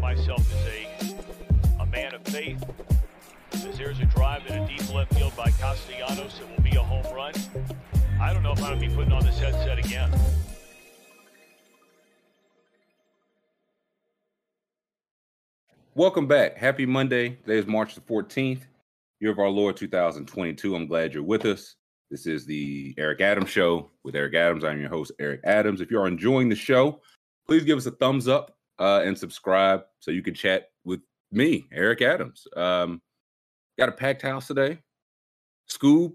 myself as a, a man of faith. As there's a drive in a deep left field by Castellanos, it will be a home run. I don't know if I'm going to be putting on this headset again. Welcome back. Happy Monday. Today is March the 14th, year of our Lord 2022. I'm glad you're with us. This is the Eric Adams Show with Eric Adams. I'm your host, Eric Adams. If you're enjoying the show, please give us a thumbs up uh, and subscribe so you can chat with me, Eric Adams. Um, got a packed house today. Scoob,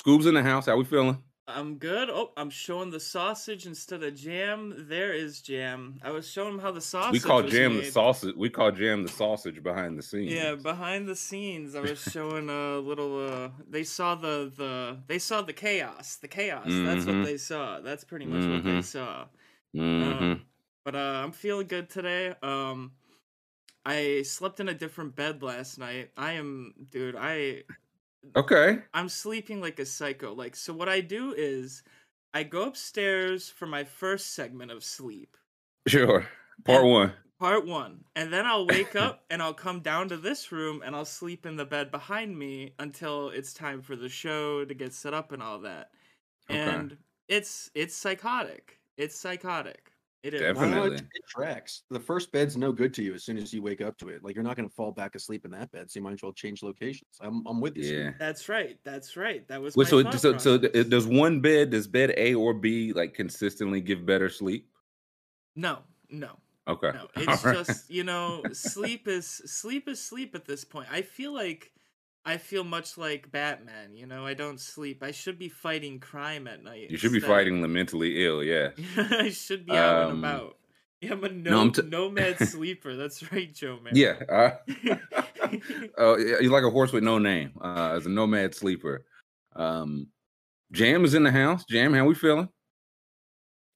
Scoob's in the house. How we feeling? I'm good. Oh, I'm showing the sausage instead of jam. There is jam. I was showing him how the sausage. We call jam made. the sausage. We call jam the sausage behind the scenes. Yeah, behind the scenes, I was showing a little. uh They saw the the they saw the chaos. The chaos. That's Mhm. what they saw. That's pretty much what they Mhm. saw. Mhm. Um, but uh, I'm feeling good today. Um, I slept in a different bed last night. I am, dude. I Okay. I'm sleeping like a psycho. Like, so what I do is I go upstairs for my first segment of sleep, Sure. Part And- one. part one, and then I'll wake up and I'll come down to this room and I'll sleep in the bed behind me until it's time for the show to get set up and all that. Okay. And it's it's psychotic. It's psychotic. It is. Definitely. No, it, it tracks. The first bed's no good to you as soon as you wake up to it. Like you're not going to fall back asleep in that bed, so you might as well change locations. I'm, I'm with you. Steve. Yeah. That's right. That's right. That was Wait, my so, so, so process. th- does one bed, does bed A or B like consistently give better sleep? no, no. Okay. No, it's All right. just you know, sleep is sleep is sleep at this point. I feel like I feel much like Batman. You know, I don't sleep. I should be fighting crime at night. you should be fighting the mentally ill. Yeah. I should be out Um, and about. Yeah, I'm a no, no, I'm t- nomad sleeper. That's right, Joe man. Yeah. Uh, oh, yeah, you're like a horse with no name. Uh, as a nomad sleeper. Um, Jam is in the house. Jam, how we feeling?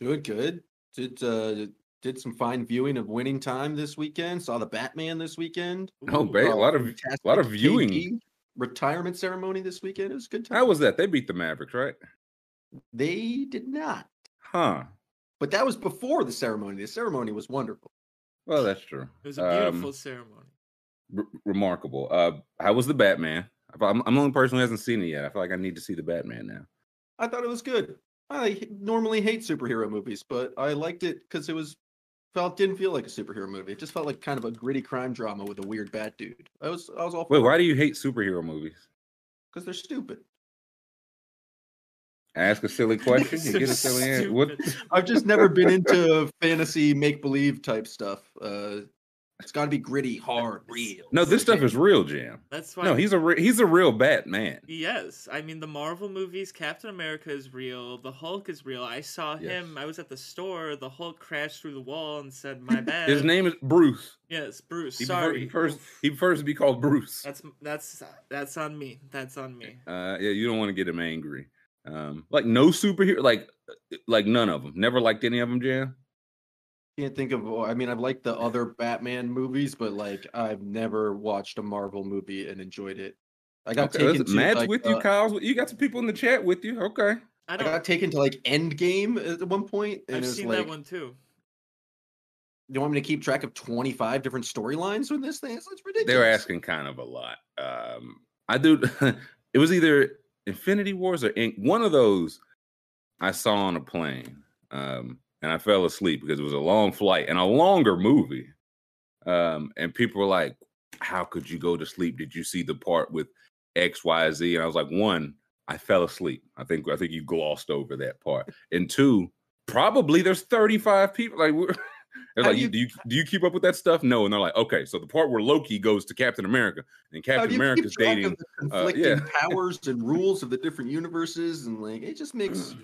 Good, good. Did uh, did some fine viewing of Winning Time this weekend. Saw the Batman this weekend. Oh, Ooh, a lot of a lot of viewing. KD retirement ceremony this weekend. It was a good time. How was that? They beat the Mavericks, right? They did not, Huh. but that was before the ceremony. The ceremony was wonderful. Well, that's true. It was a beautiful Um, ceremony. r- remarkable. Uh, how was the Batman? I'm, I'm the only person who hasn't seen it yet. I feel like I need to see the Batman now. I thought it was good. I normally hate superhero movies, but I liked it because it was felt didn't feel like a superhero movie. It just felt like kind of a gritty crime drama with a weird bad dude. I was I was all Wait, why do you hate superhero movies? Because they're stupid. Ask a silly question. You get a silly answer. What? I've just never been into fantasy make believe type stuff. Uh, it's got to be gritty, hard, real. No, this stuff is real, Jim. That's why. No, he's a re- he's a real Batman. Yes, I mean the Marvel movies. Captain America is real. The Hulk is real. I saw Yes. him. I was at the store. The Hulk crashed through the wall and said, "My bad." His name is Bruce. Yes, Bruce. He Sorry. he first he prefers to be called Bruce. That's that's that's on me. That's on me. Uh, yeah, you don't want to get him angry. Um, like no superhero, like like none of them. Never liked any of them, Jam. Can't think of. I mean, I've liked the other Batman movies, but like I've never watched a Marvel movie and enjoyed it. I got Okay, taken to Matt's like, with you, uh, Kyle's. with- You got some people in the chat with you. Okay. I I don't. got taken to like Endgame at one point, and I've it was seen like, that one too. you want me to keep track of twenty five different storylines with this thing? It's, it's ridiculous. They're asking kind of a lot. Um, I do. it was either Infinity Wars or Ink. One of those I saw on a plane, um, and I fell asleep because it was a long flight and a longer movie. Um, and people were like, "How could you go to sleep? Did you see the part with X, Y, Z?" And I was like, "One, I fell asleep. I think I think you glossed over that part. And two, probably there's 35 people. Like we're they're like, do you, do you do you keep up with that stuff? No. And they're like, okay, so the part where Loki goes to Captain America and Captain do you keep America's dating. of the uh, yeah. powers and rules of the different universes, and like it just makes.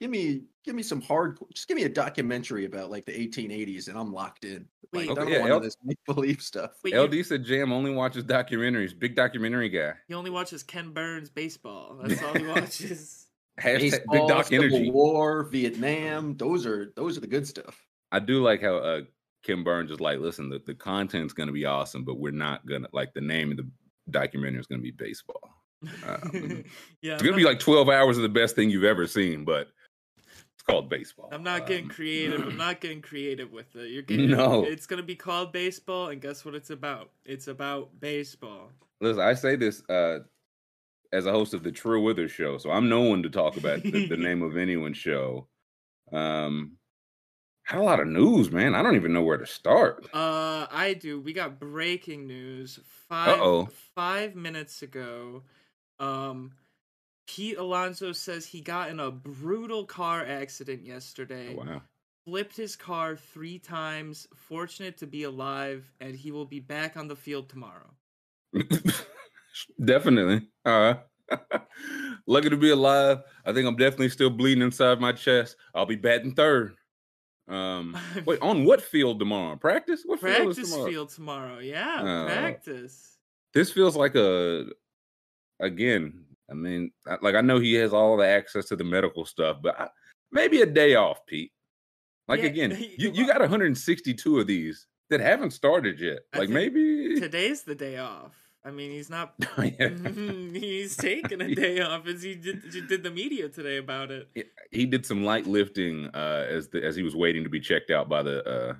Give me, give me some hard. Just give me a documentary about like the 1880s, and I'm locked in. Wait, Like, I Okay, don't yeah, want El- this make believe stuff. Wait, you, said Jam only watches documentaries. Big documentary guy. he only watches Ken Burns baseball. That's all he watches. Hashtag Baseball, Big Doc Civil Energy. War, Vietnam. Those are those are the good stuff. I do like how uh, Ken Burns is like, listen, the, the content's gonna be awesome, but we're not gonna like the name of the documentary is gonna be baseball. Um, yeah, It's gonna be like 12 hours of the best thing you've ever seen, but it's called baseball. I'm not getting Um, creative. I'm not getting creative with it. You're getting No. It's gonna be called baseball, and guess what? It's about. It's about baseball. Listen, I say this uh, as a host of the True Withers show, so I'm no one to talk about the, the name of anyone's show. Um, had a lot of news, man. I don't even know where to start. Uh, I do. We got breaking news. 5 Uh-oh. five minutes ago. Um, Pete Alonso says he got in a brutal car accident yesterday. Oh, wow. Flipped his car three times. Fortunate to be alive, and he will be back on the field tomorrow. definitely. Uh, lucky to be alive. I think I'm definitely still bleeding inside my chest. I'll be batting third. Um, wait, on what field tomorrow? Practice? What field is practice tomorrow? field tomorrow. Yeah, Oh. practice. This feels like a again. I mean, like I know he has all the access to the medical stuff, but I, maybe a day off, Pete. Like Yeah, again, you, you got 162 of these that haven't started yet. I Like maybe Today's the day off. I mean, he's not. Yeah. he's taking a day off, as he did, he did the media today about it. he did some light lifting uh, as the, as he was waiting to be checked out by the uh,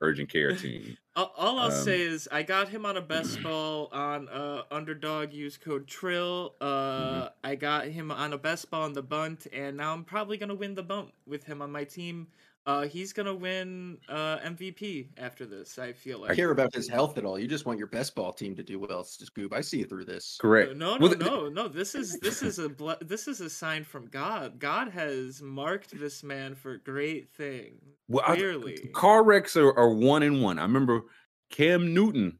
urgent care team. All, I'll Um, say is I got him on a best ball on uh, underdog. Use code Trill. Uh, Mm-hmm. I got him on a best ball on the bunt, and now I'm probably gonna win the bunt with him on my team. Uh, he's gonna win uh, MVP after this. I feel like. I care about his health at all. You just want your best ball team to do well. It's just Goob. I see you through this. Correct. No, no, Well, th- no, no. This is this is a ble- this is a sign from God. God has marked this man for great things. Well, I- Clearly, car wrecks are, are one in one. I remember Cam Newton.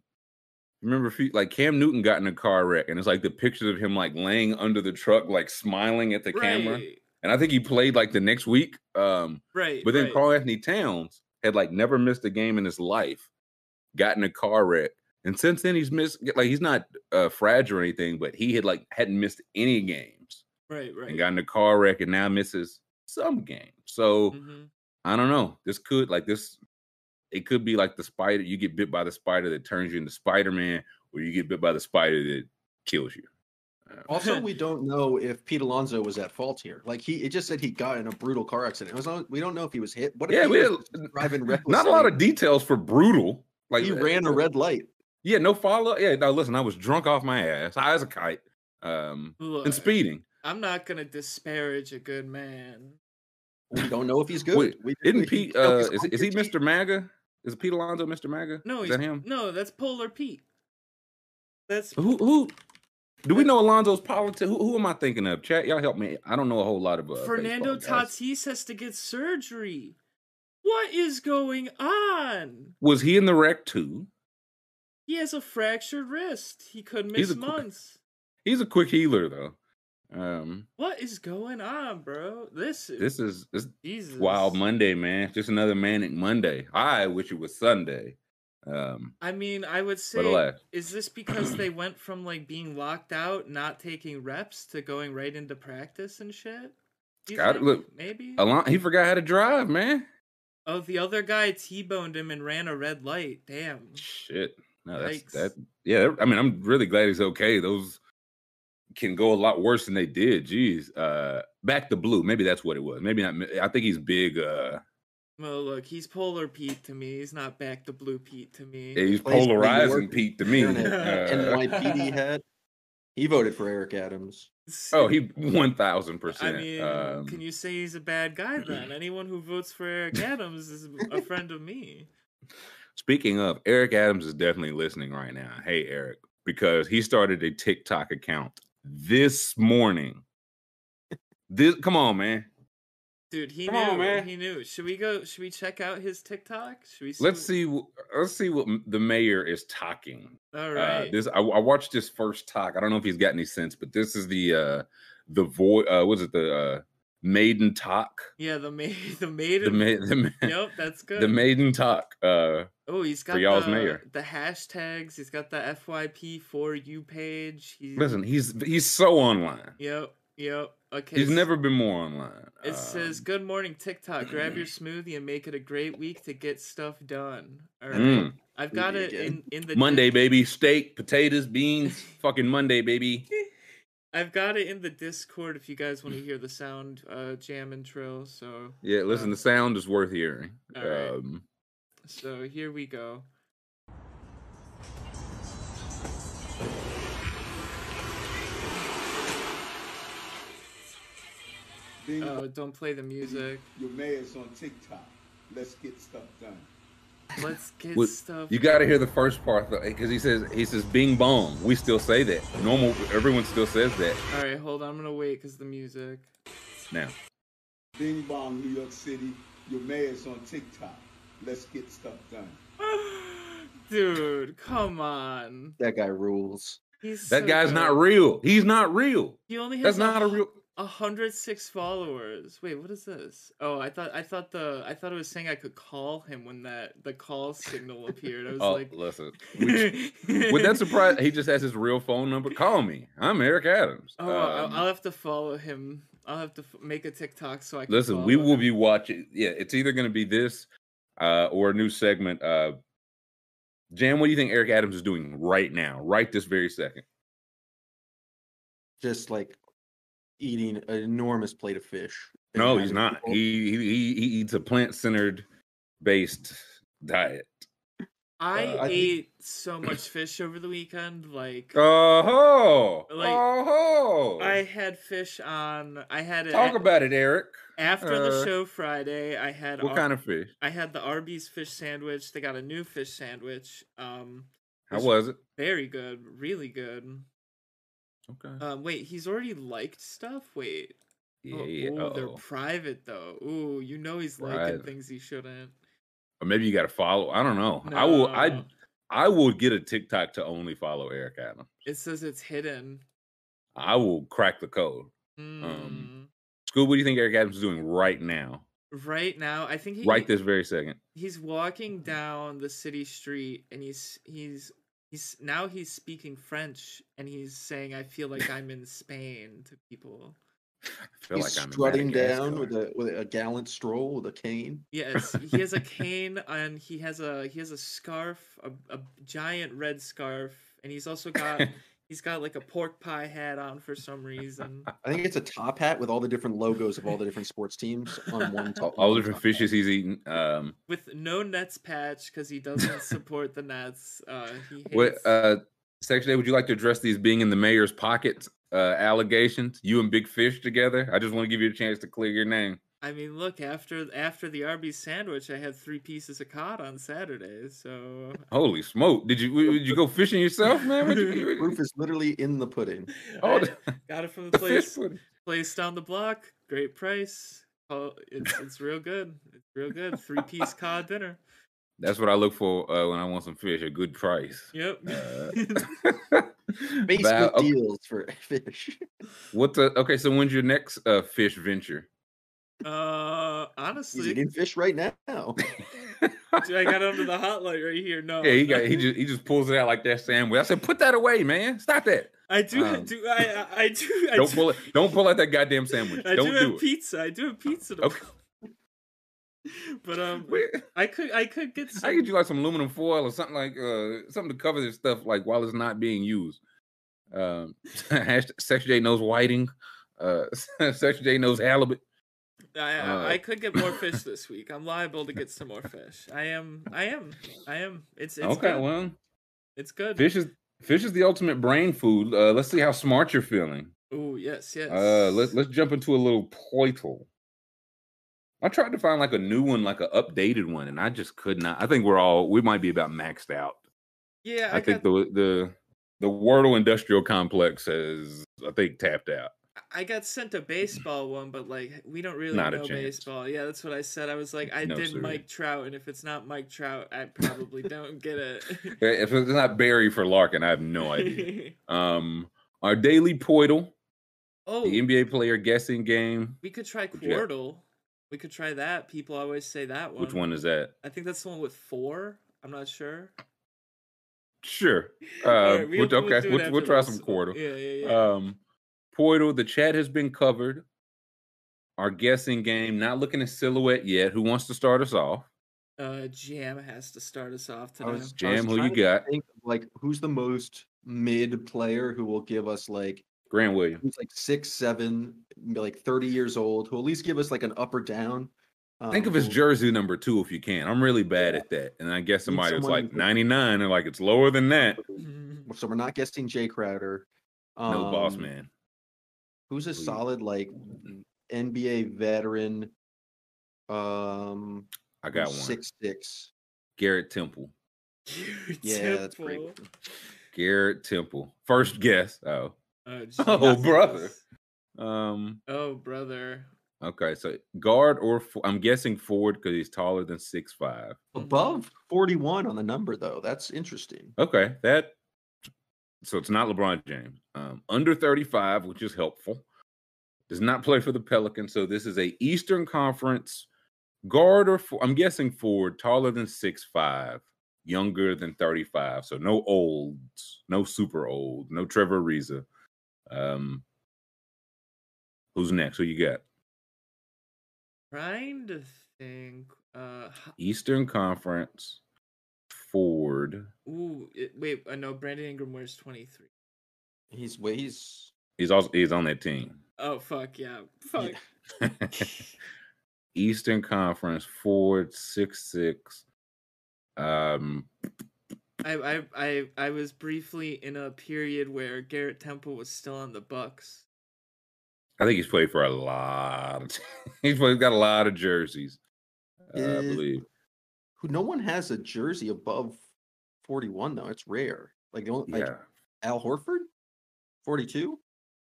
Remember, if you- like Cam Newton got in a car wreck, and it's like the pictures of him like laying under the truck, like smiling at the camera. And I think he played like the next week. Um, right. but then right. Karl-Anthony Towns had like never missed a game in his life, got in a car wreck, and since then he's missed. Like he's not uh, fragile or anything, but he had like hadn't missed any games right, right. and got in a car wreck, and now misses some games. So. Mhm. I don't know. This could like this. It could be like the spider. You get bit by the spider that turns you into Spider Man, or you get bit by the spider that kills you. Uh, Also, we don't know if Pete Alonso was at fault here. Like he, it just said he got in a brutal car accident. It was on, we don't know if he was hit. What if yeah, he we was had, driving recklessly? not a lot of details for brutal. Like he uh, ran a red light. Yeah, no follow. Up. Yeah, no. Listen, I was drunk off my ass, high as a kite, um, Look, and speeding. I'm not gonna disparage a good man. We don't know if he's good. Wait, we, Isn't we- Pete? you Uh, is, is he team. Mr. MAGA? Is Pete Alonso Mr. MAGA? No, is he's that him? no, that's Polar Pete. That's Who? Who? Do we know Alonso's politics? Who, who am I thinking of? Chat, y'all help me. I don't know a whole lot of uh, Fernando. Tatis has to get surgery. What is going on? Was he in the wreck too? He has a fractured wrist. He could He's miss qu- months. He's a quick healer though. Um, What is going on, bro? This is this is this Jesus. wild Monday, man. Just another manic Monday. I wish it was Sunday. Um, I mean, I would say, is this because they went from like being locked out, not taking reps, to going right into practice and shit? You look, maybe. Alon- he forgot how to drive, man. Oh, the other guy t-boned him and ran a red light. Damn. Shit. No, that's Yikes. that. Yeah, I mean, I'm really glad he's okay. Those can go a lot worse than they did. Jeez. Uh, back to blue. Maybe that's what it was. Maybe not. I think he's big. Uh, Well, look, he's Polar Pete to me. He's not back to Blue Pete to me. he's plays for New polarizing Pete to me. Uh, NYPD hat. He voted for Eric Adams. oh, he one thousand percent. I percent. mean, Um, can you say he's a bad guy then? Anyone who votes for Eric Adams is a friend of me. Speaking of, Eric Adams is definitely listening right now. Hey, Eric, because he started a TikTok account this morning. This, come on, man. Dude, he Come knew. on, man. He knew. Should we go? Should we check out his TikTok? Should we? See Let's what- see. Let's see what the mayor is talking. All right. Uh, this I, I watched this first talk. I don't know if he's got any sense, but this is the uh the voice. Uh, was it the uh, maiden talk? yeah, the maid. The The maiden. ma- the, ma- Yep, that's good. the maiden talk. Uh, Oh, he's got y'all's the, mayor. the hashtags. He's got the FYP for you page. He's, listen, he's he's so online. Yep. Yep. Okay. He's s- never been more online. It says, Um, "Good morning, TikTok. Grab your smoothie and make it a great week to get stuff done." All right. Mm. I've got it in in the Monday, Tik- baby. Steak, potatoes, beans. fucking Monday, baby. I've got it in the Discord if you guys want to hear the sound uh, jam intro. So Yeah, listen, Um, the sound is worth hearing. all right. Um, so here we go. Oh, don't play the music. your mayor's on TikTok. Let's get stuff done. Let's get What- stuff. you got to hear the first part though, because he says he says "Bing bong." We still say that. Normal, everyone still says that All right, hold on. I'm gonna wait because the music. now. Bing bong, New York City. Your mayor's on TikTok. Let's get stuff done. Dude, come on. That guy rules. He's That so guy's not real. He's not real. He only has That's not a real. 106 followers. Wait, what is this? Oh, I thought I thought the I thought it was saying I could call him when that the call signal appeared. I was Oh, like, listen. Would, would that surprise? He just has his real phone number. Call me. I'm Eric Adams. Oh, I'll, Um, I'll have to follow him. I'll have to f- make a TikTok so I can. Listen, we will him. be watching. Yeah, it's either going to be this uh, or a new segment. Uh, Jam, what do you think Eric Adams is doing right now, right this very second? Just like eating an enormous plate of fish. No, he's not. people- He he, he, he eats a plant centered based diet. I uh, I think- ate so much fish over the weekend. Like Oh, Like, oh, ho. I had fish on. I had it talk a- about it, Eric. after the uh, show Friday. I had What Ar- kind of fish? I had the Arby's fish sandwich. They got a new fish sandwich. Um, How was was it? very good, really good. Okay. Um, wait, he's already liked stuff. Wait, yeah, oh, yeah. ooh, they're private though. Ooh, you know he's liking Private. things he shouldn't. Or maybe you got to follow. I don't know. I will. I I will get a TikTok to only follow Eric Adams. It says it's hidden. I will crack the code. Mm. School, what do you think Eric Adams is doing right now? right now, I think he Right this very second. he's walking down the city street and he's he's he's now he's speaking French and he's saying I feel like I'm in Spain to people. I feel He's like I'm in strutting down with a with a gallant stroll with a cane. Yes, he has a cane and he has a he has a scarf, a, a giant red scarf, and he's also got he's got like a pork pie hat on for some reason. I think it's a top hat with all the different logos of all the different sports teams on one top. all the different top. fishes he's eating. Um, With no Nets patch because he doesn't support the Nets. Uh, he hates. what, uh, Section A, would you like to address these being in the mayor's pockets uh, allegations? You and Big Fish together? I just want to give you a chance to clear your name. I mean, look after after the Arby's sandwich, I had three pieces of cod on Saturday. So Holy smoke! Did you did you go fishing yourself, man? What'd you- Proof is literally in the pudding. Oh, I got it from the the fish place pudding. place down the block. Great price. Oh, it's it's real good. It's real good. Three piece cod dinner. That's what I look for uh, when I want some fish. A good price. Yep. Uh, Facebook Val- okay, deals for fish. what's the okay? So when's your next uh, fish venture? Uh, He's honestly, eating fish right now. dude, I got under the hot hotlight right here. No, Yeah, he got he just he just pulls it out like that sandwich. I said, put that away, man. Stop that. I do um, do I I I do I Don't do, pull it. Don't pull out that goddamn sandwich. I Don't do do, have it. pizza. I do have pizza. To Okay. But um, Wait, I could I could get I some. get you like some aluminum foil or something like uh something to cover this stuff like while it's not being used. Um, hashtag Section J knows whiting. Uh, Section J knows halibut. I, Uh, I could get more fish this week. I'm liable to get some more fish. I am. I am. I am. It's, it's okay, good. well, It's good. fish is fish is the ultimate brain food. Uh, let's see how smart you're feeling. Oh yes, yes. Uh, let's let's jump into a little Poeltl. I tried to find like a new one, like an updated one, and I just could not. I think we're all we might be about maxed out. yeah, I, I, think got. the the the Wordle industrial complex has I think tapped out. I got sent a baseball one, but like we don't really Not know baseball. Yeah, that's what I said. I was like, I No, did sir. Mike Trout, and if it's not Mike Trout, I probably don't get it. If it's not Barry for Larkin, I have no idea. um, our daily Poeltl, oh, the NBA player guessing game. we could try What you got? Quordle. We could try that. People always say that one. Which one is that? I think that's the one with four. I'm not sure. Sure. Uh, Alright, we'll- do okay, we'll, we'll try this. some Quordle. Yeah, yeah, yeah. Um, Poeltl, the chat has been covered. Our guessing game, not looking at silhouette yet. Who wants to start us off? Uh, Jam has to start us off I today. was- Jam, who you got? Think of, like who's the most mid player who will give us like Grant Williams. who's like six, seven, like 30 years old, who at least give us like an up or down. Think um, of his jersey number two if you can. I'm really bad Yeah. at that. And I guess somebody was like 99 and like it's lower than that. So we're not guessing Jae Crowder. No boss Um, man. Who's a Please. solid like NBA veteran? Um, I got who's one. Six six. Garrett Temple. Yeah, that's great. Temple. Garrett Temple. First guess. Oh. Oh, Oh, brother. Um. Oh, brother. Okay, so guard or fo- I'm guessing forward because he's taller than six five. Above 41 on the number though. That's interesting. Okay, that. So it's not LeBron James. Um, under 35, which is helpful. Does not play for the Pelicans, so this is a Eastern Conference guard or fo- I'm guessing forward, taller than six five, younger than 35. So no olds, no super old, no Trevor Ariza. Um, who's next? Who you got? Trying to think. Uh, Eastern Conference forward. ooh, it, wait. I know Brandon Ingram wears twenty three. He's way he's He's also he's on that team. Oh fuck yeah, fuck. Eastern Conference forward six six. Um, I, I I I was briefly in a period where Garrett Temple was still on the Bucks. I think he's played for a lot. Of he's he's got a lot of jerseys. Uh, I believe. Who no one has a jersey above 41 though. It's rare. Like the only like Yeah. Al Horford? 42?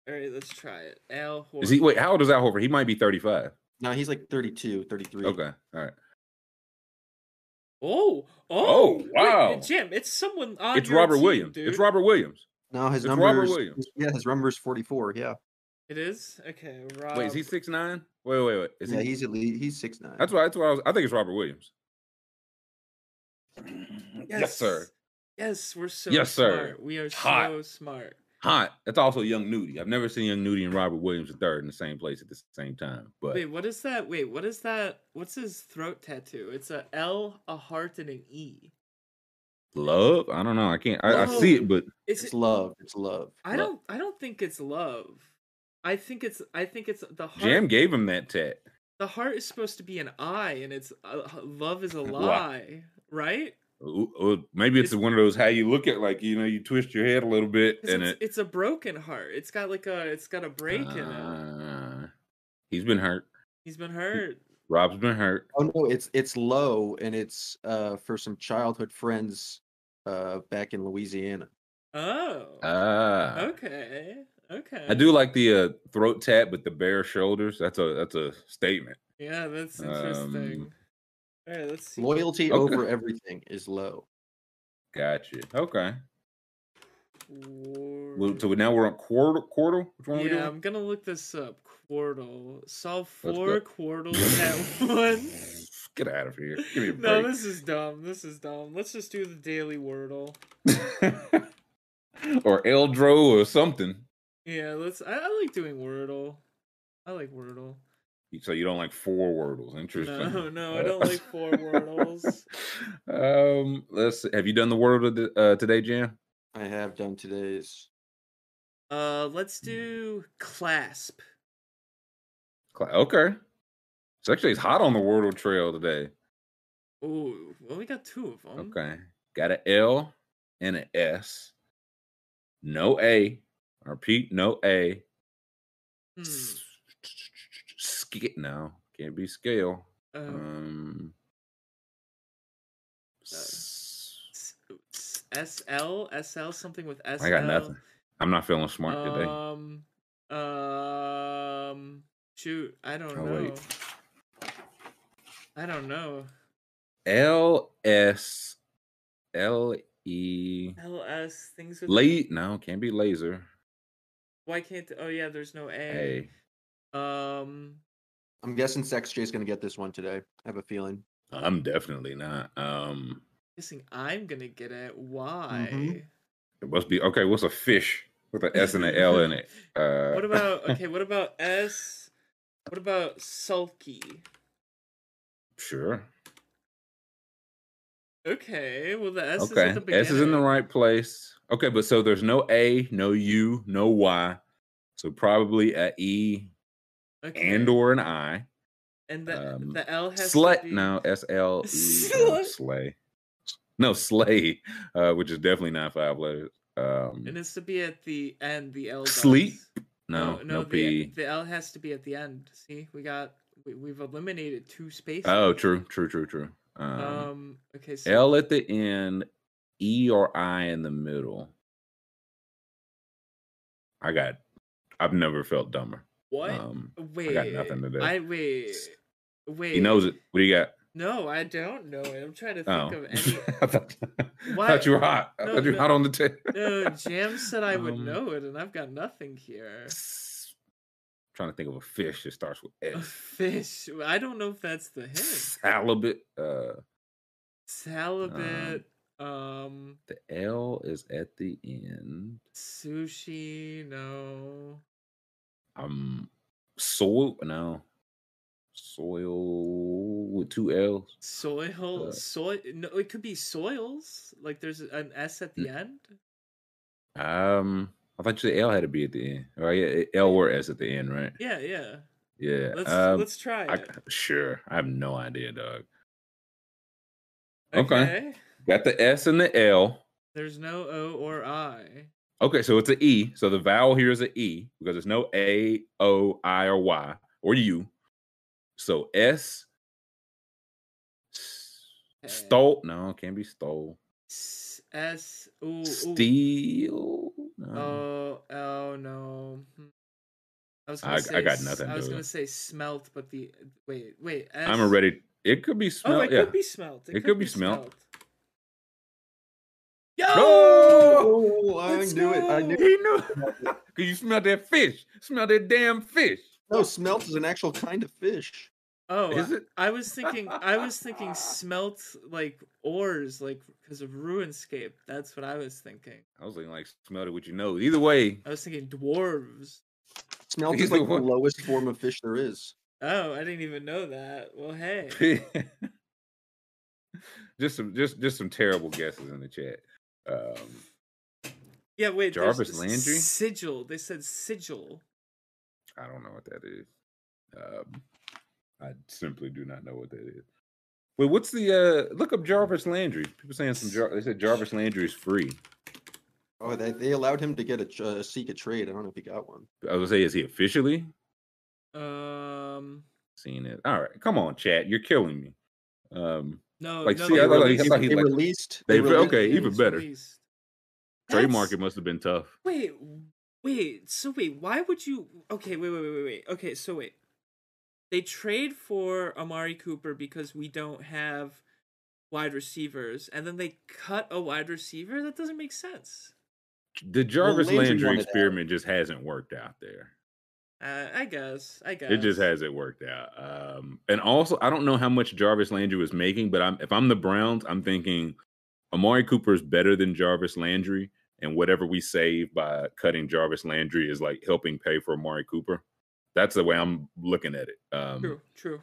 All right, let's try it. Al Horford. Is he? Wait, how old is Al Horford? He might be thirty five. No, he's like 32, 33. Okay. All right. Oh, oh, Oh, wait, wow. Jim, it's someone on It's your Robert team, Williams. Dude. It's Robert Williams. No, his It's number Robert is Williams. yeah, his number is 44. Yeah. It is okay. Rob. Wait, is he six nine? Wait, wait, wait. Is yeah, he? he's at least he's six nine. That's why. That's why I was. I think it's Robert Williams. Yes, sir. Yes, we're so Yes, sir. We are Hot. so smart. Hot. That's also Young Nudy. I've never seen Young Nudy and Robert Williams III in the same place at the same time. But Wait, what is that? Wait, what is that? What's his throat tattoo? It's a L, a heart, and an E. love, I don't know. I can't. I, I see it, but Is It's it? love. It's love. I don't. I don't think it's love. I think it's. I think it's the heart. Jam gave him that tat. The heart is supposed to be an I, and it's uh, love is a Wow. lie, right? Ooh, ooh, maybe it's, It's- one of those how you look at like you know you twist your head a little bit and It's, it. it's a broken heart. It's got like a. It's got a break in it. Uh, he's been hurt. He's been hurt. Rob's been hurt. Oh no, it's it's low and it's uh for some childhood friends uh back in Louisiana. Oh. Ah, okay. Okay. I do like the uh, throat tap with the bare shoulders. That's a that's a statement. Yeah, that's interesting. Um, All right, let's see. Loyalty Okay. over everything is low. Gotcha. Okay. War- so now we're on quarter. Quarter. Which one are we yeah, doing? I'm gonna look this up. Quordle. Solve Let's four go. Quordles at once. Get out of here. Give me a break. No, this is dumb. This is dumb. Let's just do the daily wordle. or Eldro or something. Yeah, let's. I, I like doing wordle. I like wordle. So you don't like four wordles? Interesting. No, no, I don't like four wordles. um, let's. See. Have you done the wordle th- uh, today, Jan? I have done today's. Uh, let's do clasp. Cla- Okay. It's actually it's hot on the wordle trail today. Oh, well, we got two of them. Okay. Got an L and an S. No A. I repeat, no A. Hmm. Sk- no, can't be scale. Uh, Um. Uh, s- S- SL, SL, something with SL. I got nothing. I'm not feeling smart today. Um, um, shoot, I don't Oh, know. wait. I don't know. L S L E L S things with. Late? No, can't be laser. Why can't? Oh yeah, there's no A. A. Um, I'm guessing Sex J's gonna get this one today. I have a feeling. I'm definitely not. Um, guessing I'm gonna get it. Why? Mhm. it must be okay. What's a fish with an S and an L in it? Uh, What about okay? What about S? What about sulky? sure. Okay, well the S is okay, at the beginning. S is in the right place. Okay, but so there's no A, no U, no Y. So probably a E Okay. and or an I. and the um, the L has Slay. to be No, S L E. Slay. no, Slay. No, Slay, uh, which is definitely not five letters. Um, It needs to be at the end. The L. does. Sleep? no, no, no, P. The, the L has to be at the end. See, we got we, we've eliminated two spaces. Oh, true, true, true, true. Um, Um. Okay. So L at the end, E or I in the middle. I got. I've never felt dumber. What? Um, wait. I got nothing today. I wait. Wait. he knows it. What do you got? No, I don't know it. I'm trying to think Oh, of any. I thought, I thought you were hot. I No, thought you were no. hot on the table. No, Jam said I would Um, know it, and I've got nothing here. Trying to think of a fish that starts with A S. fish. I don't know if that's the hint. Halibut. Uh, Halibut. Um. the L is at the end. Sushi. No. Um, soil. No, soil with two L's. Soil. Uh, soil. No, it could be soils. Like there's an S at the Mm. end. Um, I thought you said L had to be at the end. Oh yeah, L or S at the end, right? Yeah. Yeah. Yeah. Let's um, let's try I, sure. I have no idea, dog. okay. okay. Got the S and the L. There's no O or I. Okay, so it's an E. So the vowel here is an E because there's no A, O, I, or Y or U. So S. Stole. No, it can't be stole. S S ooh. Steal. No. Oh, oh no. Hmm. I was I- gonna I say got nothing, I was gonna say smelt, but the wait, wait. S, I'm already. It could be smelt. Oh, it yeah. could be smelt. It could be smelt. Yo! Oh, I Let's knew it. I knew. He knew. Cause you smell that fish. Smell that damn fish. No, smelt is an actual kind of fish. Oh, Is I- it? I was thinking. I was thinking smelt like ores, like because of RuneScape. That's what I was thinking. I was thinking like smell it with your nose. Either way, I was thinking dwarves. Smelt is Either like the lowest form of fish there is. Oh, I didn't even know that. Well, hey. just some just just some terrible guesses in the chat. Um, Yeah, wait. Jarvis Landry? Sigil. They said sigil. I don't know what that is. Um, I simply do not know what that is. Wait, what's the uh look up Jarvis Landry? People saying some Jar- they said Jarvis Landry is free. Oh, they, they allowed him to get a ch- uh, seek a trade. I don't know if he got one. I was gonna say, is he officially Um, seeing it? All right, come on, chat. You're killing me. Um, no, Like, no, see, I thought he- I released- thought he, they like- released. they- released- okay, even better. released. trademark it must have been tough. Wait, wait. So wait, why would you? Okay, wait, wait, wait, wait, wait. Okay, so wait. They trade for Amari Cooper because we don't have wide receivers, and then they cut a wide receiver. That doesn't make sense. The Jarvis Landry Landry experiment just hasn't worked out there. Uh, I guess. I guess It just hasn't worked out. Um, and also, I don't know how much Jarvis Landry was making, but I'm if I'm the Browns, I'm thinking Amari Cooper is better than Jarvis Landry, and whatever we save by cutting Jarvis Landry is like helping pay for Amari Cooper. That's the way I'm looking at it. Um, True. True.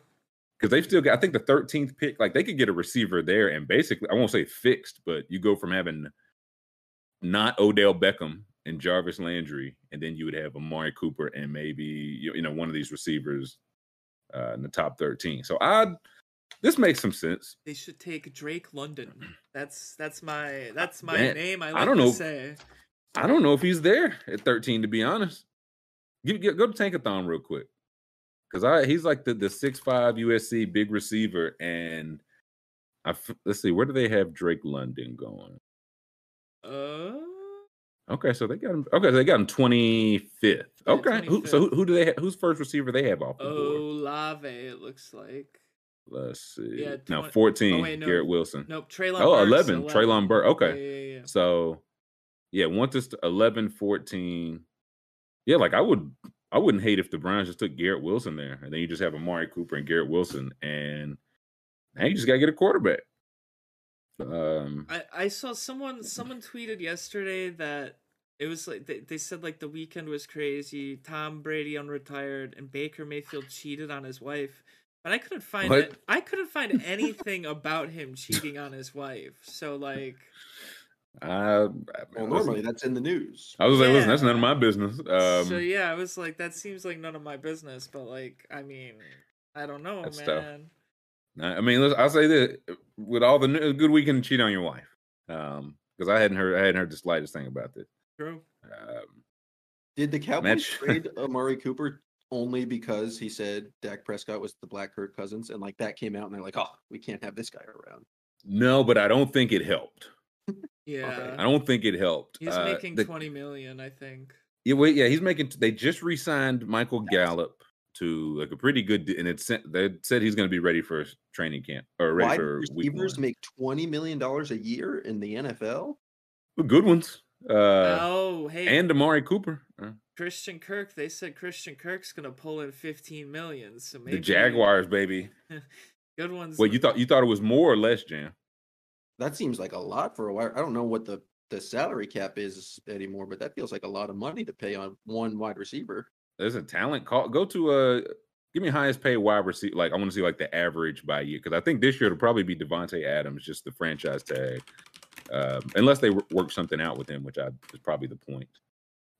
because they've still got, I think the 13th pick, like they could get a receiver there and basically, I won't say fixed, but you go from having not Odell Beckham and Jarvis Landry, and then you would have Amari Cooper and maybe, you you know, one of these receivers uh, in the top 13. So I, this makes some sense. They should take Drake London. That's that's my that's my Man, name. I I don't to know. say. I don't know if he's there at 13, to be honest. Get, go to Tankathon real quick. Because I he's like the, the six five USC big receiver. And I f- let's see, where do they have Drake London going? Uh, Okay, so they got him. Okay, so they got him 25th. Yeah, Okay, who, so who, who do they have? Who's first receiver they have off the board? Olave. It looks like. Let's see. Yeah, now 20 14, wait, no. Garrett Wilson. Nope. Treylon. Oh, Burks, 11, Treylon Burke. Okay. Yeah, yeah, yeah. So, yeah, once it's 11, 14. Yeah, like I would, I wouldn't hate if the Browns just took Garrett Wilson there, and then you just have Amari Cooper and Garrett Wilson, and now you just gotta get a quarterback. Um, I, I saw someone someone tweeted yesterday that it was like they, they said like the weekend was crazy. Tom Brady unretired and Baker Mayfield cheated on his wife. But I couldn't find What? it. I couldn't find anything about him cheating on his wife. So like I, I Well, normally that's in the news. I was like, listen, that's none of my business. Um, so yeah, I was like, that seems like none of my business, but like, I mean, I don't know, man. tough. I I mean, listen, I'll say this: with all the new- good weekend, cheat on your wife, because I hadn't heard, I hadn't heard the slightest thing about this. True. Um, Did the Cowboys Match- trade Amari Cooper only because he said Dak Prescott was the Black Kirk Cousins, and like that came out, and they're like, "Oh, we can't have this guy around." no, but I don't think it helped. Yeah. I don't think it helped. He's Uh, making the- twenty million, I think. Yeah, wait, yeah, he's making. They just re-signed Michael Gallup to like a pretty good, d- and it's they said he's going to be ready for training camp or ready Wide for week receivers one. make twenty million dollars a year in the NFL. Good ones. Uh, oh, hey, and Amari Cooper, uh, Christian Kirk. They said Christian Kirk's gonna pull in fifteen million. So maybe the Jaguars, baby. Good ones. Wait, you thought you thought it was more or less, Jam? That seems like a lot for a wide. I don't know what the the salary cap is anymore, but that feels like a lot of money to pay on one wide receiver. There's a talent call. Go to a give me highest paid wide receiver. Like I want to see like the average by year because I think this year it'll probably be Davante Adams, just the franchise tag. Um, unless they work something out with him, which I is probably the point.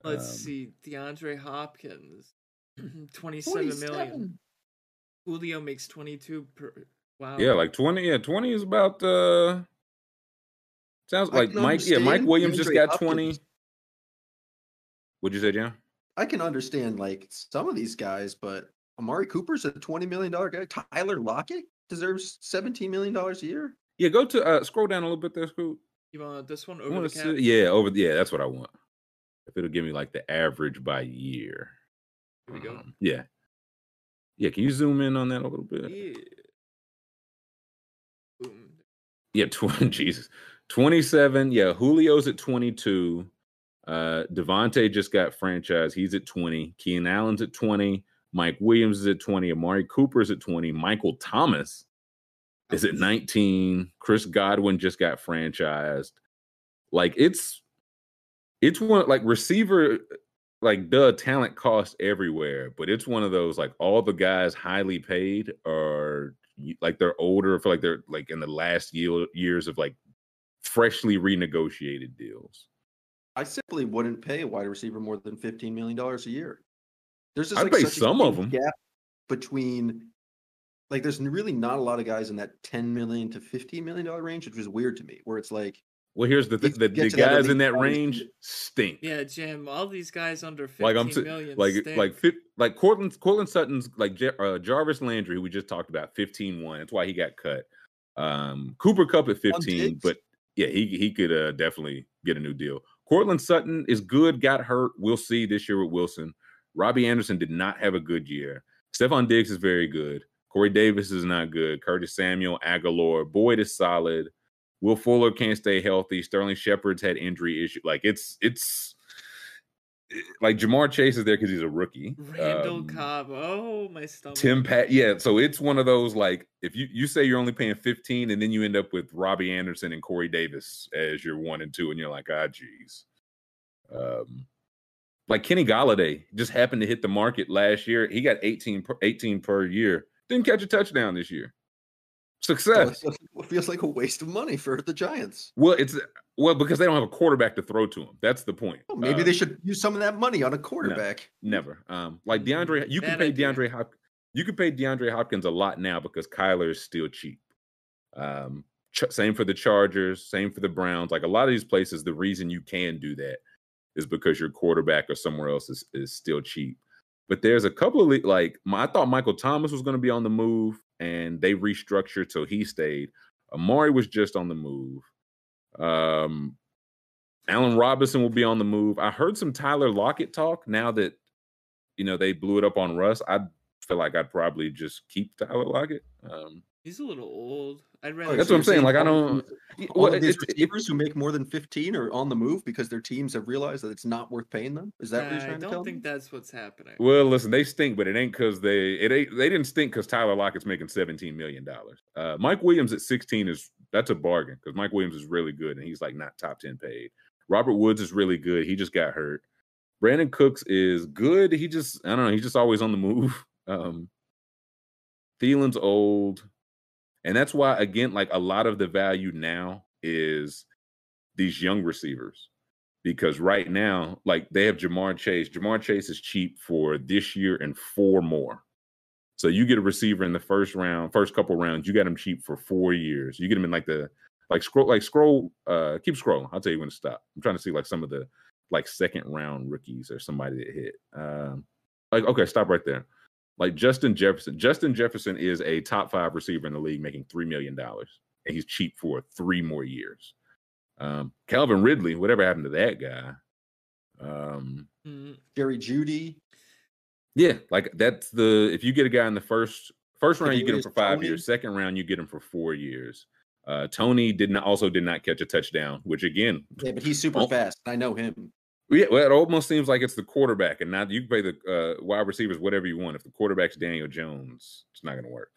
Let's Um, see. DeAndre Hopkins, twenty-seven million. Julio makes twenty-two per. Wow. Yeah, like twenty. Yeah, twenty is about. uh Sounds like can Mike. Yeah, Mike understand Williams just got twenty. Hopkins. What'd you say, Jam? I can understand like some of these guys, but Amari Cooper's a twenty million dollar guy. Tyler Lockett deserves seventeen million dollars a year. Yeah, go to uh scroll down a little bit there, Scoot. You want this one over the cap? see- yeah, over. Yeah, that's what I want. If it'll give me like the average by year. Here we go. Um, yeah. Yeah, can you zoom in on that a little bit? Yeah. Boom. Yeah, 20, Jesus. 27. Yeah, Julio's at 22. Uh Davante just got franchise. He's at 20. Keenan Allen's at 20. Mike Williams is at 20. Amari Cooper's at 20. Michael Thomas is at 19. Chris Godwin just got franchised. Like it's it's one like receiver like the talent cost everywhere, but it's one of those like all the guys highly paid are like they're older. I feel like they're like in the last year, years of like freshly renegotiated deals. I simply wouldn't pay a wide receiver more than fifteen million dollars a year. There's just I'd like pay such a some of them gap between like there's really not a lot of guys in that ten million to fifteen million dollar range, which is weird to me. Where it's like Well, here's the thing: the, the guys they in that range stink. Yeah, Jim. All these guys under fifteen like. I'm s- like stink. like fit, like Courtland Courtland Sutton's like Jar- uh, Jarvis Landry, who we just talked about, 15-1. That's why he got cut. Um, Cooper Kupp at 15, Diggs. but yeah, he he could uh, definitely get a new deal. Courtland Sutton is good, got hurt. We'll see this year with Wilson. Robbie Anderson did not have a good year. Stefon Diggs is very good. Corey Davis is not good. Curtis Samuel, Aguilar, Boyd is solid. Will Fuller can't stay healthy. Sterling Shepard's had injury issues. Like it's it's like Ja'Marr Chase is there because he's a rookie. Randall Um, Cobb. Oh my stomach. Tim Pat, yeah. So it's one of those like if you you say you're only paying 15 and then you end up with Robbie Anderson and Corey Davis as your one and two, and you're like, ah, geez. Um, like Kenny Golladay just happened to hit the market last year. He got 18 per, 18 per year. Didn't catch a touchdown this year. So it Success. feels- it feels like a waste of money for the Giants. Well, it's well because they don't have a quarterback to throw to them. That's the point. Well, maybe Uh, they should use some of that money on a quarterback. Never. Um, like DeAndre, you can Bad pay. DeAndre Hop, you can pay DeAndre Hopkins a lot now because Kyler is still cheap. Um, ch- same for the Chargers, same for the Browns. Like a lot of these places, the reason you can do that is because your quarterback or somewhere else is, is still cheap. But there's a couple of like my, I thought Michael Thomas was going to be on the move, and they restructured so he stayed. Amari was just on the move. Um, Allen Robinson will be on the move. I heard some Tyler Lockett talk. Now that you know they blew it up on Russ, I feel like I'd probably just keep Tyler Lockett. Um, He's a little old. I'd rather. Oh, That's what I'm saying, like, I don't- of these- well, All of these it- it- receivers who make more than 15 are on the move because their teams have realized that it's not worth paying them. Is that what you're Nah, I trying to don't think me? that's what's happening. well, listen, they stink, but it ain't because they it ain't they didn't stink because Tyler Lockett's making 17 million dollars. Uh, Mike Williams at 16 is that's a bargain because Mike Williams is really good and he's like not top 10 paid. Robert Woods is really good. He just got hurt. Brandin Cooks is good. He just I don't know. He's just always on the move. Um, Thielen's old, and that's why again, like a lot of the value now is these young receivers because right now, like they have Ja'Marr Chase. Ja'Marr Chase is cheap for this year and four more. So you get a receiver in the first round, first couple rounds, you got him cheap for four years. You get him in like the like scroll, like scroll, uh, keep scrolling. I'll tell you when to stop. I'm trying to see like some of the like second round rookies or somebody that hit. Um, like okay, stop right there. Like Justin Jefferson. Justin Jefferson is a top five receiver in the league, making three million dollars, and he's cheap for three more years. Um, Calvin Ridley, whatever happened to that guy? Um, Mm, Jerry Jeudy. yeah, like that's the if you get a guy in the first first round, you get him for five Toney. years. Second round, you get him for four years. Uh, Toney did not also did not catch a touchdown, which again, Yeah, but he's super Oh. fast. I know him. Yeah, well, it almost seems like it's the quarterback, and now you can play the uh, wide receivers whatever you want. If the quarterback's Daniel Jones, it's not going to work.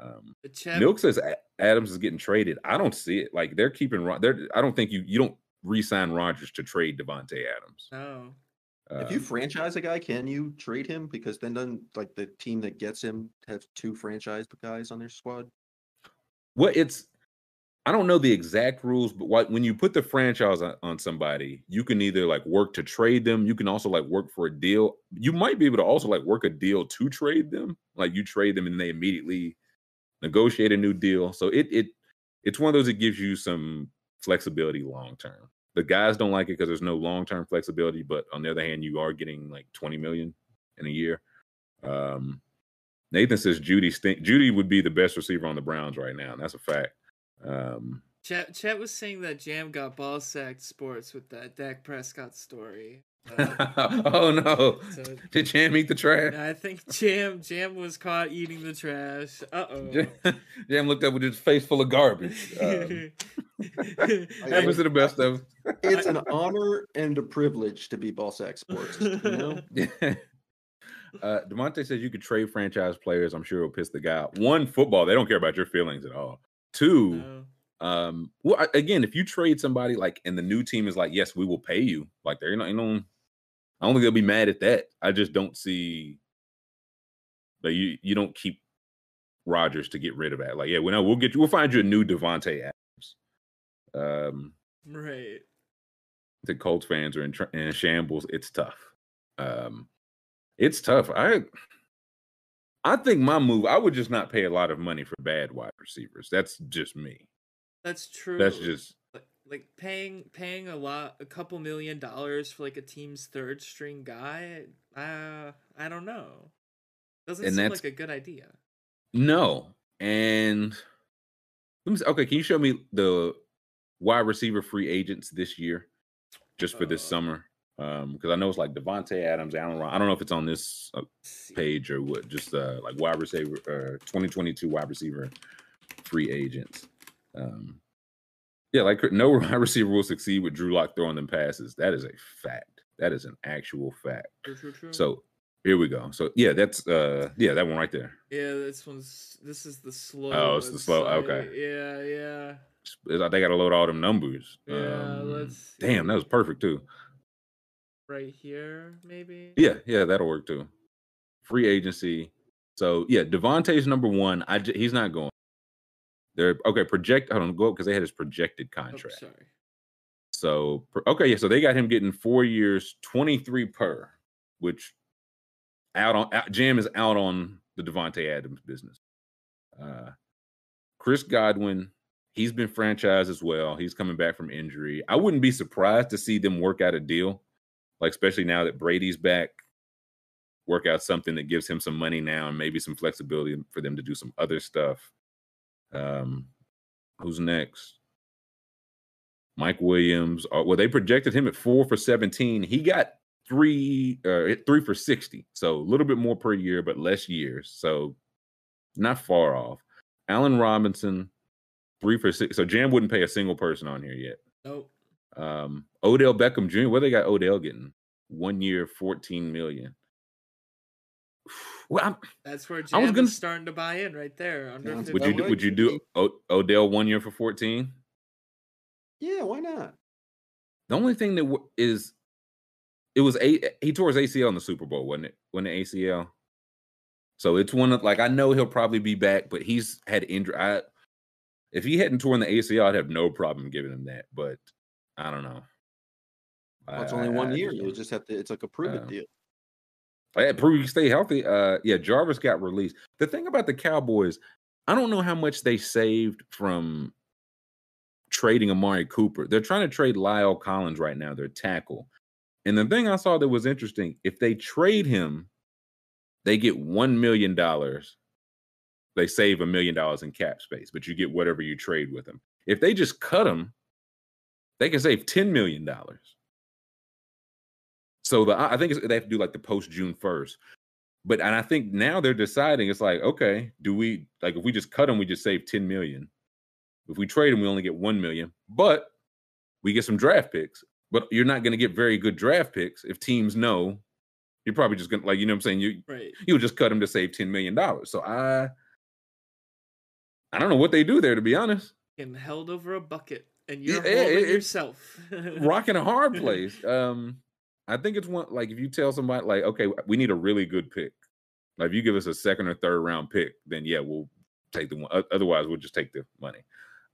Um, but Milk says Adams is getting traded. I don't see it. Like they're keeping. Ro- They're. I don't think you. You don't re-sign Rodgers to trade Davante Adams. no. if you Um, franchise a guy, can you trade him? Because then doesn't like the team that gets him have two franchise guys on their squad? Well, it's I don't know the exact rules, but when you put the franchise on, somebody, you can either like work to trade them. You can also like work for a deal. You might be able to also like work a deal to trade them. Like you trade them and they immediately negotiate a new deal. So it it it's one of those that gives you some flexibility long term. The guys don't like it because there's no long term flexibility, but on the other hand, you are getting like 20 million in a year. Um, Nathan says Jeudy stink. Jeudy would be the best receiver on the Browns right now, and that's a fact. Um, Chet, Chet was saying that Jam got ball sacked sports with that Dak Prescott story. Uh, oh no! so Did Jam eat the trash? I think Jam Jam was caught eating the trash. Uh oh. Jam, Jam looked up with his face full of garbage. Um, happens to the best of. It's an honor and a privilege to be ball sack sports. You know? Yeah. Uh, Demonte says you could trade franchise players. I'm sure it'll piss the guy out. One, football, they don't care about your feelings at all. Two, No. um, well, I- again, if you trade somebody like, and the new team is like, yes, we will pay you. Like, they're not, you know, I don't think they'll be mad at that. I just don't see that you you don't keep Rodgers to get rid of that. Like, yeah, we know we'll get you. We'll find you a new Davante Adams. Um, Right. the Colts fans are in, tr- in shambles. It's tough. Um, it's tough. I I think my move. I would just not pay a lot of money for bad wide receivers. That's just me. That's true. That's just like, like paying paying a lot a couple million dollars for like a team's third string guy. Uh I don't know. Doesn't And seem like a good idea. no. And let me see, okay, can you show me the wide receiver free agents this year, just for this Uh, summer? Um, because I know it's like Davante Adams, Allen. Ron- I don't know if it's on this uh, page or what. Just uh, like wide receiver, uh, 2022 wide receiver free agents. Um, yeah, like no wide receiver will succeed with Drew Lock throwing them passes. That is a fact. That is an actual fact. True, true, true. So here we go. So yeah, that's uh, yeah, that one right there. yeah, this one's this is the slow. Oh, it's the slow- okay. Yeah, yeah. They got to load all them numbers. Yeah, Um, let's Damn, that was perfect too. Right here, maybe. Yeah, yeah, that'll work too. Free agency. So yeah, Davante's number one. I j- he's not going. They're okay. Project. Hold on, go because they had his projected Oh, contract. sorry. So okay, yeah. So they got him getting four years, twenty three per, which out on out, Jam is out on the Davante Adams business. Uh, Chris Godwin, he's been franchised as well. He's coming back from injury. I wouldn't be surprised to see them work out a deal, like especially now that Brady's back. Work out something that gives him some money now and maybe some flexibility for them to do some other stuff. Um, who's next? Mike Williams. Uh, well, they projected him at four for 17. He got three, uh, three for 60. So a little bit more per year, but less years. So not far off. Allen Robinson, three for six. So Jam wouldn't pay a single person on here yet. Nope. Um, Odell Beckham Jr. What they got Odell getting? One year, 14 million. Well, I'm, That's where I was gonna is starting to buy in right there. Under Sounds 50. would you do, would would you do o- Odell one year for 14? Yeah, why not? The only thing that w- is, it was a eh, he tore his ACL in the Super Bowl, wasn't it? When the ACL, so it's one of like I know he'll probably be back, but he's had injury. I, if he hadn't torn the ACL, I'd have no problem giving him that. But I don't know. Well, it's only one I- year. You just have to. It's like a prove it deal. Yeah, prove you stay healthy. Uh, yeah, Jarvis got released. The thing about the Cowboys, I don't know how much they saved from trading Amari Cooper. They're trying to trade La'el Collins right now, their tackle. And the thing I saw that was interesting, if they trade him, they get one million dollars. They save a million dollars in cap space, but you get whatever you trade with him. If they just cut him, they can save ten million dollars. So the I think it's, they have to do like the post June first. But and I think now they're deciding it's like okay, do we like if we just cut him, we just save ten million. If we trade him, we only get one million, but we get some draft picks. But you're not going to get very good draft picks if teams know you're probably just going to like you know what I'm saying you Right. you'll just cut him to save ten million dollars. So I I don't know what they do there to be honest. Getting held over a bucket and you're yeah, holding it- yourself. rocking a hard place. Um, I think it's one like if you tell somebody like, okay, we need a really good pick. Like if you give us a second or third round pick, then yeah, we'll take the one. Otherwise, we'll just take the money.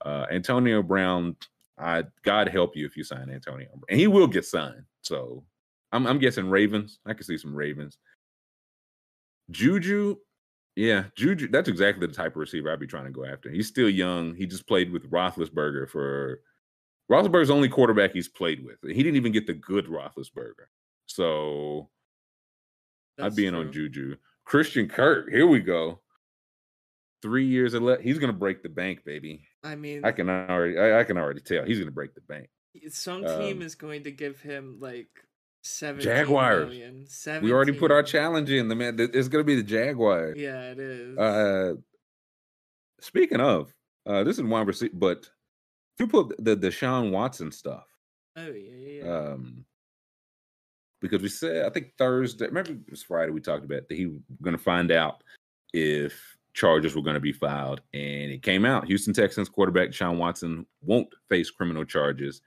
Uh, Antonio Brown, I God help you if you sign Antonio, and he will get signed. So I'm I'm guessing Ravens. I can see some Ravens. Juju, yeah, Juju. That's exactly the type of receiver I'd be trying to go after. He's still young. He just played with Roethlisberger for Roethlisberger's only quarterback he's played with. He didn't even get the good Roethlisberger. So I'd be in on. Juju. Christian Kirk, here we go. Three years of le- he's gonna break the bank, baby. I mean, I can already I, I can already tell he's gonna break the bank. some team um, is going to give him like seven Jaguars. million. We already put our challenge in. The man it's gonna be the Jaguars. Yeah, it is. Uh speaking of, uh this is one receiver, but put the Deshaun Watson stuff, oh yeah, yeah, yeah. um because we said I think Thursday, remember it was Friday we talked about that he was going to find out if charges were going to be filed, and it came out. Houston Texans quarterback Deshaun Watson won't face criminal charges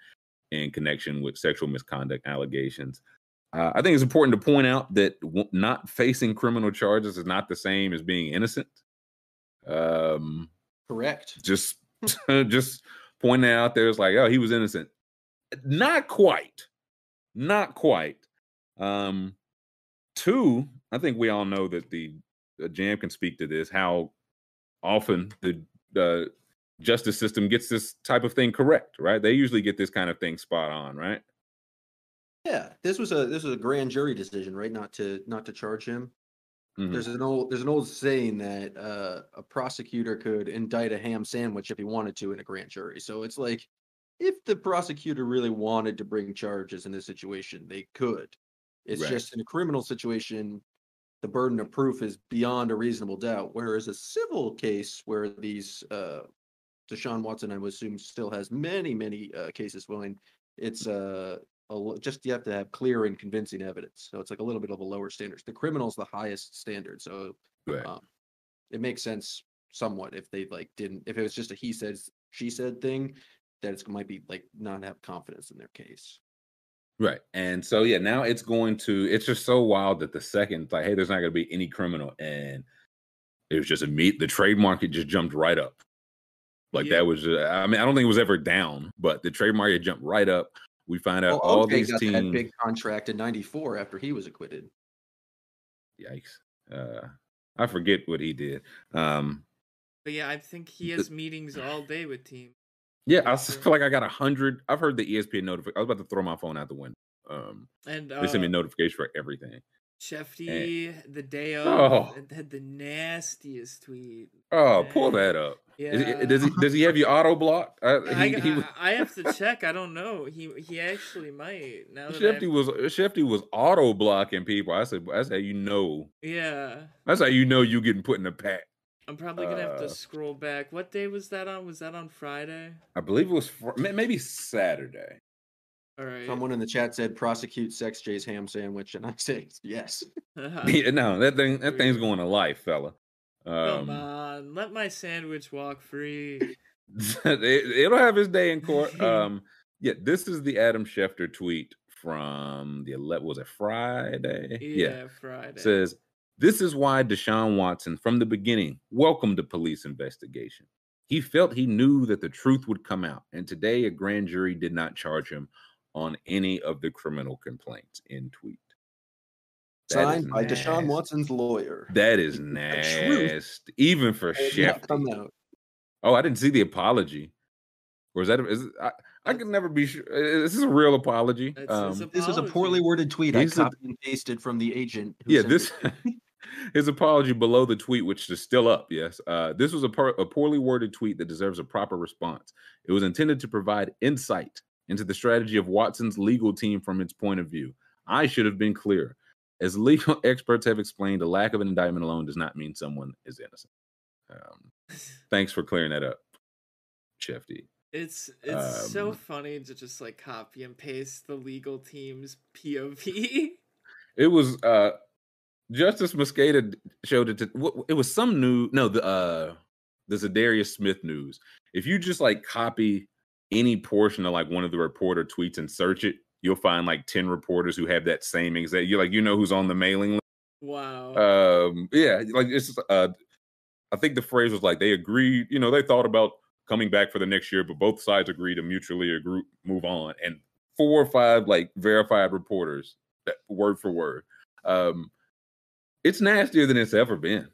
in connection with sexual misconduct allegations. Uh, I think it's important to point out that w- not facing criminal charges is not the same as being innocent. Um, Correct. just just pointing out there it's like oh he was innocent. Not quite. Not quite. Um two i think we all know that the, the jam can speak to this how often the the justice system gets this type of thing correct right? They usually get this kind of thing spot on right? Yeah, this was a this was a grand jury decision, right? Not to not to charge him. Mhm. There's an old there's an old saying that uh, a prosecutor could indict a ham sandwich if he wanted to in a grand jury. So it's like if the prosecutor really wanted to bring charges in this situation, they could. It's Right. just in a criminal situation, the burden of proof is beyond a reasonable doubt. Whereas a civil case where these uh, Deshaun Watson, I would assume, still has many many uh, cases willing. It's uh, a, just you have to have clear and convincing evidence. So it's like a little bit of a lower standard. The criminal's the highest standard. So right um, it makes sense somewhat if they like didn't if it was just a he said she said thing that it's might be like not have confidence in their case. Right. And so yeah, now it's going to it's just so wild that the second like, hey, there's not gonna be any criminal, and it was just a meet the trade market just jumped right up. Like Yeah. that was uh, I mean, I don't think it was ever down, but the trade market jumped right up. We find out Well, all OJ these got that teams big contract in '94 after he was acquitted. yikes. Uh I forget what he did. Um but yeah, I think he the- has meetings all day with teams. yeah, I Yeah. feel like I got a hundred. I've heard the ESPN notification. I was about to throw my phone out the window. Um And they sent me a uh, notification for everything. Shefty, the day of, Oh. had the nastiest tweet. Oh, pull that up. Yeah. Does he does he have you auto blocked? Uh, I, he, he was- I, I have to check. I don't know. He he actually might. Now Shefty I've- was Shefty was auto blocking people. I said that's how you know. Yeah. That's how you know you getting put in a pack. I'm probably gonna have Uh, to scroll back. What day was that on? Was that on Friday? I believe it was fr- maybe Saturday. All right. Someone in the chat said prosecute Sex J's ham sandwich, and I say yes. Yeah, no, that thing that thing's going to life, fella. Come Um, on, let my sandwich walk free. it, it'll have his day in court. Um, yeah, this is the Adam Schefter tweet from the 11 was it Friday? Yeah, Friday. says this is why Deshaun Watson from the beginning welcomed the police investigation. He felt he knew that the truth would come out, and today a grand jury did not charge him on any of the criminal complaints in tweet. That is Signed by Deshaun. Watson's lawyer. That is truth nasty, even for It has Chef. not come out. Oh, I didn't see the apology. Or is that? Is it, I? I can never be sure. This is this a real apology? Um, it's a- This is a poorly worded tweet I He's a- copied and pasted from the agent. who yeah, this his apology below the tweet, which is still up. Yes, uh, this was a, par- a poorly worded tweet that deserves a proper response. It was intended to provide insight into the strategy of Watson's legal team from its point of view. I should have been clear. As legal experts have explained, the lack of an indictment alone does not mean someone is innocent. Um, thanks for clearing that up, Chef D. It's it's so Um, funny to just like copy and paste the legal team's POV. It was uh Justice Mosqueda showed it to what it was some new no the uh the Za'Darius Smith news. If you just like copy any portion of like one of the reporter tweets and search it, you'll find like 10 reporters who have that same exact you like you know who's on the mailing list. Wow. Um yeah, like it's uh I think the phrase was like they agreed, you know, they thought about coming back for the next year, but both sides agreed to mutually agree move on. And four or five like verified reporters, that, word for word. Um, it's nastier than it's ever been.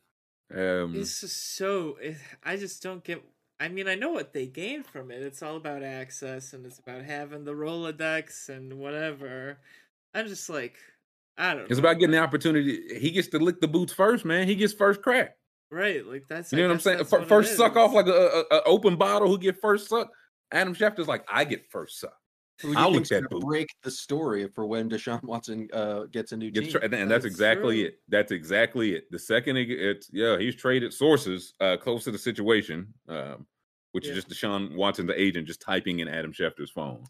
Um, it's just so it, I just don't get I mean I know what they gain from it. It's all about access and it's about having the Rolodex and whatever. I'm just like I don't know. it's about getting the opportunity. He gets to lick the boots first, man. He gets first crack. right, like that's You know what I'm saying? what First suck off like a, a, a open bottle. Who get first suck? Adam Schefter's like, I get first suck. Who I'll that boot. break the story for when Deshaun Watson uh, gets a new Gets team. tra- and that's, That's exactly true. it. That's exactly it. The second it, it's yeah, he's traded sources uh, close to the situation, um, which Yeah. is just Deshaun Watson, the agent, just typing in Adam Schefter's phone.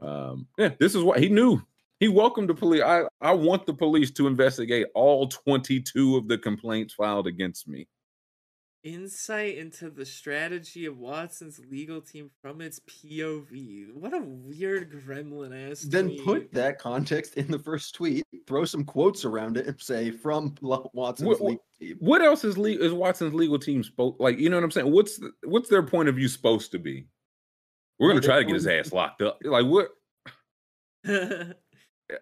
Um, yeah, this is what he knew. He welcomed the police. I, I want the police to investigate all 22 of the complaints filed against me. Insight into the strategy of Watson's legal team from its POV. What a weird gremlin ass. Then tweet. put that context in the first tweet, throw some quotes around it, and say from Lo- Watson's What- what- legal team. What else is le- is Watson's legal team supposed like? You know what I'm saying? What's the, what's their point of view supposed to be? We're gonna try to get his ass locked up. Like what?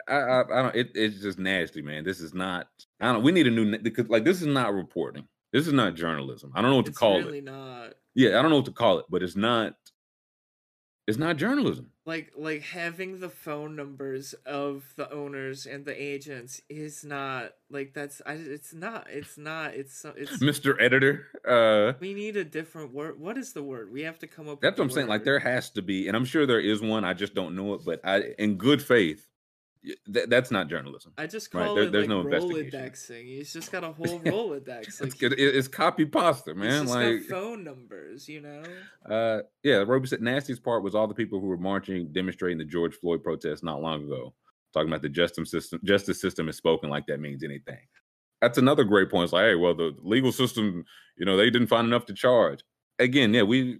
I, I, I don't. It, it's just nasty, man. This is not. I don't. We need a new because like this is not reporting. This is not journalism. I don't know what to it's call really it. not. Yeah, I don't know what to call it, but it's not. It's not journalism. like like having the phone numbers of the owners and the agents is not like that's I, it's not it's not it's it's Mr. Editor. Uh we need a different word what is the word we have to come up that's what I'm the saying. Like there has to be, and I'm sure there is one. I just don't know it. But I, in good faith, th- that's not journalism. I just right, call there- it there's like no. Rolodexing. He's just got a whole Rolodex. It's Like good. It's copy pasta, man. Like phone numbers, you know. Uh, yeah, Roby said nastiest part was all the people who were marching, demonstrating the George Floyd protest not long ago, talking about the justice system. Justice system is spoken like that means anything. That's another great point. It's like, hey, well, the legal system, you know, they didn't find enough to charge. Again, yeah, we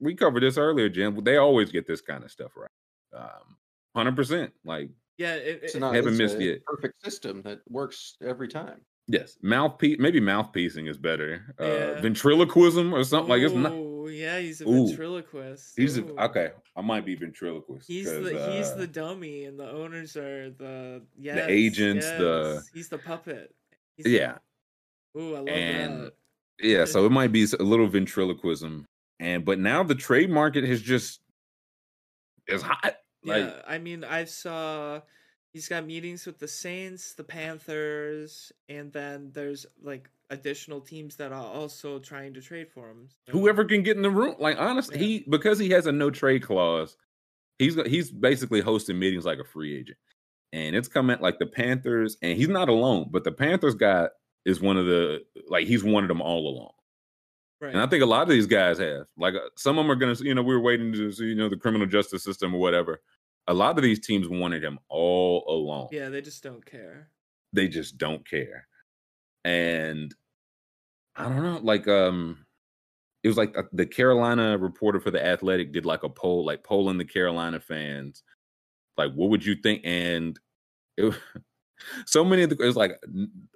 we covered this earlier, Jim. They always get this kind of stuff right. Um, hundred percent. Like, Yeah, it, It's it- not haven't it's missed a yet. perfect system that works every time. yes, mouthpiece. Maybe mouthpiecing is better. Uh, Yeah. ventriloquism or something like it's not. Oh, yeah, he's a Ooh. ventriloquist. He's a, okay. I might be ventriloquist. He's 'cause, the he's uh, the dummy, and the owners are the yes, agents, the- he's the puppet. He's the- yeah. Ooh, I love And that. Yeah, so it might be a little ventriloquism, and but now the trade market has just is hot. Like, yeah, I mean, I saw he's got meetings with the Saints, the Panthers, and then there's like additional teams that are also trying to trade for him. so- whoever can get in the room. Like honestly, Yeah. he because he has a no trade clause, he's he's basically hosting meetings like a free agent, and it's coming like the Panthers, and he's not alone, but the Panthers guy is one of the like he's one of them all along. right. And I think a lot of these guys have. Like uh, some of them are going to, you know, we are waiting to see, you know, the criminal justice system or whatever. A lot of these teams wanted him all along. yeah, they just don't care. They just don't care. And I don't know, like um it was like uh, the Carolina reporter for the Athletic did like a poll, like polling the Carolina fans, like what would you think? And it was- so many of the it was like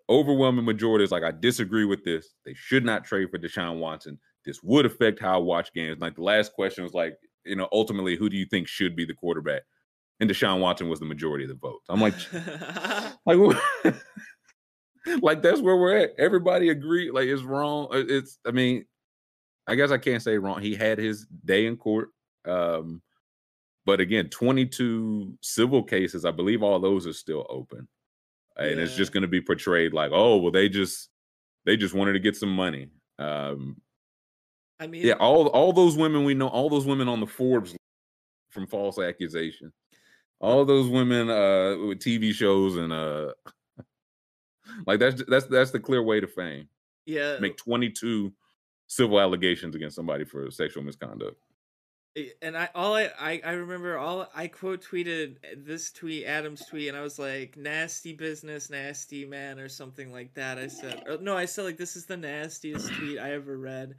overwhelming majority is like I disagree with this. They should not trade for Deshaun Watson. this would affect how I watch games. Like the last question was like, you know, ultimately, who do you think should be the quarterback? And Deshaun Watson was the majority of the votes. I'm like, like, like that's where we're at. Everybody agreed. Like it's wrong. Uh, It's. I mean, I guess I can't say wrong. He had his day in court. Um, but again, 22 civil cases. I believe all those are still open, and it's just going to be portrayed like, oh, well, they just they just wanted to get some money. Um, I mean, yeah, all all those women we know, all those women on the Forbes from false accusation, all those women uh with TV shows and uh like that's that's that's the clear way to fame. yeah. Make 22 civil allegations against somebody for sexual misconduct. And I all I, I I remember all I quote tweeted this tweet Adam's tweet and I was like nasty business nasty man or something like that I said no I said like this is the nastiest tweet I ever read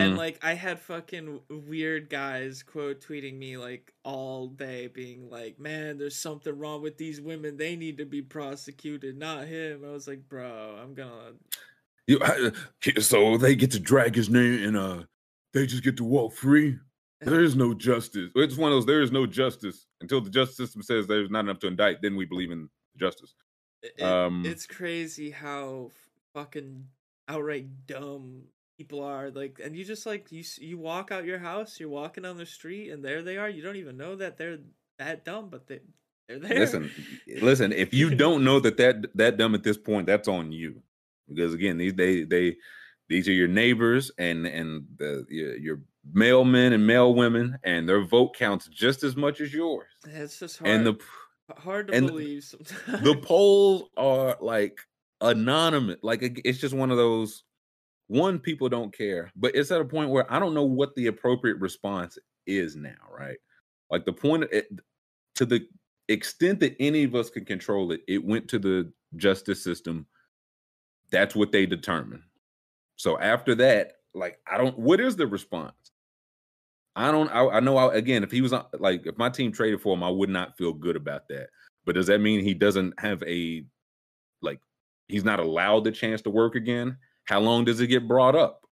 and Mm. like I had fucking weird guys quote tweeting me like all day being like man there's something wrong with these women they need to be prosecuted not him I was like bro I'm gonna You- so they get to drag his name and uh they just get to walk free. There is no justice. It's one of those. There is no justice until the justice system says there's not enough to indict. Then we believe in justice. it- Um, it's crazy how fucking outright dumb people are like and you just like you you walk out your house you're walking down the street and there they are you don't even know that they're that dumb but they they're there Listen, listen. If you don't know that that that dumb at this point, that's on you. Because again, these they they these are your neighbors and and the your, your male men and male women, and their vote counts just as much as yours. it's just hard And the hard to believe sometimes the polls are like anonymous. Like it's just one of those. One, people don't care, but it's at a point where I don't know what the appropriate response is now. Right, like the point to the extent that any of us can control it, it went to the justice system. That's what they determine. So after that, like I don't. What is the response? I don't. I, I know. I, again, if he was on, like, if my team traded for him, I would not feel good about that. But does that mean he doesn't have a like he's not allowed the chance to work again? How long does it get brought up?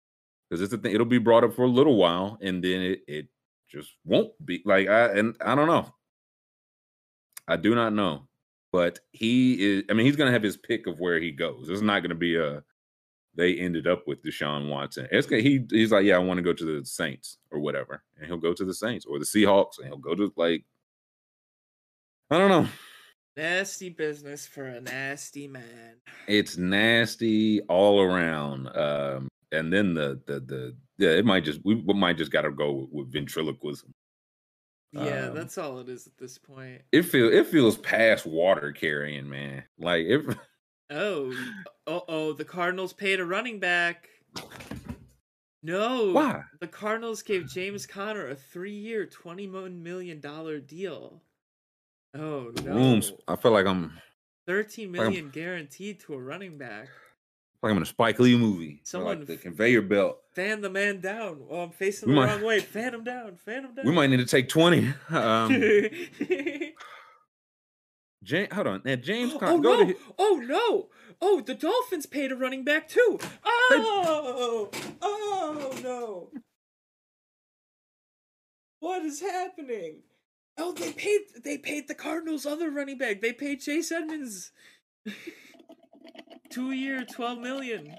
Because it's a thing, it'll be brought up for a little while and then it it just won't be like I and I don't know. I do not know. But he is I mean, he's gonna have his pick of where he goes. It's not gonna be a they ended up with Deshaun Watson. It's he he's like, yeah, I want to go to the Saints or whatever, and he'll go to the Saints or the Seahawks, and he'll go to like, I don't know. Nasty business for a nasty man it's nasty all around. Um, and then the the the yeah, it might just we we might just gotta go with, with ventriloquism. yeah Um, that's all it is at this point It feel it feels past water carrying, man. Like it. oh oh oh the Cardinals paid a running back no Why? The Cardinals gave James Conner a three-year, twenty-one million dollar deal. Oh no! Rooms. I feel like I'm 13 million like guaranteed to a running back. like I'm in a Spike Lee movie. Someone like the conveyor belt. Fan the man down. Oh, I'm facing We the might- wrong way. Fan him down. Fan him down. We might need to take twenty. Um, James, hold on. Now James, Con- oh go no! to Oh no! Oh, the Dolphins paid a running back too. Oh! Oh no! What is happening? Oh, they paid. They paid the Cardinals' other running back. They paid Chase Edmonds. Two year, twelve million.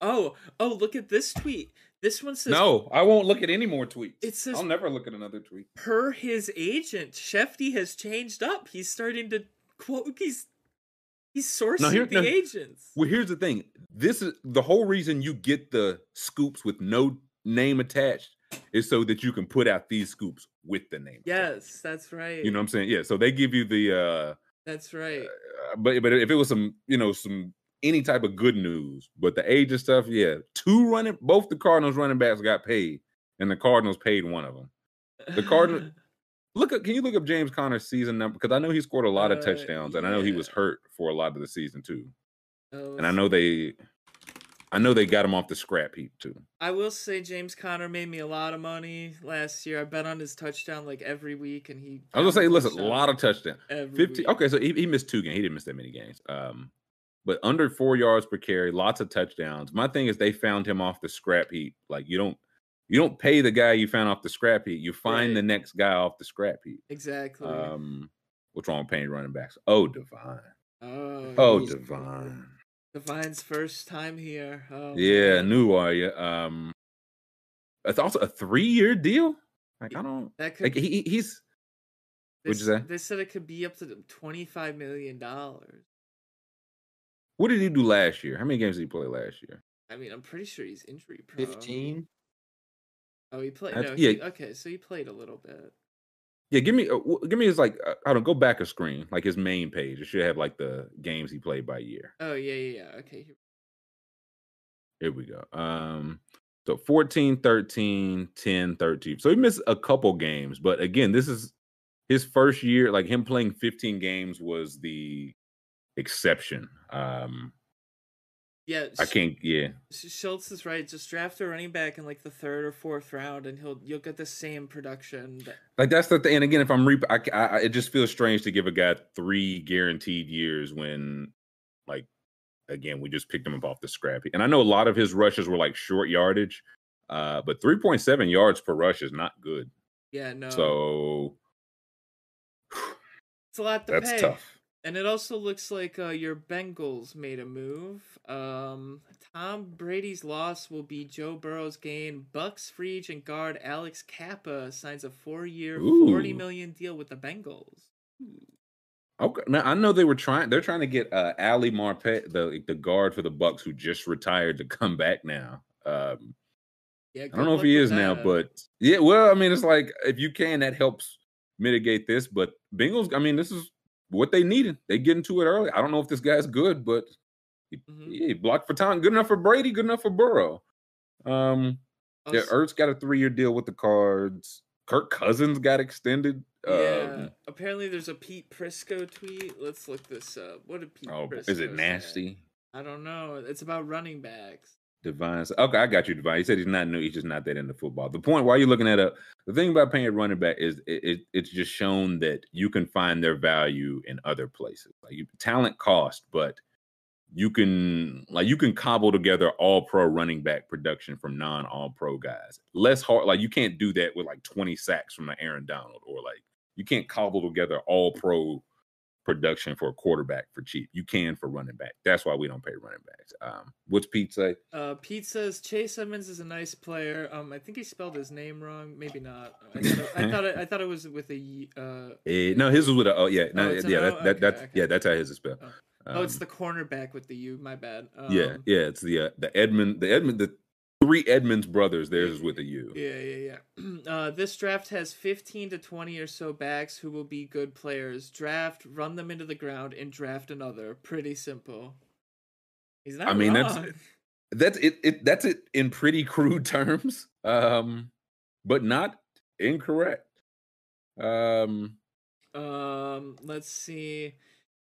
Oh, oh! Look at this tweet. This one says no, I won't look at any more tweets. It says- I'll never look at another tweet. per his agent, Shefty has changed up. He's starting to quote. He's he's sourcing here- the no. agents. Well, here's the thing. This is the whole reason you get the scoops with no name attached is so that you can put out these scoops with the name. Yes, that's right. You know what I'm saying? Yeah. So they give you the uh that's right. uh, but but if it was some, you know, some any type of good news, but the age and stuff, yeah. Two running both the Cardinals running backs got paid, and the Cardinals paid one of them. the Cardinal- Look up can you look up James Conner's season number? Because I know he scored a lot of Uh, touchdowns, and I know he was hurt for a lot of the season too. Oh, And I know they I know they got him off the scrap heap too. I will say James Conner made me a lot of money last year. I bet on his touchdown like every week, and he. I was gonna say, listen, a lot of touchdowns. every 15 week. okay, so he, he missed two games. He didn't miss that many games. Um but under four yards per carry, lots of touchdowns. My thing is they found him off the scrap heap. Like you don't you don't pay the guy you found off the scrap heap. You find Right. the next guy off the scrap heap. Exactly. Um, what's wrong with paying running backs? Oh, divine. oh, Oh, divine. Divine's first time here. Oh, Yeah, man. new are you? Um, it's also a three-year deal. Like I don't That could like he, he- he's they, what'd you say? They said it could be up to twenty five million dollars. what did he do last year? How many games did he play last year? I mean, I'm pretty sure he's injury prone. Fifteen. Oh, he played. No, yeah. he, okay, so he played a little bit. Yeah, give me uh, give me his like uh, I don't go back a screen like his main page. It should have like the games he played by year. Oh yeah, yeah, yeah. Okay, here- Here we go. Um so 14, 13, 10, 13. So he missed a couple games, but again, this is his first year like him playing 15 games was the exception. Um yeah. I can't yeah. Schultz is right. Just draft a running back in like the third or fourth round, and he'll you'll get the same production. that- Like that's the thing. And again, if I'm re, I, I, it just feels strange to give a guy three guaranteed years when, like, again, we just picked him up off the scrappy. And I know a lot of his rushes were like short yardage, uh, but 3.7 yards per rush is not good. Yeah, no. So it's a lot to that's pay. tough. And it also looks like uh, your Bengals made a move. Um, Tom Brady's loss will be Joe Burrow's gain. Bucks free agent guard Alex Cappa signs a four-year, forty Ooh. million deal with the Bengals. Okay, now I know they were trying. They're trying to get uh, Ali Marpet, the the guard for the Bucks, who just retired, to come back now. Um, Yeah, I don't know if he is now, but yeah, well, I mean, it's like if you can, that helps mitigate this. But Bengals, I mean, this is what they needed. They get into it early. I don't know if this guy's good, but he, Mhm. he blocked for time. Good enough for Brady. Good enough for Burrow. Um, yeah, Also- Ertz got a three year deal with the Cards. Kirk Cousins got extended. yeah. Um, Apparently, there's a Pete Prisco tweet. Let's look this up. What did Pete? oh, Prisco is it say? nasty? I don't know. It's about running backs. Divine. Okay, I got you, Divine. He said he's not new. He's just not that into football. The point, why you looking at up, the thing about paying a running back is it, it it's just shown that you can find their value in other places. Like you, talent cost, but you can like you can cobble together all pro running back production from non all pro guys. Less hard. Like you can't do that with like 20 sacks from an Aaron Donald or like you can't cobble together all pro production for a quarterback for cheap. You can for running back. That's why we don't pay running backs. Um, what's Pete say? Uh, Pete says Chase Edmonds is a nice player. Um, I think he spelled his name wrong. Maybe not. I thought it, I thought it, I thought it was with a y- uh. Eh, no, his was with a oh yeah no Oh, yeah that, that Okay, that's okay. yeah that's how his is spelled. Oh. oh, it's Um, the cornerback with the U. My bad. Um, yeah yeah it's the uh, the Edmund the Edmund the three Edmunds brothers. Theirs is with a U. Yeah, yeah, yeah. Uh, this draft has 15 to 20 or so backs who will be good players. Draft, run them into the ground, and draft another. Pretty simple. He's not I mean, that's- That's it, it. That's it in pretty crude terms, um, but not incorrect. Um, Um, let's see.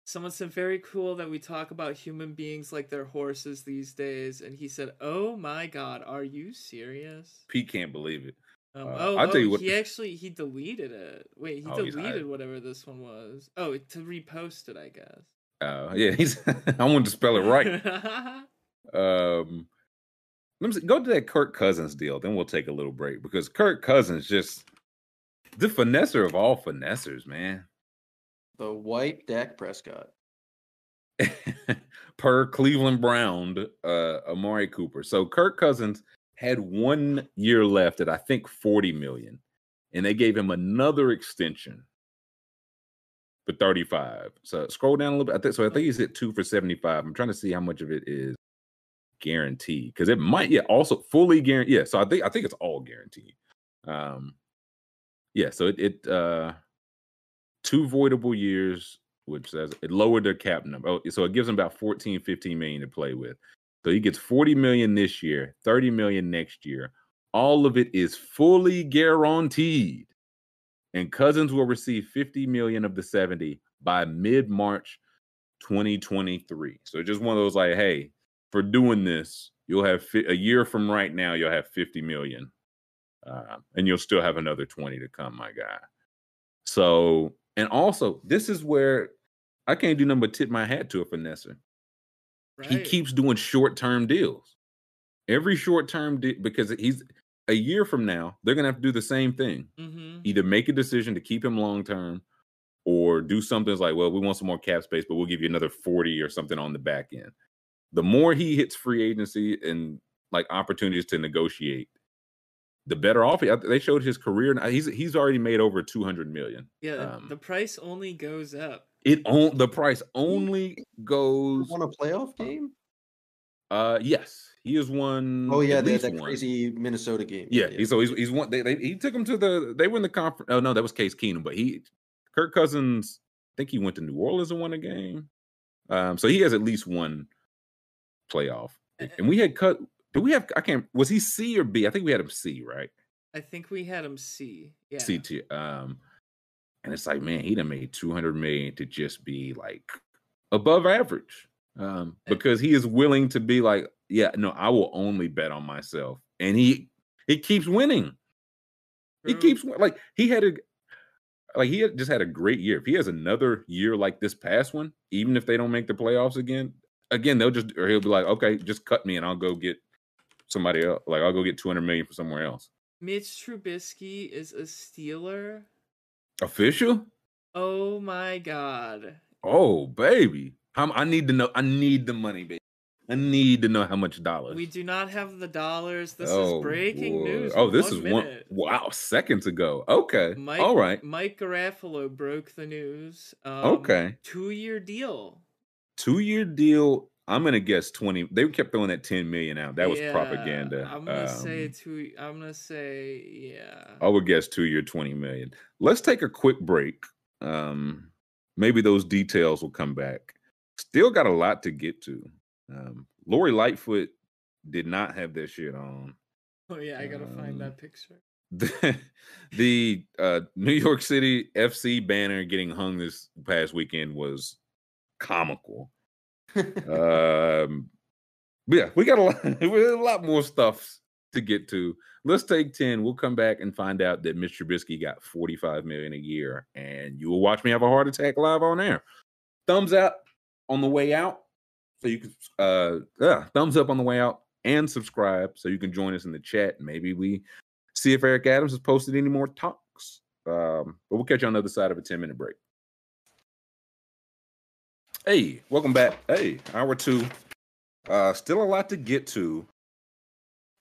Someone said very cool that we talk about human beings like they're horses these days, and he said, "Oh my god, are you serious?" Pete can't believe it. Um, Uh, oh, I'll tell oh, you what- he actually he deleted it. Wait, he Oh, deleted whatever this one was. Oh, to repost it, I guess. Uh, yeah, he's. I wanted to spell it right. Um, let me see, go to that Kirk Cousins deal. Then we'll take a little break because Kirk Cousins just the finesser of all finessers, man. The white Dak Prescott. per Cleveland Brown, uh, Amari Cooper. So Kirk Cousins had one year left at I think 40 million, and they gave him another extension for 35. So scroll down a little bit. I think so. I think he's at two for 75. I'm trying to see how much of it is guaranteed because it might, yeah, also fully guaranteed. Yeah, so I think I think it's all guaranteed. Um, yeah, so it, it uh two voidable years which says it lowered their cap number. Oh, so it gives him about 14, 15 million to play with. So he gets 40 million this year, 30 million next year. All of it is fully guaranteed. And Cousins will receive 50 million of the 70 by mid-March 2023. So just one of those like, hey, for doing this, you'll have fi- a year from right now, you'll have 50 million. Uh, and you'll still have another 20 to come, my guy. So, and also, this is where I can't do nothing but tip my hat to a finesser. he keeps doing short term deals. Every short term deal because he's a year from now, they're gonna have to do the same thing. Mm-hmm. Either make a decision to keep him long term or do something that's like, well, we want some more cap space, but we'll give you another 40 or something on the back end. The more he hits free agency and like opportunities to negotiate, the better off he. They showed his career. and He's he's already made over 200 million. Yeah, Um, the price only goes up. It on the price only goes. Won a playoff game? Uh, yes, he has won. Oh yeah, at that, that one. crazy Minnesota game. Yeah, he's so he's he's one. They, they he took him to the. They were in the conference. Oh no, that was Case Keenum, but he, Kirk Cousins. I think he went to New Orleans and won a game. Um, so he has at least one playoff. And we had cut. Do we have? I can't. Was he C or B? I think we had him C, right? I think we had him C. Yeah. C tier. Um, and it's like, man, he done made two hundred million to just be like above average. Um, because he is willing to be like, yeah, no, I will only bet on myself, and he he keeps winning. He keeps like he had a like he had just had a great year. If he has another year like this past one, even if they don't make the playoffs again, again they'll just or he'll be like, okay, just cut me and I'll go get somebody else. Like I'll go get two hundred million from somewhere else. Mitch Trubisky is a Steeler. Official? Oh my god. Oh baby, I'm, I need to know. I need the money, baby. I need to know how much dollars. We do not have the dollars. This Oh, is breaking boy. news. Oh, this one is one. Wow, seconds ago. Okay, Mike, all right. Mike Garafolo broke the news. Um, Okay. Two year deal. Two year deal. I'm gonna guess twenty. They kept throwing that ten million out. That was Yeah, propaganda. I'm gonna say Um, two. I'm gonna say yeah. I would guess two year, 20 million. Let's take a quick break. Um, maybe those details will come back. Still got a lot to get to. Um, Lori Lightfoot did not have that shit on. Oh yeah, I gotta find um, that picture. The, the uh, New York City FC banner getting hung this past weekend was comical. Um, yeah, we got a lot, a lot more stuff to get to. Let's take 10. We'll come back and find out that Mr. Trubisky got 45 million a year, and you will watch me have a heart attack live on air. Thumbs up on the way out. So you can uh yeah, thumbs up on the way out and subscribe so you can join us in the chat. Maybe we see if Eric Adams has posted any more talks. Um, but we'll catch you on the other side of a 10 minute break. Hey, welcome back. Hey, hour two. Uh, still a lot to get to.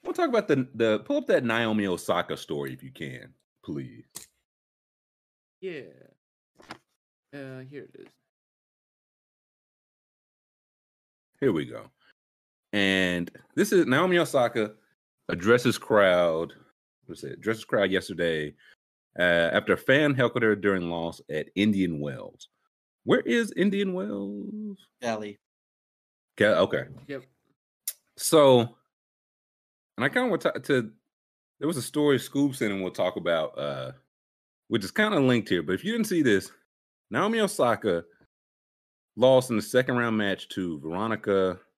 We'll talk about the the pull up that Naomi Osaka story if you can, please. Yeah. Uh, here it is. Here we go. And this is Naomi Osaka addresses crowd. What's it? Addresses crowd yesterday uh, after a fan heckled her during loss at Indian Wells. Where is Indian Wells? Valley. Okay, okay. Yep. So, and I kind of want to, to. There was a story Scoob sent, and we'll talk about, uh, which is kind of linked here. But if you didn't see this, Naomi Osaka lost in the second round match to Veronica.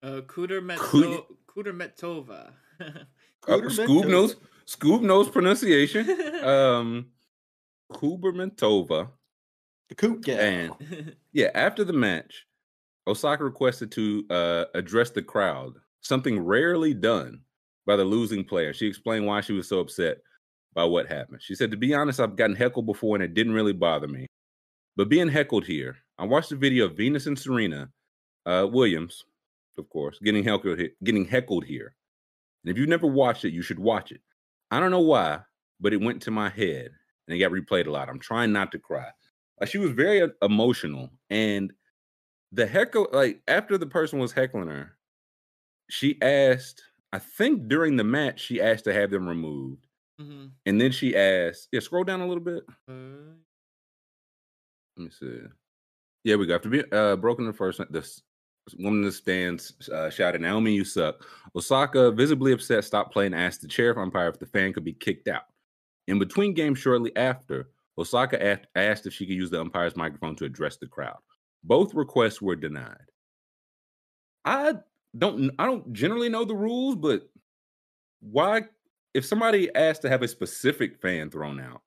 Uh, Kuder Kud- Kudermetova. Uh, Kudermetova. Scoob knows. Scoob knows pronunciation. um, Kubermentova. The Coot Gal. And yeah, after the match, Osaka requested to uh, address the crowd, something rarely done by the losing player. She explained why she was so upset by what happened. She said, To be honest, I've gotten heckled before and it didn't really bother me. But being heckled here, I watched the video of Venus and Serena uh, Williams, of course, getting heckled, he- getting heckled here. And if you've never watched it, you should watch it. I don't know why, but it went to my head and it got replayed a lot. I'm trying not to cry. Like she was very uh, emotional, and the heckle, like after the person was heckling her, she asked. I think during the match, she asked to have them removed, Mhm. and then she asked. Yeah, scroll down a little bit. Uh, Let me see. Yeah, we go. to be uh, broken the first, the s- woman in the stands uh, shouted, "Naomi, you suck." Osaka, visibly upset, stopped playing. Asked the chair umpire if the fan could be kicked out. In between games, shortly after, Osaka asked, if she could use the umpire's microphone to address the crowd. Both requests were denied. I don't. I don't generally know the rules, but why? If somebody asked to have a specific fan thrown out,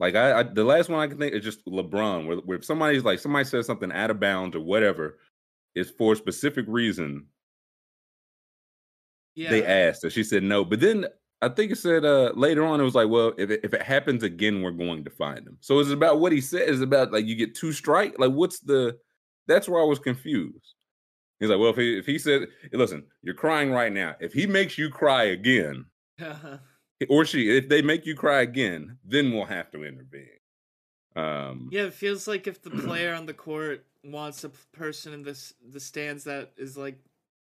Like I, I, the last one I can think is just LeBron, where, where if somebody's like somebody says something out of bounds or whatever, is for a specific reason. Yeah. They asked, and she said no. But then I think it said uh later on it was like, well, if it, if it happens again, we're going to find him. So it's about what he said. It's about like you get two strike. Like what's the? That's where I was confused. He's like, well, if he if he said, listen, you're crying right now. If he makes you cry again, or she, if they make you cry again, then we'll have to intervene. Um, yeah, it feels like if the player on the court wants a person in this the stands that is like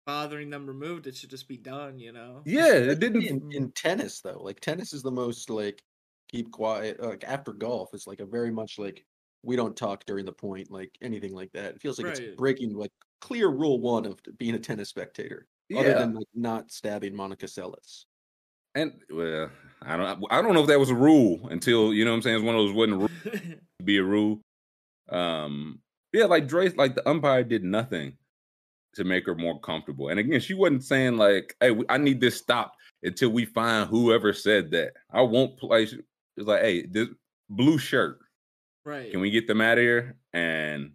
bothering them removed, it should just be done. You know? yeah, it didn't. in, in tennis though. Like tennis is the most like keep quiet. Like after golf, it's like a very much like we don't talk during the point, like anything like that. It feels like Right. it's breaking like clear rule one of being a tennis spectator, other Yeah, than like not stabbing Monica Seles. and well, I don't. I don't know if that was a rule until you know what I'm saying. It's one of those wasn't a rule be a rule. Um, yeah, like Dre, like the umpire did nothing to make her more comfortable. And again, she wasn't saying like, "Hey, I need this stopped until we find whoever said that." I won't play. It's like, "Hey, this blue shirt, right. can we get them out of here?" And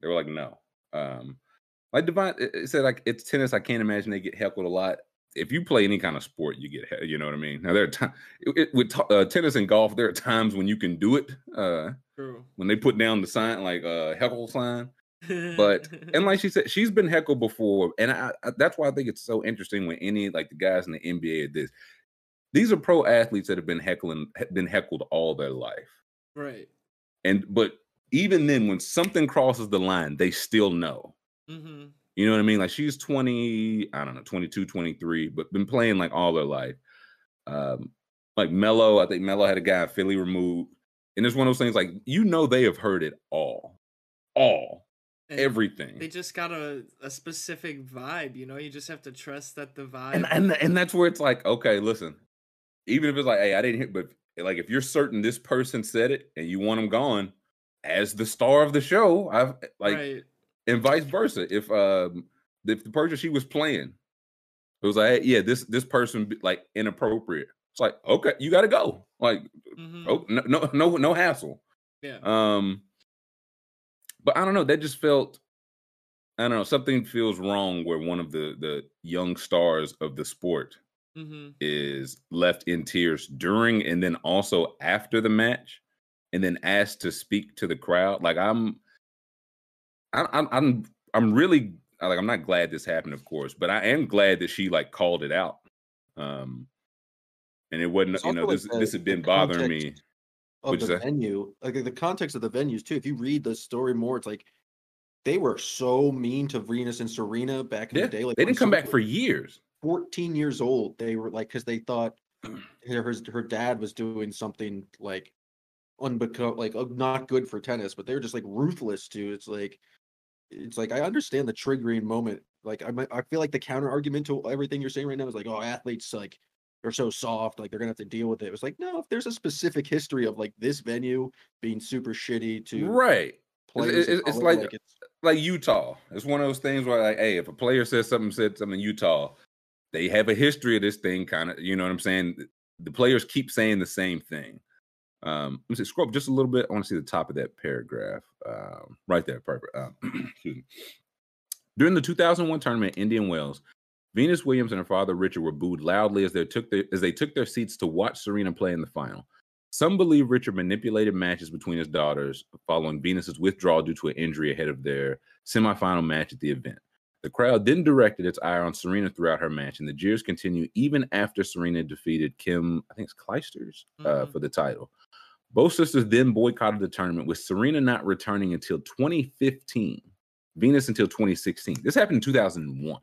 they were like, "No." Um, like it said, like it's tennis. I can't imagine they get heckled a lot. If you play any kind of sport, you get, he- you know what I mean. Now there are times with t- uh, tennis and golf. There are times when you can do it. Uh, True. when they put down the sign, like uh, heckle sign. But and like she said, she's been heckled before, and I, I, that's why I think it's so interesting when any like the guys in the NBA at this. These are pro athletes that have been heckling, been heckled all their life, right. and but even then, when something crosses the line, they still know. Mm-hmm. You know what I mean? Like she's 20, I don't know, 22, 23, but been playing like all their life. Um, like Melo, I think Melo had a guy in Philly removed. And it's one of those things like you know they have heard it all. All. Everything. They just got a, a specific vibe, you know. You just have to trust that the vibe. and and and that's where it's like, okay, listen, even if it's like, hey, I didn't hear, but like if you're certain this person said it and you want them gone, as the star of the show, I've like right. and vice versa. If um if the person she was playing, it was like, hey, yeah, this this person like inappropriate. It's like, okay, you got to go. Like, Mhm. oh, no, no, no, no hassle. Yeah. Um, but I don't know. That just felt, I don't know. Something feels wrong where one of the the young stars of the sport mm-hmm. is left in tears during and then also after the match, and then asked to speak to the crowd. Like I'm, I, I'm, I'm, I'm really like I'm not glad this happened, of course, but I am glad that she like called it out. Um, and it wasn't, It's you know, this this had been bothering me. Of What'd the venue, like the context of the venues too. If you read the story more, it's like they were so mean to Venus and Serena back in Yeah, the day. Like they didn't come back for years. 14 years old. They were like because they thought her her her dad was doing something like unbecome like uh, not good for tennis, but they were just like ruthless too. It's like it's like I understand the triggering moment. Like I I feel like the counter argument to everything you're saying right now is like, oh, athletes like they're so soft, like they're gonna have to deal with it. It was like, no, if there's a specific history of like this venue being super shitty to Right. players, of it- it's color, like- it's like Utah. It's one of those things where like, hey, if a player says something, said something in Utah, they have a history of this thing, kind of. You know what I'm saying? The players keep saying the same thing. Um, let me see, scroll up just a little bit. I want to see the top of that paragraph. Um, right there, perfect. Um, excuse me. During the 2001 tournament Indian Wells, Venus Williams and her father Richard were booed loudly as they took their as they took their seats to watch Serena play in the final. Some believe Richard manipulated matches between his daughters following Venus's withdrawal due to an injury ahead of their semifinal match at the event. The crowd then directed its ire on Serena throughout her match, and the jeers continued even after Serena defeated Kim, I think it's Clijsters, uh, Mhm. for the title. Both sisters then boycotted the tournament, with Serena not returning until 2015, Venus until 2016. This happened in 2001.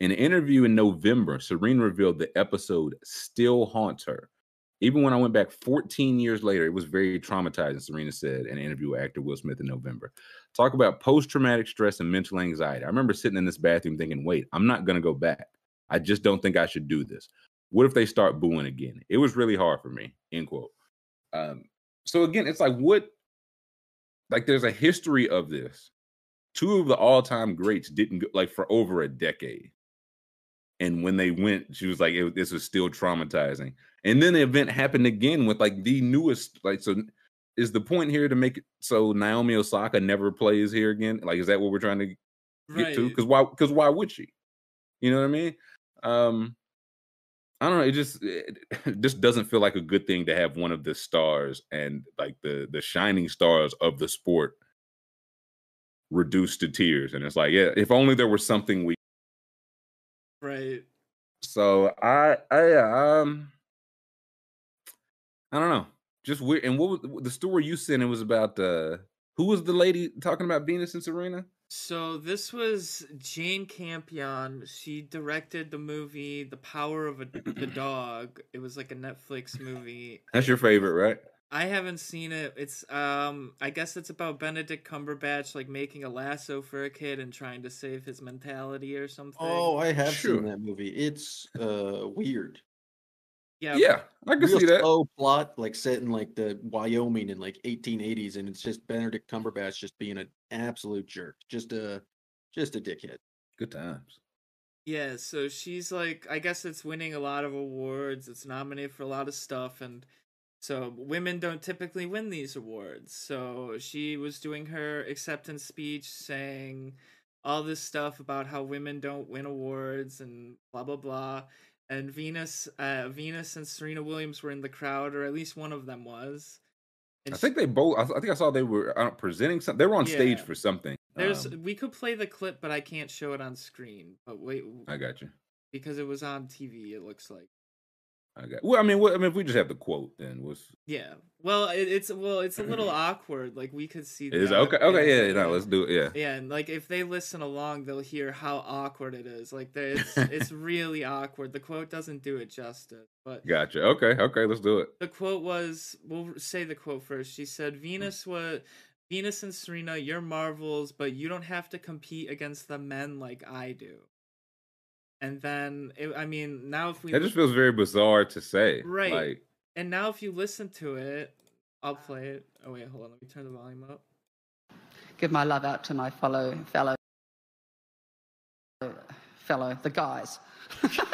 In an interview in November, Serena revealed the episode still haunts her. Even when I went back 14 years later, it was very traumatizing, Serena said in an interview with actor Will Smith in November. Talk about post traumatic stress and mental anxiety. I remember sitting in this bathroom thinking, wait, I'm not going to go back. I just don't think I should do this. What if they start booing again? It was really hard for me, end quote. Um, so again, it's like, what, like, there's a history of this. Two of the all time greats didn't go, like, for over a decade And when they went, she was like, it, "This was still traumatizing." And then the event happened again with like the newest. Like, so is the point here to make it so Naomi Osaka never plays here again? Like, is that what we're trying to get right. to? Because why? Because why would she? You know what I mean? Um, I don't know. It just it, it just doesn't feel like a good thing to have one of the stars and like the the shining stars of the sport reduced to tears. And it's like, yeah, if only there was something we. Right. So I I um I don't know. Just weird. And what was the story you sent? It was about uh who was the lady talking about Venus and Serena? So this was Jane Campion. She directed the movie The Power of a, the Dog. It was like a Netflix movie. That's your favorite, right? I haven't seen it. It's um I guess it's about Benedict Cumberbatch like making a lasso for a kid and trying to save his mentality or something. Oh, I have Sure. seen that movie. It's uh weird. yeah. Yeah, I can Real see that. slow plot, like set in like the Wyoming in like 1880s, and it's just Benedict Cumberbatch just being an absolute jerk, just a just a dickhead. Good times. Yeah, so she's like, I guess it's winning a lot of awards. It's nominated for a lot of stuff, and so women don't typically win these awards. So she was doing her acceptance speech saying all this stuff about how women don't win awards and blah blah blah. And Venus, uh, Venus and Serena Williams were in the crowd, or at least one of them was. And I think they both. I, think I saw they were uh, presenting something. They were on stage for something. there's Um, we could play the clip, but I can't show it on screen. But wait, I got you. because it was on TV, it looks like. I got. Well, I mean, what, I mean, if we just have the quote, then what's Yeah. Well, it, it's well, it's a little awkward. Like we could see. is okay? Okay, yeah, no, let's do it. Yeah, Yeah, and like if they listen along, they'll hear how awkward it is. Like there, it's it's really awkward. The quote doesn't do it justice. But gotcha. Okay, okay, let's do it. the quote was, we'll say the quote first. She said, mm. "Venus was." Venus and Serena, you're marvels, but you don't have to compete against the men like I do. And then, it, I mean, now if we That just feels very bizarre to say. Right. Like, And now, if you listen to it, I'll play it. Oh wait, hold on. Let me turn the volume up. give my love out to my fellow fellow fellow the guys the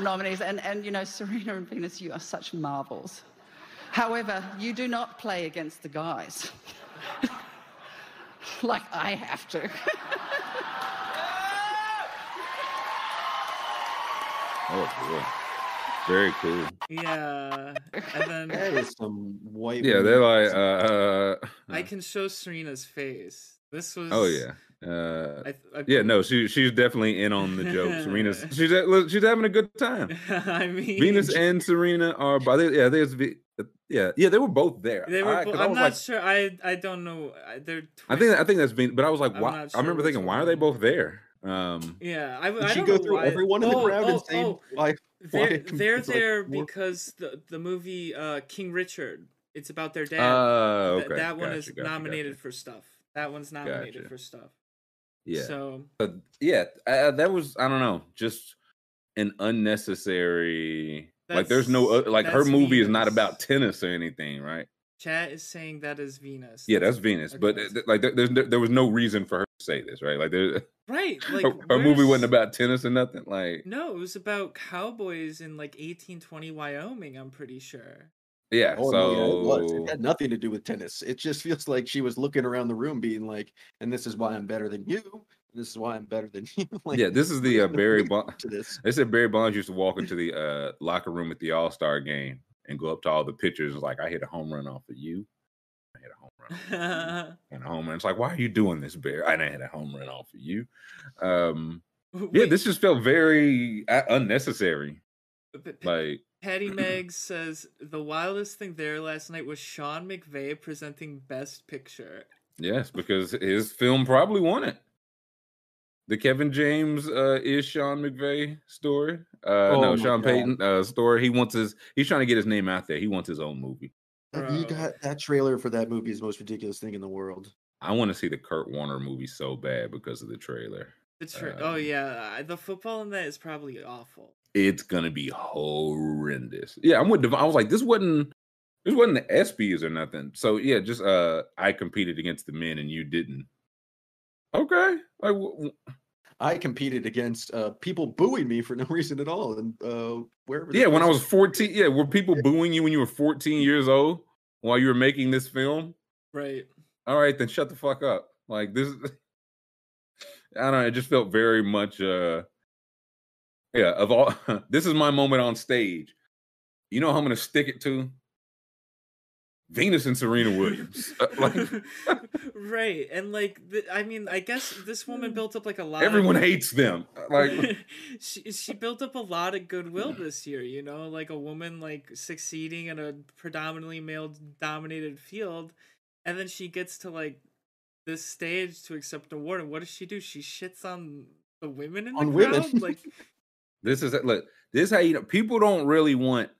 nominees and and you know serena and venus you are such marvels however you do not play against the guys like i have to oh boy, very cool. Yeah, and then is some white. Yeah, they're like, uh, I can show Serena's face. This was. oh yeah, uh, I, I, yeah. No, she she's definitely in on the joke. Serena's she's she's having a good time. I mean, Venus and Serena are by the yeah. There's V- yeah yeah they were both there. They were. I, bo- 'cause I I'm not like, sure. I I don't know. I- They're. I think I twist- think that's Venus, but I was like, I'm why? not I remember thinking, why are they both there? Um, Yeah, I, I don't go know through why. everyone in the oh, crowd oh, and say oh, why? They're why they're it's like there because the the movie uh, King Richard. It's about their dad. uh, Th- okay, that one gotcha, is gotcha, nominated gotcha. for stuff. That one's nominated for stuff. Yeah, So but yeah, uh, that was I don't know, just an unnecessary. like, there's no uh, like her movie is not about tennis or anything, right? Chat is saying that is Venus. Yeah, that's Venus, but Okay. uh, th- like there, there's there was no reason for her to say this, right? Like there, right. Like her, her movie wasn't about tennis or nothing. Like No, it was about cowboys in like 1820 Wyoming. I'm pretty sure. yeah, Oh, no, yeah, it was. so It had nothing to do with tennis. It just feels like she was looking around the room, being like, "And this is why I'm better than you. and This is why I'm better than you." like, yeah, this is the uh, Barry reason Bond. to this. They said Barry Bonds used to walk into the uh, locker room at the All Star game and go up to all the pitchers and like, "I hit a home run off of you. I hit a home run." off of you, and a home run. It's like, why are you doing this, Barry? I didn't hit a home run off of you. Um, yeah, this just felt very uh, unnecessary. but Like, Patty Meg says the wildest thing there last night was Sean McVay presenting Best Picture. yes, because his film probably won it. The Kevin James uh, is Sean McVay story. Uh, Oh no, Sean God. Payton uh, story. He wants his. He's trying to get his name out there. He wants his own movie. That- You got that trailer for that movie is the most ridiculous thing in the world. I want to see the Kurt Warner movie so bad because of the trailer. The tra- oh Um, yeah, the football in that is probably awful. It's gonna be horrendous. Yeah, I'm with. Dev- I was like, this wasn't. This wasn't the ESPYS or nothing. So yeah, just uh, I competed against the men and you didn't. Okay, like w- w- I competed against uh, people booing me for no reason at all, and uh, wherever. this Yeah, when I was 14. Yeah, were people booing you when you were 14 years old while you were making this film? Right. All right, then shut the fuck up. Like this I don't know, it just felt very much uh yeah, of all this is my moment on stage. You know how I'm gonna stick it to? Venus and Serena Williams. Uh, like right. And like the, I mean, I guess this woman built up like a lot everyone of hates them. Like she she built up a lot of goodwill this year, you know, like a woman like succeeding in a predominantly male dominated field and then she gets to like this stage to accept an award and what does she do? She shits on the women in the On crowd? like this is look, this is how you know people don't really want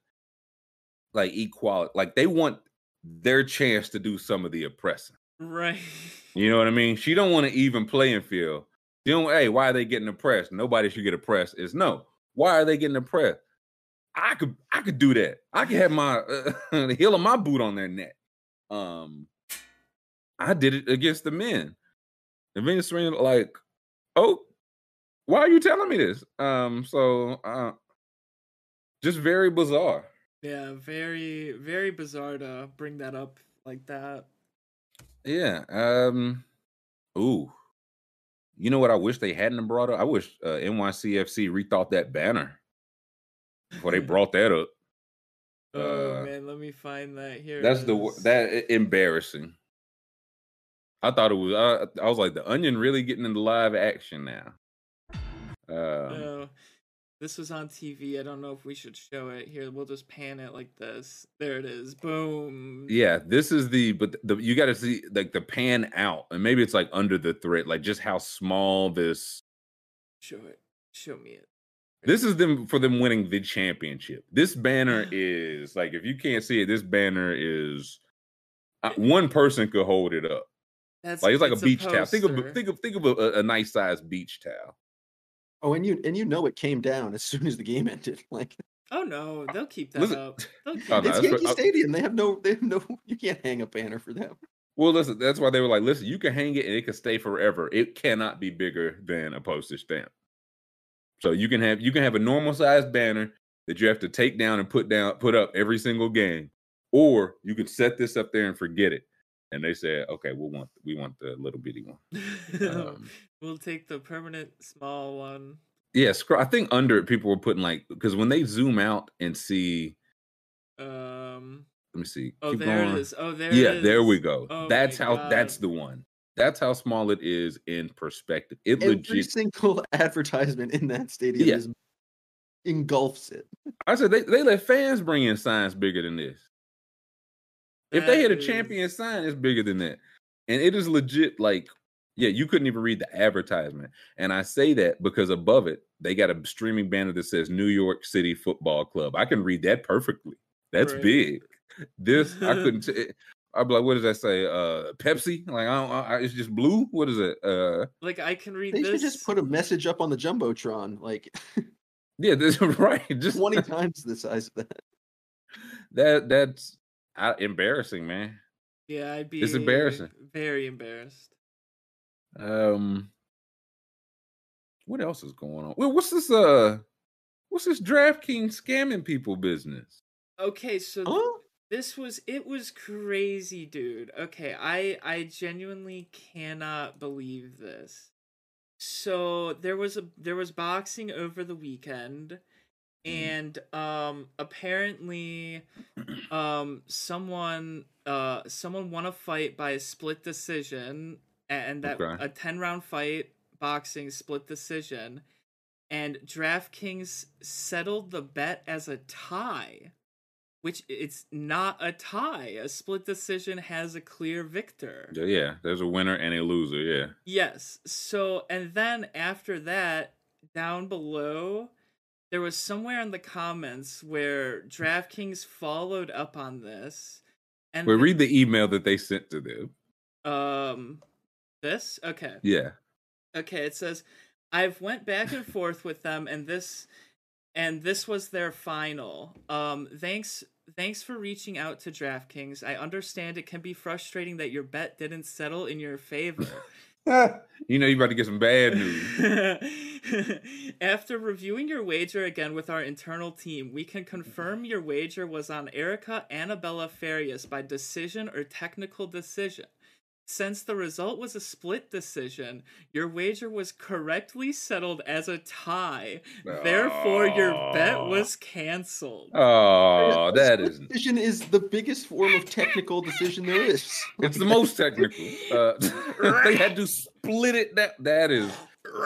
like equality. Like they want their chance to do some of the oppressing. right. You know what I mean? She don't want to even playing field. She don't. Hey, why are they getting oppressed? Nobody should get oppressed. Is no. Why are they getting oppressed? I could. I could do that. I could have my uh, the heel of my boot on their neck. Um, I did it against the men. And Venus Serena like, oh, why are you telling me this? Um, so uh, just very bizarre. Yeah, very very bizarre to bring that up like that. Yeah. Um. Ooh. You know what? I wish they hadn't brought up. I wish uh, NYCFC rethought that banner before they brought that up. Oh Uh, man, let me find that here. That's the that embarrassing. I thought it was. I, I was like, the Onion really getting into live action now. Um, Oh, this was on TV. I don't know if we should show it here. We'll just pan it like this. There it is. Boom. yeah, this is the but the you got to see like the pan out, and maybe it's like under the thread, like just how small this Show it. Show me it. This is them for them winning the championship. This banner is like if you can't see it, this banner is uh, one person could hold it up. That's Like it's like a it's beach towel. Think of think of think of a, a nice sized beach towel. Oh, and you and you know it came down as soon as the game ended. Like Oh no, uh, they'll keep that Listen- up. Oh, keep Oh, no, it's that's up. what- Yankee Stadium. They have no. They have no. You can't hang a banner for them. Well, listen, that's why they were like, listen, you can hang it and it can stay forever. It cannot be bigger than a postage stamp. So you can have you can have a normal sized banner that you have to take down and put down put up every single game, or you can set this up there and forget it. And they said, okay, we want we want the little bitty one. Um, we'll take the permanent small one. Yeah, scroll. I think under it, people were putting like because when they zoom out and see, Um. let me see. Oh, keep there going. it is. Oh, there. yeah, it there we go. Oh that's my how. That's the one. That's how small it is in perspective. It Every legit. single advertisement in that stadium Yeah. is engulfs it. I said they, they let fans bring in signs bigger than this. If they That had a champion sign, it's bigger than that. And it is legit like, yeah, you couldn't even read the advertisement. And I say that because above it, they got a streaming banner that says New York City Football Club. I can read that perfectly. That's Right. big. This I couldn't. T- I'd be like, what does that say? Uh, Pepsi? Like, I don't. I, it's just blue. What is it? Uh, Like I can read They this. should just put a message up on the jumbotron, like yeah, this right. Just twenty times the size of that. that. That's uh, embarrassing, man. Yeah, I'd be. It's embarrassing. Very embarrassed. Um, what else is going on? Well, what's this? Uh, what's this DraftKings scamming people business? Okay, so th- Huh? this was it was crazy, dude. Okay, I I genuinely cannot believe this. So there was a there was boxing over the weekend and um apparently um someone uh someone won a fight by a split decision and that Okay. a 10 round fight boxing split decision and DraftKings settled the bet as a tie which it's not a tie a split decision has a clear victor Yeah, Yeah, there's a winner and a loser. Yeah, Yes. So, and then after that, down below, there was somewhere in the comments where DraftKings followed up on this. And well, read the email that they sent to them. um this? Okay. Yeah, okay it says i've went back and forth with them and this and this was their final. Um thanks thanks for reaching out to draftkings. I understand it can be frustrating that your bet didn't settle in your favor you know you're about to get some bad news. After reviewing your wager again with our internal team, we can confirm your wager was on Erica Anabella Farias by decision or technical decision. Since the result was a split decision, your wager was correctly settled as a tie. Therefore, your bet was canceled. Oh, that is decision is the biggest form of technical decision there is. it's the most technical. Uh, they had to split it. That that is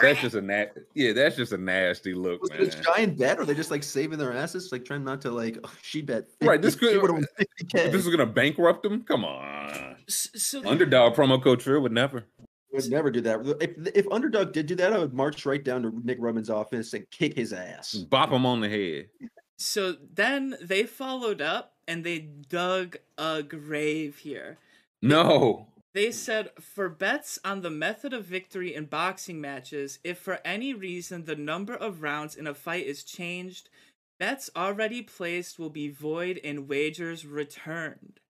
that's just a na- yeah, that's just a nasty look, Was man. it a giant bet? Or are they just like saving their asses, like trying not to like? Oh, she bet. 50, Right, this could- would have won fifty k. This is gonna bankrupt them. Come on, S- So, underdog promo code Trill would never. would never do that. If if underdog did do that, I would march right down to Nick Rubin's office and kick his ass. Bop him on the head. so then they followed up and they dug a grave here. No, They said for bets on the method of victory in boxing matches, if for any reason the number of rounds in a fight is changed, bets already placed will be void and wagers returned.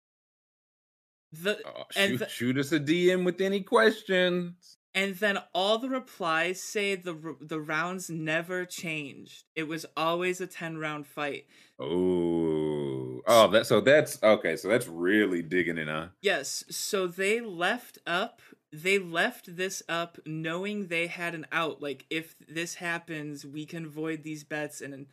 The Oh, And shoot, the- shoot us a DM with any questions. and then all the replies say the the rounds never changed. It was always a 10 round fight. Oh, oh, that so that's okay. So that's really digging in, huh? Yes, so they left up they left this up knowing they had an out. Like if this happens, we can void these bets and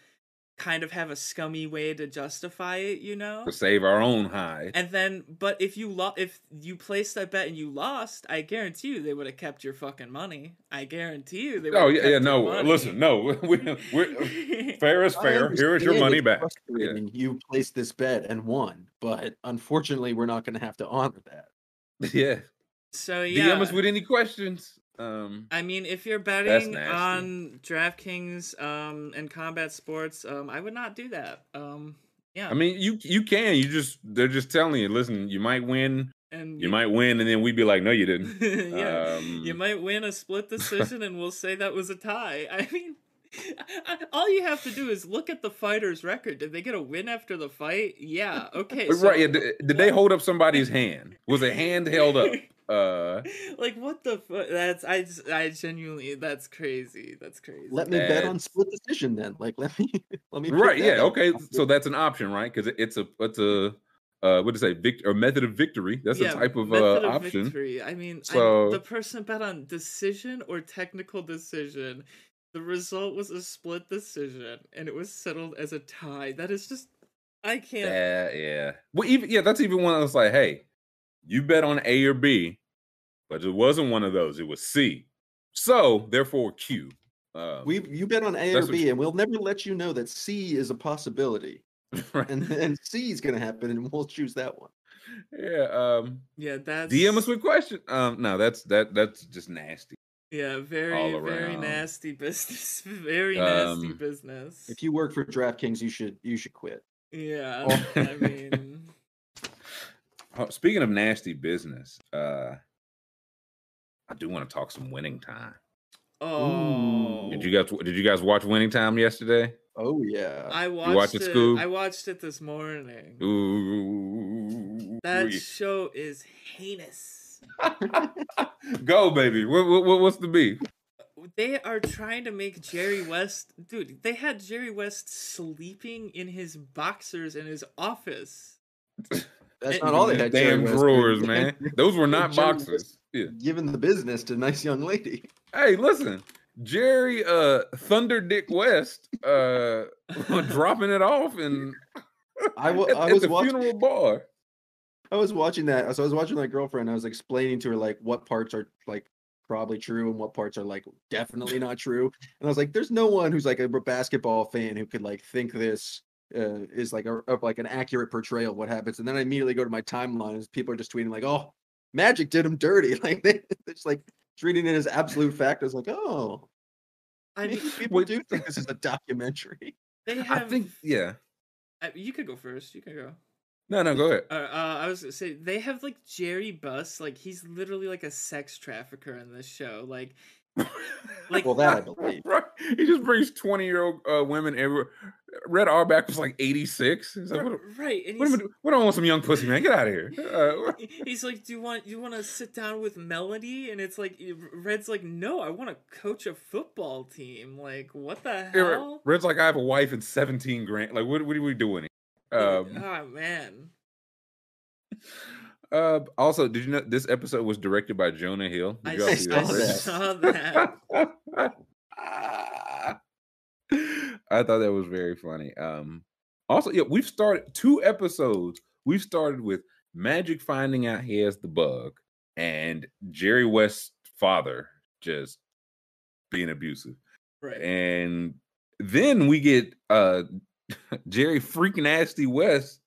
kind of have a scummy way to justify it, you know? To save our own hide. And then but if you lo- if you placed that bet and you lost, I guarantee you they would have kept your fucking money. I guarantee you they would Oh yeah, yeah. No, listen, no. We're, we're, fair is fair. Here is your money it's back. frustrating You placed this bet and won, but unfortunately, we're not going to have to honor that. Yeah. So DM yeah. us with any questions. Um, I mean, if you're betting on DraftKings um, and combat sports, um, I would not do that. Um, yeah, I mean, you you can. You just they're just telling you. Listen, you might win. and You might win, and then we'd be like, no, you didn't. yeah, you Um, might win a split decision, and we'll say that was a tie. I mean, all you have to do is look at the fighter's record. Did they get a win after the fight? Yeah. Okay. so- right? yeah, Did, did they hold up somebody's hand? Was a hand held up? Uh, like what the fuck? That's I just- I genuinely that's crazy. That's crazy. Let me bet on split decision then. Like, let me, let me. right? Yeah. up. Okay. So that's an option, right? Because it's a it's a uh, what to say? Vict- or method of victory. That's a type of uh, of option. victory. I mean, I- So- the person bet on decision or technical decision. The result was a split decision, and it was settled as a tie. That is just, I can't. Yeah, yeah. Well, even yeah, that's even one I was like, hey, you bet on A or B, but it wasn't one of those. It was C. So therefore, Q. Um, We you bet on A or B, you- and we'll never let you know that C is a possibility, right. and then C is going to happen, and we'll choose that one. yeah. Um, Yeah, that's DM us with question. Um, no, that's that that's just nasty. Yeah, very very nasty business. Very nasty Um, business. If you work for DraftKings, you should you should quit. Yeah. I mean, speaking of nasty business, uh, I do want to talk some winning time. oh, Did you guys did you guys watch Winning Time yesterday? Oh yeah, I watched watch it, it. Scoob? I watched it this morning. Ooh, That show is heinous. go baby. What, what, what's the beef? They are trying to make Jerry West, dude. They had Jerry West sleeping in his boxers in his office. that's not all they had. Damn West drawers, man. Those were not boxes. Yeah. Giving the business to a nice young lady. Hey, listen, Jerry uh Thunder Dick West uh dropping it off and I at, I at was the watching- funeral bar. I was watching that. So I was watching my girlfriend. I was explaining to her like what parts are like probably true and what parts are like definitely not true. And I was like, "There's no one who's like a basketball fan who could like think this uh, is like a of like an accurate portrayal of what happens." And then I immediately go to my timeline people are just tweeting like, "Oh, Magic did him dirty." Like they, they're just like treating it as absolute fact. I was like, "Oh, I mean, people wait. do think this is a documentary." they I have. think yeah. I- you could go first. You can go. No, no, go ahead. Uh, uh, I was gonna say they have like Jerry Buss, like he's literally like a sex trafficker in this show. Like, like Well, that I believe. Right. He just brings 20 year old uh, women everywhere, Red Auerbach was like 86. He's like, what, right, and what, am I do- what do I want some young pussy, man? Get out of here. Uh, he's like, "Do you want you want to sit down with Melody?" And it's like, Red's like, "No, I want to coach a football team." Like, what the hell? Red's like, I have a wife and 17 grand. Like, what, what are we doing here? Um, oh man, uh, also, did you know this episode was directed by Jonah Hill? Did I, y'all s- see I that? saw that. I thought that was very funny. Um, also, yeah, we've started two episodes. We've started with Magic finding out he has the bug, and Jerry West's father just being abusive, Right. and then we get uh Jerry freak nasty West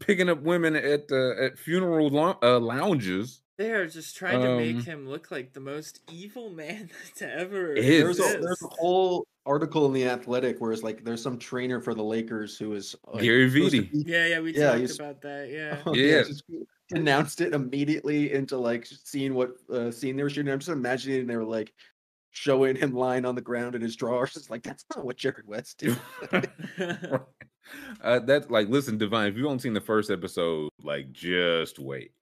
picking up women at uh, at funeral lou- uh, lounges. They are just trying to make Um, him look like the most evil man to ever There's a, there's a whole article in the Athletic where it's like there's some trainer for the Lakers who is like, Gary supposed Vitti. be- Yeah, yeah, we Yeah, talked about that. Yeah. Oh, Yeah. just announced it immediately into like seeing what uh, scene they were shooting. I'm just imagining they were like showing him lying on the ground in his drawers. It's like that's not what Jerry West did. uh, that's like, listen, Divine. If you haven't seen the first episode, like, just wait.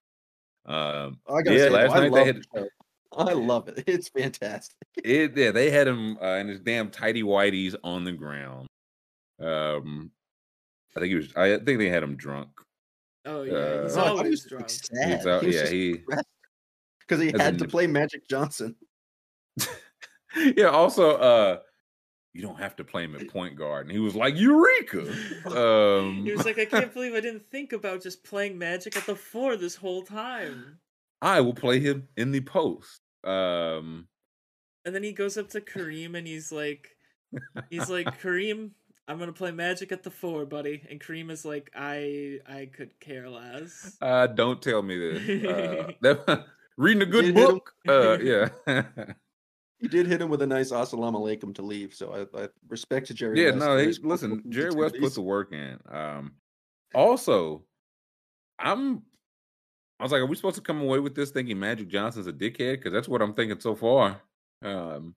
Um, I gotta yeah, say, last though, I night they love had the show. I love it. It's fantastic. it. Yeah, they had him uh, in his damn tidy whities on the ground. Um, I think he was. I think they had him drunk. oh yeah, he's Uh, Oh, I he was drunk. He's out- He was yeah, he. because he had to the- play Magic Johnson. yeah. Also, uh, you don't have to play him at point guard, and he was like Eureka. Um, He was like, I can't believe I didn't think about just playing Magic at the four this whole time. I will play him in the post. Um, And then he goes up to Kareem and he's like, he's like, Kareem, I'm gonna play Magic at the four, buddy. And Kareem is like, I, I could care less. uh, don't tell me this. Uh, that, reading a good Did hit him. book. Uh, yeah. He did hit him with a nice assalamu alaikum to leave. So I, I respect to Jerry. yeah, West no, he, listen, Jerry West put the work in. Um, also, I'm, I was like, are we supposed to come away with this thinking Magic Johnson's a dickhead? Because that's what I'm thinking so far. Um,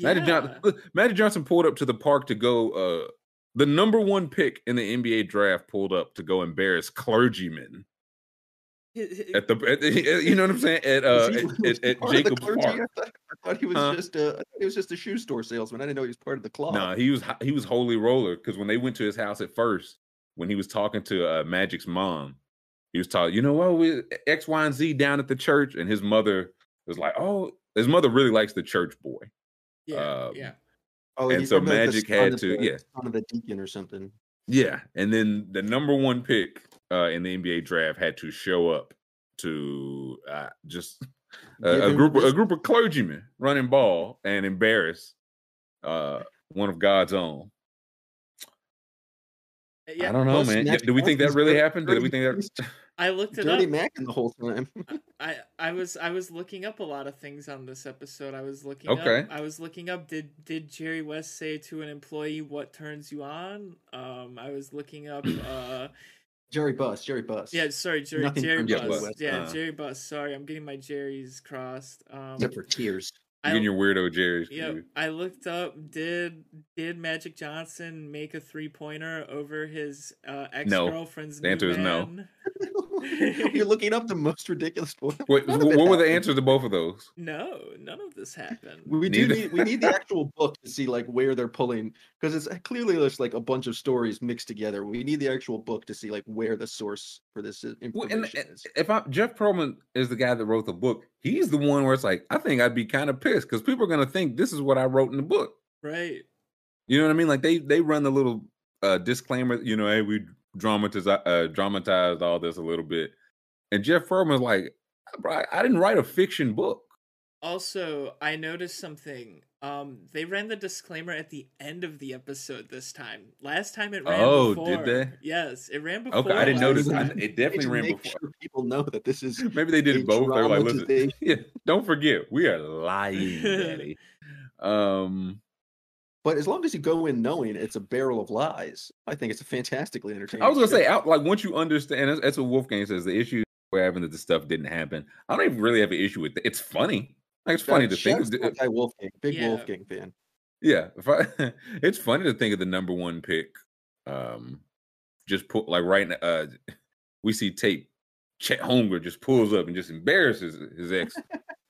Magic, Johnson, Magic Johnson pulled up to the park to go. Uh, the number one pick in the NBA draft pulled up to go embarrass clergymen at the. At, the- you know what I'm saying? At uh, at, at, at Jacobs? Park. I thought, I thought he was Huh? just a. I thought he was just a shoe store salesman. I didn't know he was part of the club. No, he was he was holy roller because when they went to his house at first, when he was talking to uh, Magic's mom, he was talking, you know what, we X, Y, and Z down at the church, and his mother was like, oh, his mother really likes the church boy, yeah, um, yeah. Oh, and he's so probably like Magic son had to- the- yeah. son of the deacon or something. yeah, and then the number one pick uh, in the NBA draft had to show up to uh, just Give a, a group of, a this- group of clergymen running ball and embarrass uh, one of God's own. Yeah. I don't know, man. Magic Do we think that Johnson's really dirty- happened? Do we think that? I looked it Dirty up. Mackin the whole time. I I was I was looking up a lot of things on this episode. I was looking Okay. up I was looking up did did Jerry West say to an employee what turns you on? Um I was looking up uh Jerry Buss. Jerry Buss. yeah, sorry, Jerry Nothing Jerry turns Buss. on. Yeah, Uh. Jerry Buss. Sorry, I'm getting my Jerry's crossed. Um Except for tears. I, You and your weirdo Jerry's. yeah. I looked up did did Magic Johnson make a three pointer over his uh ex girlfriend's The answer is no. You're looking up the most ridiculous one. Wait, None wh- what were the answers to both of those? No, none of this happened. We do need we need the actual book to see like where they're pulling because it's clearly just like a bunch of stories mixed together. We need the actual book to see like where the source for this i- Well, and is. if I Jeff Pearlman is the guy that wrote the book, he's the one where it's like, I think I'd be kind of pissed because people are gonna think this is what I wrote in the book. Right. You know what I mean? Like they they run the little uh disclaimer, you know, hey, we dramatized uh dramatized all this a little bit. And Jeff Pearlman's like, bro, I, I didn't write a fiction book. Also, I noticed something. Um, they ran the disclaimer at the end of the episode this time. Last time it ran Oh, before. did they? Yes, it ran before. Okay, I didn't notice. I, it definitely ran make before. sure people know that this is Maybe they did it both. They were like, listen, yeah, don't forget, we are lying, daddy. Um, But as long as you go in knowing it's a barrel of lies, I think it's a fantastically entertaining. I was gonna show. say, out like once you understand, that's, that's what Wolfgang says. The issue we're having that the stuff didn't happen. I don't even really have an issue with it. It's funny. Like it's funny Uh, to think. Of, my guy Wolfgang, big Yeah. Wolfgang fan. Yeah, if I, it's funny to think of the number one pick. Um, just put like right now, uh, we see tape. Chet Holmgren just pulls up and just embarrasses his ex,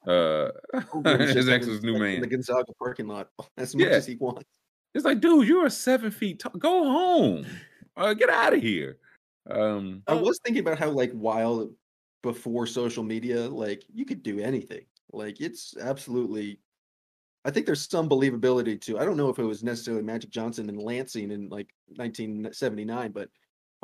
uh, his ex's new in man. the Gonzaga parking lot as much Yeah. as he wants. It's like, dude, you're seven feet tall. Go home. Uh, get out of here. Um, I was thinking about how like while before social media, like you could do anything. Like it's absolutely. I think there's some believability to. I don't know if it was necessarily Magic Johnson and Lansing in like 1979, but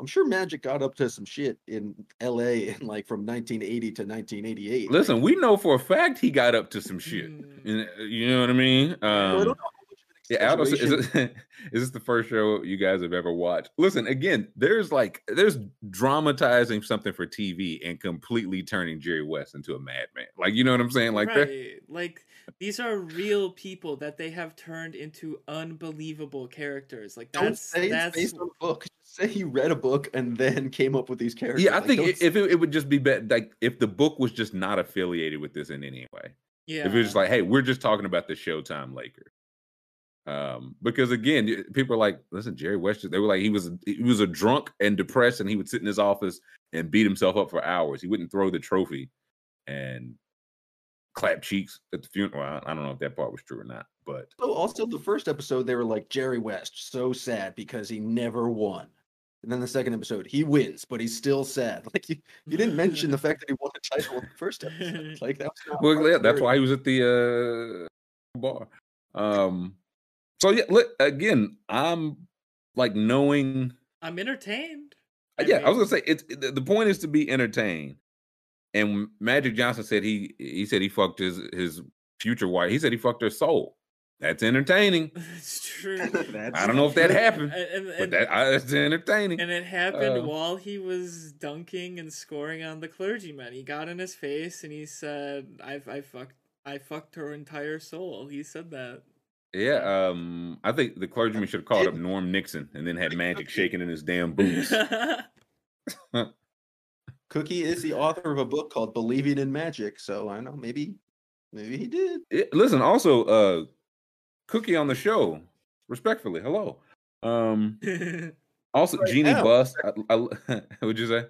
I'm sure Magic got up to some shit in L.A. in like from 1980 to 1988. Like, listen, we know for a fact he got up to some shit. Mm. And, uh, You know what I mean? so I don't know Um, how much of an Yeah, Aldo, is, exaggeration- it, is this the first show you guys have ever watched? Listen, again, there's like there's dramatizing something for TV and completely turning Jerry West into a madman. Like, you know what I'm saying? Like right. Like these are real people that they have turned into unbelievable characters. Like Don't that's say it's that's based on a book. Just say you read a book and then came up with these characters. Yeah, I Like, think don't if it, it would just be better, like if the book was just not affiliated with this in any way. yeah. If it was just like, hey, we're just talking about the Showtime Lakers. Um, because again, people are like, listen, Jerry West, they were like, he was he was a drunk and depressed, and he would sit in his office and beat himself up for hours. He wouldn't throw the trophy and clap cheeks at the funeral. Well, I don't know if that part was true or not, but So also the first episode, they were like Jerry West, so sad because he never won. And then the second episode, he wins, but he's still sad. Like you, you didn't mention the fact that he won the title in the first episode. Like that was well, yeah, that's why he was at the uh, bar. Um, so yeah, look, again, I'm like knowing I'm entertained. Uh, I yeah, I was gonna say it's the the point is to be entertained. And Magic Johnson said he he said he fucked his his future wife. He said he fucked her soul. That's entertaining. It's true. That's I don't know if that happened, and, and, but that I, that's entertaining. and it happened Uh, while he was dunking and scoring on the clergyman. He got in his face and he said, "I I fucked I fucked her entire soul." He said that. yeah, um, I think the clergyman should have called up Norm Nixon and then had Magic shaking in his damn boots. Cookie is the author of a book called Believing in Magic, so I don't know maybe maybe he did. Eh, listen, also, uh, Cookie on the show, respectfully, hello. Um, also, Right Jeannie now. Buss. I, I, what'd you say?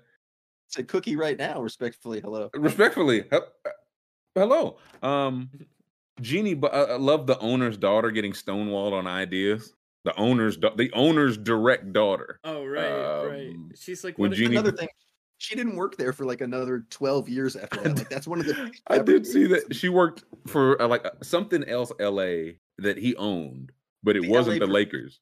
Said Cookie right now, respectfully. Hello. respectfully he- hello um jeannie but i I love the owner's daughter getting stonewalled on ideas the owner's da- the owner's direct daughter oh right, right. Um, She's like, when what? Jeannie- Another thing, she didn't work there for like another twelve years after that. Like that's one of the. i did see that she worked for uh, like uh, something else la that he owned but it The wasn't LA the Pro- lakers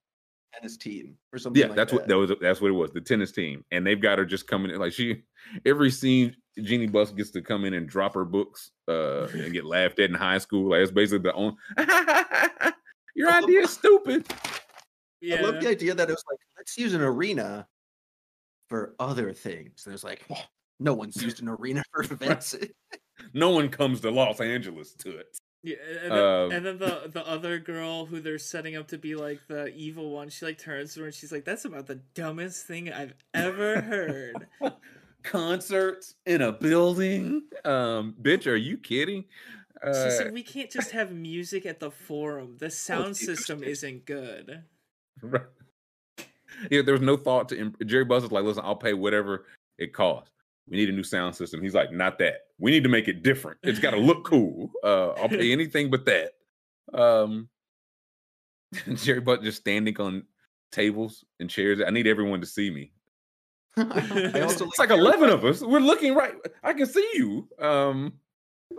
tennis team or something. yeah like that's that. what that was that's what it was the tennis team and they've got her just coming in like she every scene jeannie buss gets to come in and drop her books uh and get laughed at in high school like it's basically the own your idea is stupid yeah. I love the idea that it was like, let's use an arena for other things. There's like, "Oh, no one's used an arena for events. no one comes to los angeles to it Yeah, and then, Um, and then the the other girl who they're setting up to be like the evil one, she like turns to her and she's like, "That's about the dumbest thing I've ever heard." concerts in a building um bitch are you kidding she uh, said, "We can't just have music at the forum. The sound the system isn't good." Right. Yeah, there was no thought to imp- Jerry Buss was like, listen, I'll pay whatever it costs. We need a new sound system. He's like, not that. We need to make it different. It's got to look cool. Uh, I'll pay anything but that. Um, Jerry Butt just standing on tables and chairs. I need everyone to see me. It's like eleven of us. We're looking right. I can see you. Um,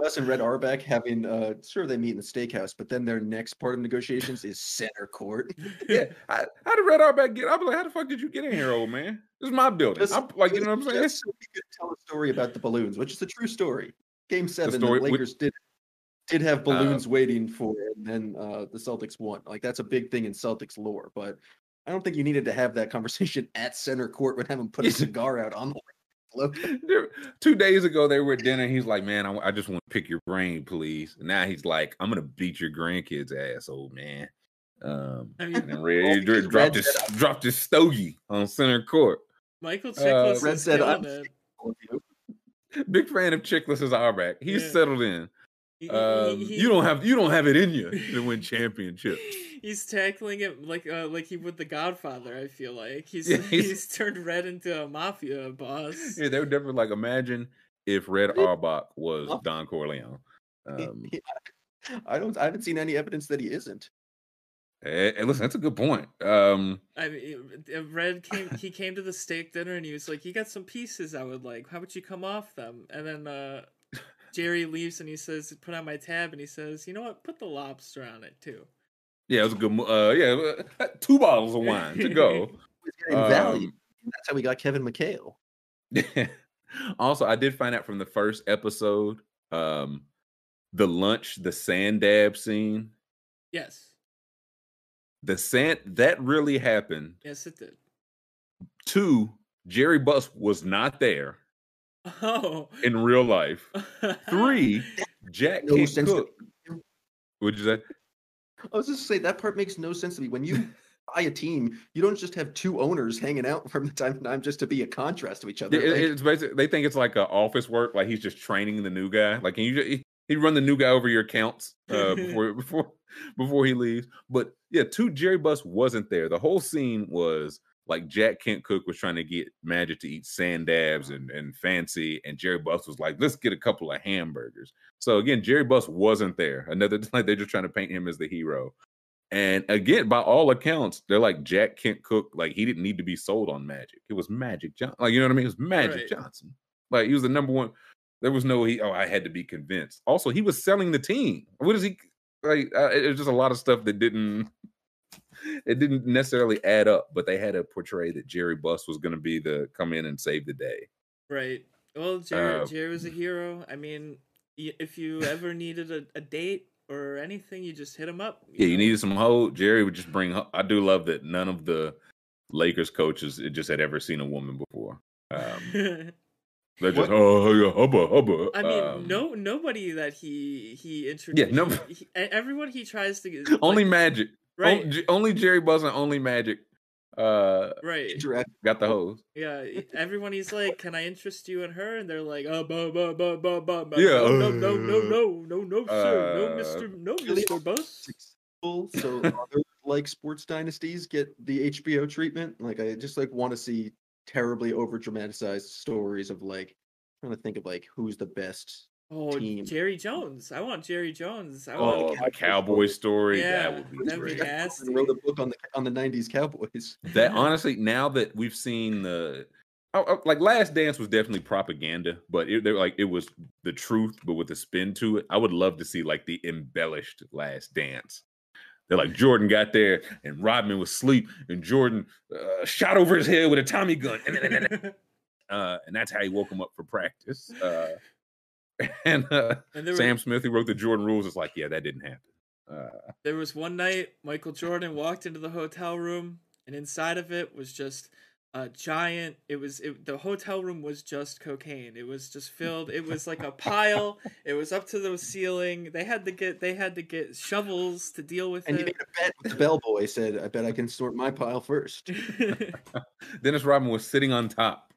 Us and Red Auerbach having uh sure they meet in the steakhouse, but then their next part of negotiations is center court. yeah. How, how did Red Auerbach get? I was like, how the fuck did you get in here, old man? This is my building. Just- I'm, like, you know what I'm saying? So we could tell a story about the balloons, which is a true story. Game seven, the we- Lakers did did have Uh, balloons waiting for, it, and then uh the Celtics won. Like that's a big thing in Celtics lore, but I don't think you needed to have that conversation at center court when having put a cigar out on the two days ago they were at dinner. He's like, "Man, I, I just want to pick your brain, please." And now he's like, "I'm gonna beat your grandkids' ass, old man." Um, I and then Red, Well, he because dropped his said- dropped his stogie on center court. Michael Uh, Red is said, "I'm it. All of you. Big fan of Chickless as our back. He's Yeah. settled in. He- he- Um, he- you don't have you don't have it in you to win championships. He's tackling it like uh, like he would the Godfather. I feel like he's Yeah, he's, he's- turned Red into a mafia boss. Yeah, they would definitely like imagine if Red Auerbach was. Don Corleone. Um, he- I don't. I haven't seen any evidence that he isn't. and, and listen, that's a good point. Um, I mean, Red came. He came to the steak dinner and he was like, "You got some pieces I would like. How would you come off them?" And then uh, Jerry leaves and he says, "Put on my tab." And he says, "You know what? Put the lobster on it too." Yeah, it was a good. Uh, yeah, uh, two bottles of wine to go. Value. Um, That's how we got Kevin McHale. also, I did find out from the first episode, um, the lunch, the sand dab scene, Yes, the sand that really happened. yes, it did. Two, Jerry Buss was not there Oh, in real life. Three, Jack No can't sense to cook. Would you say? I was just say that part makes no sense to me. When you buy a team, you don't just have two owners hanging out from the time to time just to be a contrast to each other. It- Like, it's basically they think it's like a office work, like he's just training the new guy. Like can you just he run the new guy over your accounts uh, before before before he leaves. But yeah, two Jerry Buss wasn't there. The whole scene was like Jack Kent Cooke was trying to get Magic to eat sand dabs and, and fancy, and Jerry Buss was like, let's get a couple of hamburgers. So again, Jerry Buss wasn't there. Another like they're just trying to paint him as the hero. And again, by all accounts, they're like Jack Kent Cooke, like he didn't need to be sold on Magic. It was Magic Johnson. Like, you know what I mean? It was Magic Right. Johnson. Like he was the number one. There was no he. Oh, I had to be convinced. Also, he was selling the team. What is he like? Uh, it was just a lot of stuff that didn't. It didn't necessarily add up, but they had to portray that Jerry Buss was going to be the come in and save the day. right. Well, Jerry, Uh, Jerry was a hero. I mean, if you ever needed a, a date or anything, you just hit him up. Yeah, you needed some hoe. Jerry would just bring. ho- I do love that none of the Lakers coaches just had ever seen a woman before. Um, they're just What- oh yeah, hubba hubba. I mean, Um, no, nobody that he he introduced. Yeah, no- he- he- everyone he tries to get only like, Magic. Right, Only, only Jerry Buss and only Magic. Uh, right. got the hose. Yeah, everyone he's like, "Can I interest you in her?" And they're like, "Oh, bah, bah, bah, bah, bah, bah, Yeah, no, no, no, no, uh, no, no, no, sir, no, uh, Mister, no, Mister Buss." So other like sports dynasties get the HBO treatment. Like I just like want to see terribly over dramatized stories of like trying to think of like who's the best. Oh, team. Jerry Jones. I want Jerry Jones. I Oh, want. the cowboy story. Yeah, that would be that'd be great. nasty. And wrote a book on the on the '90s Cowboys. that honestly, now that we've seen the oh, oh, like Last Dance was definitely propaganda, but it, they're like it was the truth, but with a spin to it. I would love to see like the embellished Last Dance. They're like Jordan got there and Rodman was asleep, and Jordan uh, shot over his head with a Tommy gun, uh, and that's how he woke him up for practice. Uh, and uh, and Sam was, Smith, who wrote the Jordan rules, is like, yeah, that didn't happen. Uh, there was one night Michael Jordan walked into the hotel room, and inside of it was just a giant. It was it, the hotel room was just cocaine. It was just filled. It was like a pile. It was up to the ceiling. They had to get they had to get shovels to deal with And he it. made a bet with the bellboy. Said, "I bet I can sort my pile first. Dennis Rodman was sitting on top,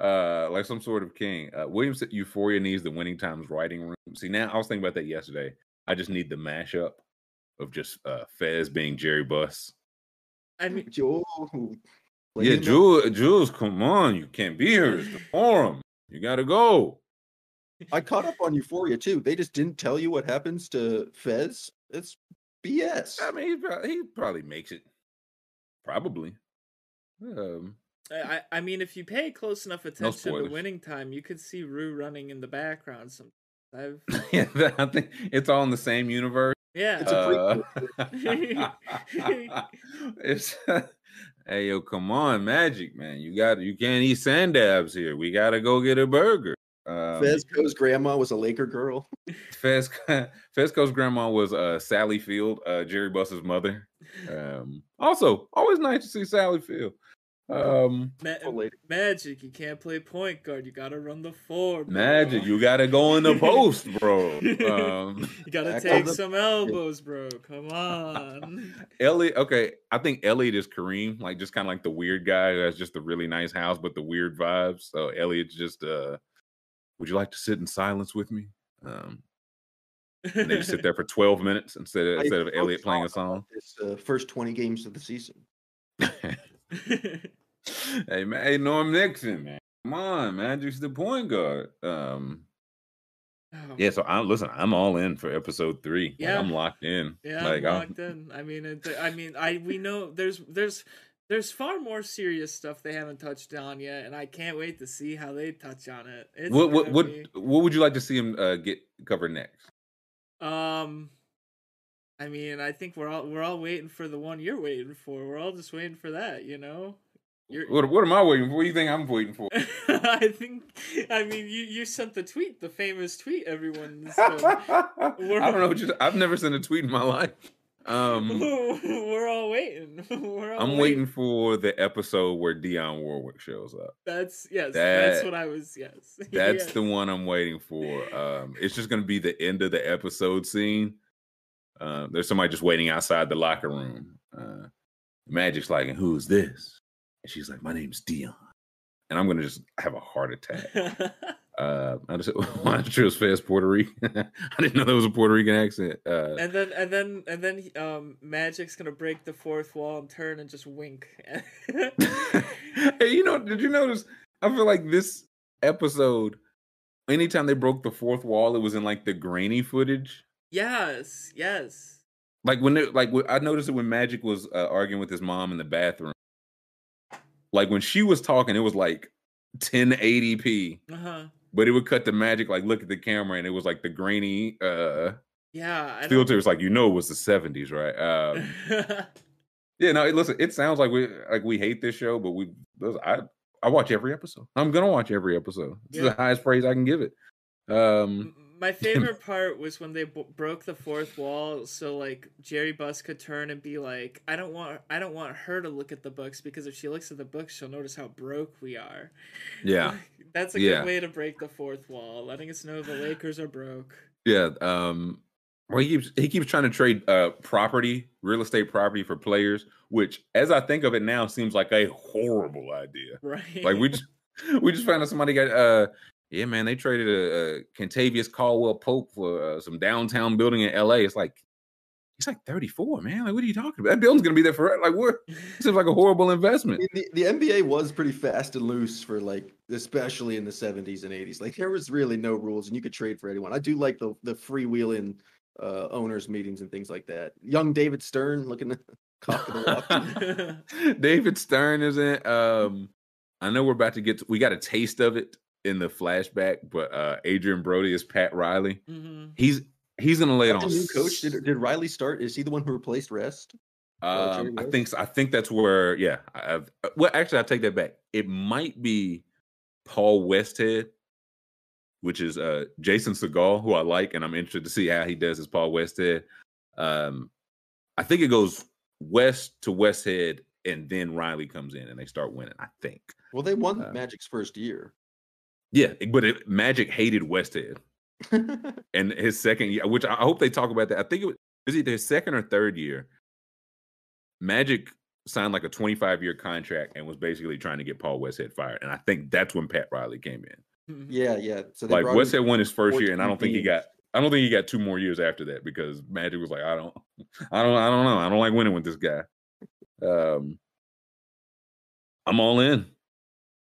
uh, like some sort of king. Uh, Williams said Euphoria needs the winning times writing room. See, now I was thinking about that yesterday. I just need the mashup of just uh, Fez being Jerry Buss. I mean, Joe, yeah, Jules. Jules, Jules, come on, you can't be here. It's the forum. You gotta go. I caught up on Euphoria too. They just didn't tell you what happens to Fez. It's BS. I mean, he probably, he probably makes it. Probably. Um, I I mean, if you pay close enough attention to spoilers. winning time, you could see Rue running in the background. Some I've yeah, I think it's all in the same universe. yeah. It's a Uh, prequel. it's hey yo, come on, Magic man. You got you can't eat sand dabs here. We gotta go get a burger. Um, Fezco's grandma was a Laker girl. Fez Fezco's grandma was uh, Sally Field, uh, Jerry Buss's mother. Um, also, always nice to see Sally Field. Um, Ma-. Magic, you can't play point guard. You gotta run the four. bro. Magic, you gotta go in the post, bro. Um, you gotta take on the- some elbows, bro. Come on. Elliot, okay, I think Elliot is Kareem, like just kind of like the weird guy who has just a really nice house, but the weird vibes. So Elliot's just, uh, would you like to sit in silence with me? Um, and they just sit there for 12 minutes instead of instead of Elliot playing a song song. about This uh, first 20 games of the season. hey man, hey Norm Nixon, man. Come on, man. Just the point guard. Um Oh, yeah, so I'm listen, I'm all in for episode three. Like, Yeah. I'm locked in. Yeah, like I'm I'm- locked in. I mean, it, I mean, I we know there's there's there's far more serious stuff they haven't touched on yet, and I can't wait to see how they touch on it. It's what what what be- what would you like to see him uh, get covered next? Um, I mean, I think we're all we're all waiting for the one you're waiting for. We're all just waiting for that, you know. You're, What what am I waiting for? What do you think I'm waiting for? I think, I mean, you you sent the tweet, the famous tweet. Everyone's. I don't know. What you, I've never sent a tweet in my life. Um, we're all waiting. We're all I'm waiting for the episode where Dionne Warwick shows up. That's yes. that's what I was. Yes. That's Yes. the one I'm waiting for. Um, it's just gonna be the end of the episode scene. Uh, there's somebody just waiting outside the locker room. Uh, Magic's like, and who's this? And she's like, my name's Dionne. And I'm gonna just have a heart attack. Uh, I just why did you fast Puerto Rican? I didn't know that was a Puerto Rican accent. Uh, and then and then and then he- um Magic's gonna break the fourth wall and turn and just wink. hey, you know, did you notice? I feel like this episode, anytime they broke the fourth wall, it was in like the grainy footage. Yes, yes. Like when, they, like I noticed it when Magic was uh, arguing with his mom in the bathroom. Like when she was talking, it was like 1080p, Uh huh. but it would cut the Magic, like look at the camera, and it was like the grainy uh Yeah. I filter. It's like you know it was the 70s, right? Um, Yeah, no, it- listen, it sounds like we like we hate this show, but we I I watch every episode. I'm gonna watch every episode. Is Yeah. the highest praise I can give it. Um, My favorite part was when they b- broke the fourth wall, so like Jerry Buss could turn and be like, "I don't want, I don't want her to look at the books because if she looks at the books, she'll notice how broke we are." yeah, That's a Yeah. good way to break the fourth wall, letting us know the Lakers are broke. yeah. Um, well, he keeps he keeps trying to trade uh property, real estate property for players, which, as I think of it now, seems like a horrible idea. Right. Like we just we just found out somebody got uh yeah man they traded a, a Kentavious Caldwell Pope for uh, some downtown building in L.A. It's like he's like 34 man like what are you talking about that building's gonna be there forever like what seems like a horrible investment The, the NBA was pretty fast and loose for like, especially in the 70s and 80s. Like there was really no rules, and you could trade for anyone. I do like the the freewheeling uh, owners meetings and things like that. Young David Stern looking to cock of the walk. David Stern is in um I know we're about to get to, we got a taste of it in the flashback but uh Adrien Brody is Pat Riley hmm he's he's gonna lay it The on new coach did, did Riley start? Is he the one who replaced Rest? uh, Um, I think. I think that's where. Yeah. I- I've, uh, well, actually, I take that back. It might be Paul Westhead, which is uh, Jason Segel, who I like, and I'm interested to see how he does as Paul Westhead. Um, I think it goes west to Westhead, and then Riley comes in, and they start winning. I think. Well, they won Uh, Magic's first year. Yeah, but it, Magic hated Westhead, and his second year, which I hope they talk about that. I think it was, it was either his second or third year. Magic signed like a 25 year contract and was basically trying to get Paul Westhead fired. And I think that's when Pat Riley came in. yeah, yeah. So they Like brought in- Westhead won his first year, and I don't think he got. I don't think he got two more years after that because Magic was like, I don't, I don't, I don't know, I don't like winning with this guy. Um, I'm all in.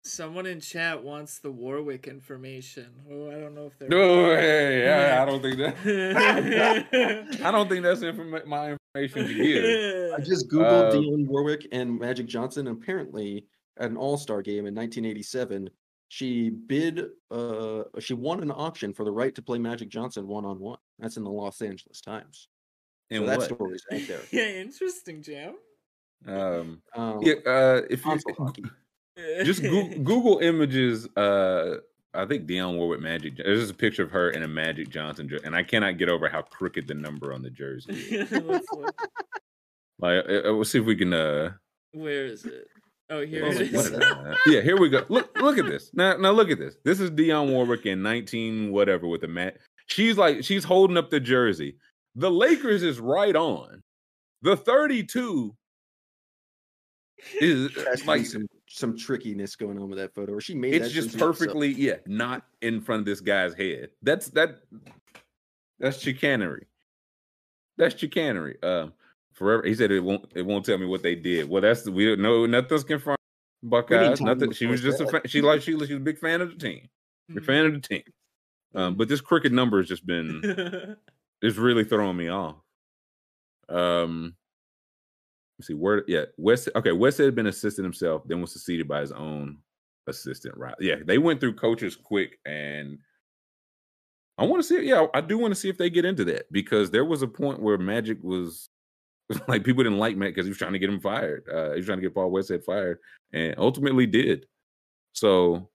Someone in chat wants the Warwick information. Oh, I don't know if they're. No, hey, I, I don't think that. I don't think that's informa- my information to give. I just googled Uh, Dionne Warwick and Magic Johnson. and Apparently, at an All Star game in 1987, she bid. Uh, she won an auction for the right to play Magic Johnson one on one. That's in the Los Angeles Times. And so that what? story's right there. yeah, interesting, Jam. Um, Um, yeah, uh, if you console hockey. Just Google, Google images, uh, I think Dionne Warwick Magic. There's just a picture of her in a Magic Johnson jersey, and I cannot get over how crooked the number on the jersey. is. Let's look. Like, uh, uh, we'll see if we can. uh Where is it? Oh, here what it is is. Yeah, here we go. Look, look at this. Now, now look at this. This is Dionne Warwick in 19 whatever with the mat. She's like, she's holding up the jersey. The Lakers is right on. The 32 is Has to be like some some trickiness going on with that photo. Or she made it's that just jersey herself. perfectly yeah not in front of this guy's head that's that That's chicanery. That's chicanery. Um, forever. He said it won't. It won't tell me what they did. Well, that's we don't know. Nothing's confirmed. Buckeyes. time Nothing. She was force just a fan, she like she was she was a big fan of the team. Big Mhm. fan of the team. Um, but this cricket number has just been it's really throwing me off. Um, let's see where. Yeah, West. Okay, West had been assisting himself, then was succeeded by his own assistant. Right? Yeah, they went through coaches quick, and I want to see. Yeah, I do want to see if they get into that because there was a point where Magic was like people didn't like Matt because he was trying to get him fired. Uh, he was trying to get Paul Westhead fired, and ultimately did. So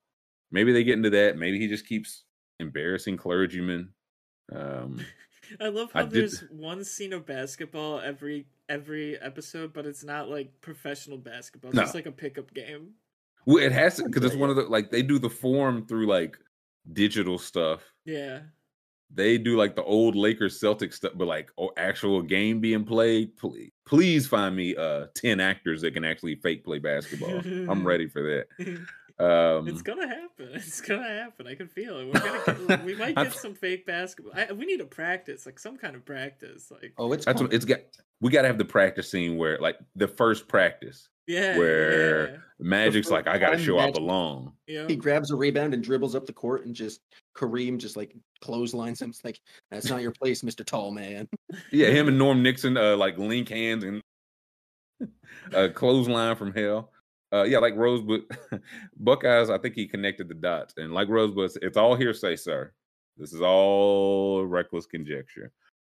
maybe they get into that. Maybe he just keeps embarrassing clergymen. Um, I love I how did- there's one scene of basketball every every episode, but it's not like professional basketball. It's No. just like a pickup game. well, it has to because it's one of the like they do the form through like digital stuff. Yeah. They do like the old Lakers Celtics stuff, but like oh, actual game being played. Please, please find me uh ten actors that can actually fake play basketball. I'm ready for that. Um, it's gonna happen. It's gonna happen. I can feel it. We're gonna get, we might get some fake basketball. I, we need to practice, like some kind of practice. Like Oh, it's that's what it's got. We got to have the practice scene where like the first practice. yeah, where- yeah, Magic's like, I got to time show I Magic- belong. yeah. He grabs a rebound and dribbles up the court and just Kareem just like clotheslines him. It's like that's not your place, Mister Tall Man. Yeah, him and Norm Nixon uh like link hands and a clothesline from hell. Uh yeah, like Rosebud Buckeyes, I think he connected the dots. And like Rosebud, it's all hearsay, sir. This is all reckless conjecture.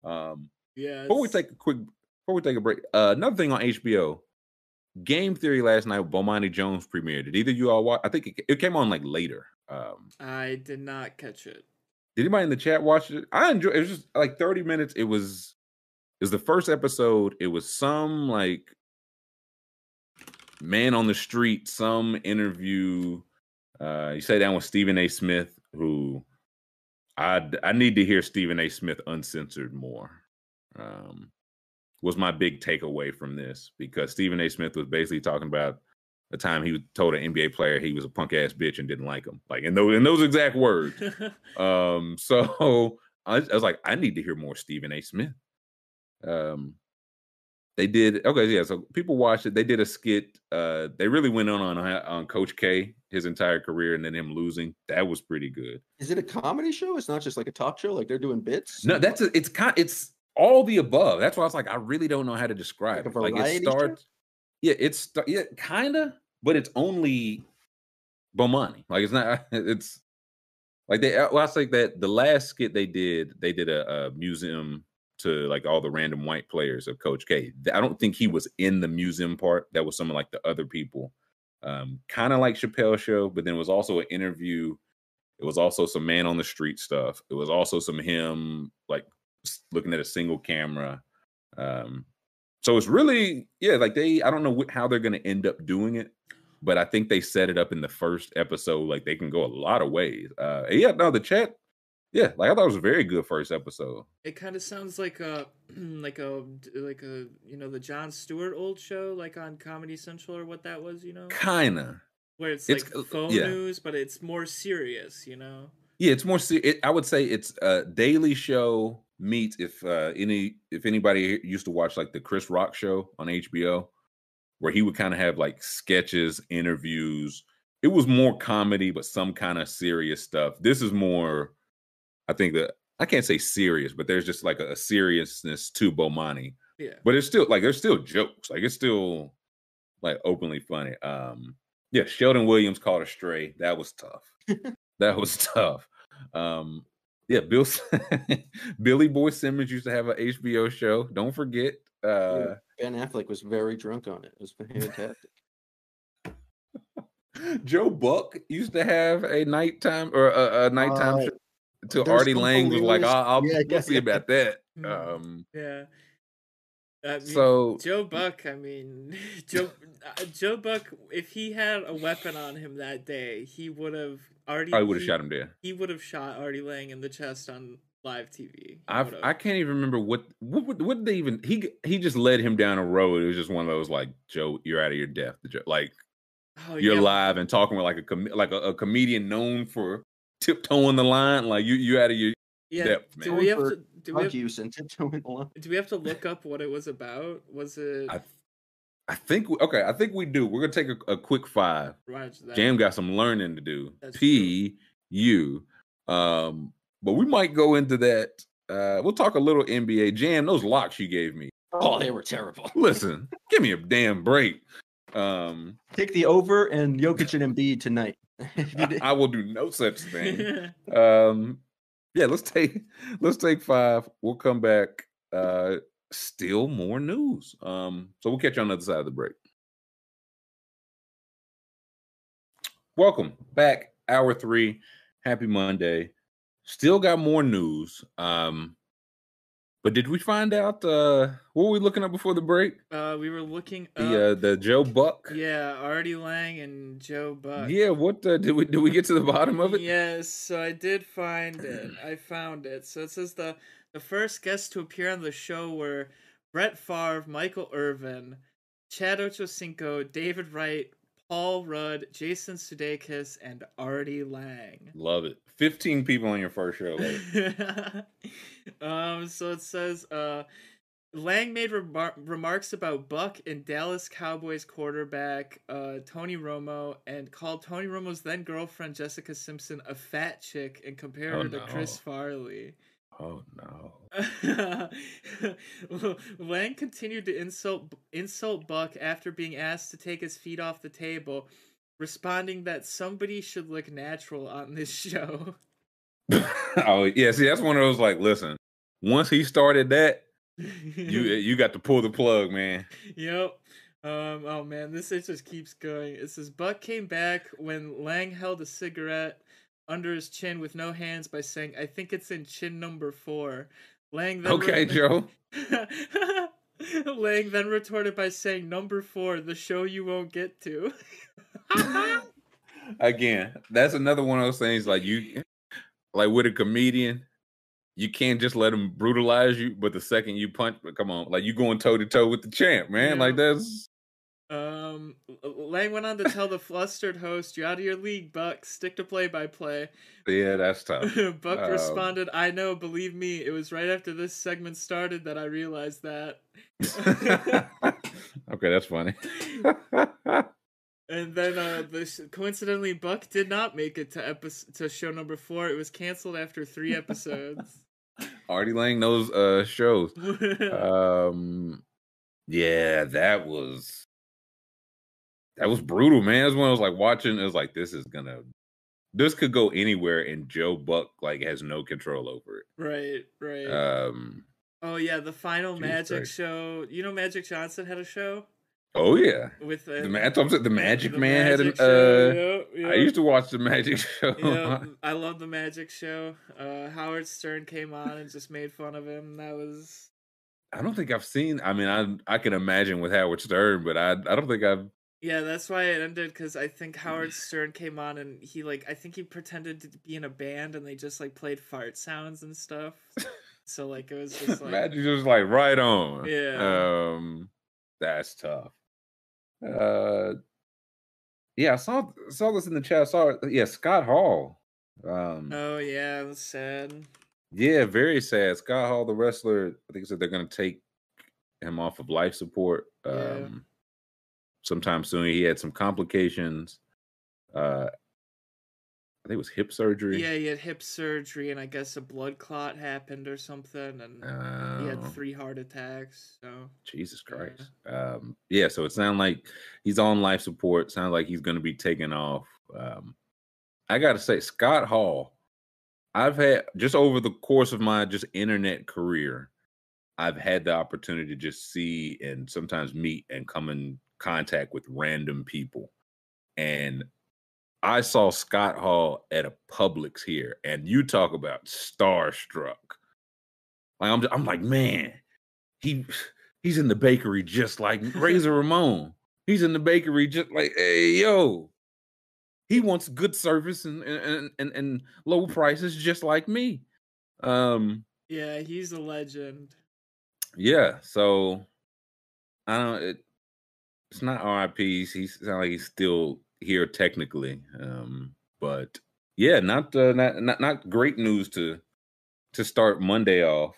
Um yeah. before we take a quick before we take a break, uh another thing on HBO. Game Theory last night, Bomani Jones premiered. Did either of you all watch? I think it, it came on like later. Um, I did not catch it. did anybody in the chat watch it? I enjoyed. It was just like thirty minutes. It was. It was the first episode. It was some like man on the street, some interview. Uh, you sat down with Stephen A. Smith, who I I need to hear Stephen A. Smith uncensored more. Um, was my big takeaway from this because Stephen A. Smith was basically talking about the time he told an NBA player he was a punk ass bitch and didn't like him, like in those in those exact words. Um, so I, I was like, I need to hear more Stephen A. Smith. Um, they did okay, yeah. So people watched it. They did a skit. Uh, they really went on on on Coach K his entire career and then him losing. That was pretty good. Is it a comedy show? It's not just like a talk show. Like they're doing bits. No, that's a, it's kind it's all the above. That's why I was like, I really don't know how to describe Like it. Like it variety show? starts, yeah, it's yeah, kind of, but it's only Bomani. Like it's not. It's like they. Well, I think that the last skit they did, they did a, a museum to like all the random white players of Coach K. I don't think he was in the museum part. That was some of like the other people. Um, kind of like Chappelle show, but then it was also an interview. It was also some man on the street stuff. It was also some him like looking at a single camera. Um, so it's really yeah, like they. I don't know wh- how they're going to end up doing it, but I think they set it up in the first episode. Like they can go a lot of ways. Uh, yeah, no, the chat. Yeah, like I thought it was a very good first episode. It kind of sounds like a like a like a you know the Jon Stewart old show like on Comedy Central or what that was, you know, Kinda. where it's, It's- like phone yeah. news, but it's more serious, you know. Yeah, it's more. se- It, I would say it's a Daily Show meet if uh, any if anybody used to watch like the Chris Rock show on HBO, where he would kind of have like sketches, interviews. It was more comedy, but some kind of serious stuff. This is more. I think that I can't say serious, but there's just like a, a seriousness to Bomani. Yeah. But it's still like there's still jokes. Like it's still like openly funny. Um yeah, Sheldon Williams caught a stray. That was tough. that was tough. Um yeah, Bill Billy Boy Simmons used to have an HBO show. Don't forget. Uh Ben Affleck was very drunk on it. It was fantastic. Joe Buck used to have a nighttime or a, a nighttime Uh, show until there's Artie Lange was like, I'll, I'll Yeah, we'll see about that. Mm. Um Yeah. I mean, so Joe Buck, I mean, Joe uh, Joe Buck, if he had a weapon on him that day, he would have already. I would have shot him dead. He would have shot Artie Lange in the chest on live TV. I. I can't even remember what what would- what did they even he he just led him down a road. It was just one of those like Joe, you're out of your depth. Like Oh, you're yeah. live and talking with like a com- like a, a comedian known for tiptoeing the line. Like you you out of your Yeah. depth, do we have to do we have, use and tiptoeing along. do we have to look up what it was about? Was it I, I think we, okay. I think we do. We're gonna take a, a quick five. Roger that. Jam got some learning to do. That's P U. Um, but we might go into that. Uh, we'll talk a little NBA. Jam, those locks you gave me. Oh, they were terrible. Listen, give me a damn break. Um, Take the over and Jokic and Embiid tonight. If I will do no such thing. um, yeah, let's take let's take five. We'll come back. Uh, still more news. Um, so we'll catch you on the other side of the break. Welcome back, hour three. Happy Monday. Still got more news. Um, but did we find out uh what were we looking at before the break? uh, we were looking The uh up. the Joe Buck. yeah, Artie Lange and Joe Buck. Yeah, what uh, did we did we get to the bottom of it? Yes, so I did find it. I found it. So it says the the first guests to appear on the show were Brett Favre, Michael Irvin, Chad Ochocinco, David Wright, Paul Rudd, Jason Sudeikis, and Artie Lange. Love it. 15 people on your first show. Um, so it says, uh, Lange made remar- remarks about Buck and Dallas Cowboys quarterback uh, Tony Romo and called Tony Romo's then girlfriend Jessica Simpson a fat chick and compared Oh, her to Chris. Farley. Oh no. Lange continued to insult insult Buck after being asked to take his feet off the table, responding that somebody should look natural on this show. oh yeah, see that's one of those like listen, once he started that, you you got to pull the plug, man. Yep. Um, oh man, this it just keeps going. It says Buck came back when Lang held a cigarette under his chin with no hands by saying, "I think it's in chin number four. Lange then Okay, Joe. Lange then retorted by saying, "Number four, the show you won't get to." Again, that's another one of those things like you like with a comedian, you can't just let him brutalize you, but the second you punch, come on, like you going toe to toe with the champ, man. Like that's Um, Lange went on to tell the flustered host, "You're out of your league, Buck. Stick to play-by-play." yeah, that's tough. Buck Um, responded, "I know. Believe me, it was right after this segment started that I realized that." okay, that's funny. And then, uh, this, coincidentally, Buck did not make it to episode to show number four. It was canceled after three episodes. Artie Lange knows uh shows. Um yeah, that was that was brutal, man. Was when I was like watching, it was like this is gonna this could go anywhere and Joe Buck like has no control over it. right, right. Um oh yeah, the final Jesus Magic Christ. show. You know, Magic Johnson had a show oh yeah. with uh, The, I'm the Magic the Man had an uh yep, I used to watch the Magic show. yeah, I love the Magic Show. Uh, Howard Stern came on and just made fun of him. That was I don't think I've seen I mean I I can imagine with Howard Stern, but I I don't think I've yeah. That's why it ended because I think Howard Stern came on and he like I think he pretended to be in a band and they just like played fart sounds and stuff. So like it was just like Magic just like right on. Yeah. Um that's tough. Uh yeah, I saw saw this in the chat. I saw. Yeah, Scott Hall. Um oh yeah, was sad. yeah, very sad. Scott Hall, the wrestler, I think said they're gonna take him off of life support um Yeah. Sometime soon. He had some complications. Uh I think it was hip surgery. Yeah, he had hip surgery and I guess a blood clot happened or something and he had Oh. three heart attacks. So Jesus Yeah. Christ. Um, yeah, so it sounds like he's on life support. Sounds like he's going to be taken off. Um, I got to say, Scott Hall, I've had just over the course of my just internet career, I've had the opportunity to just see and sometimes meet and come in contact with random people. And I saw Scott Hall at a Publix here, and you talk about starstruck. Like I'm, I'm like, man, he he's in the bakery just like Razor Ramon. He's in the bakery just like, hey, yo. He wants good service and and, and and low prices just like me. Um, yeah, he's a legend. yeah, so I don't it, it's not RIP. He's sound like he's still here technically. Um, but yeah, not uh, not not not great news to to start Monday off.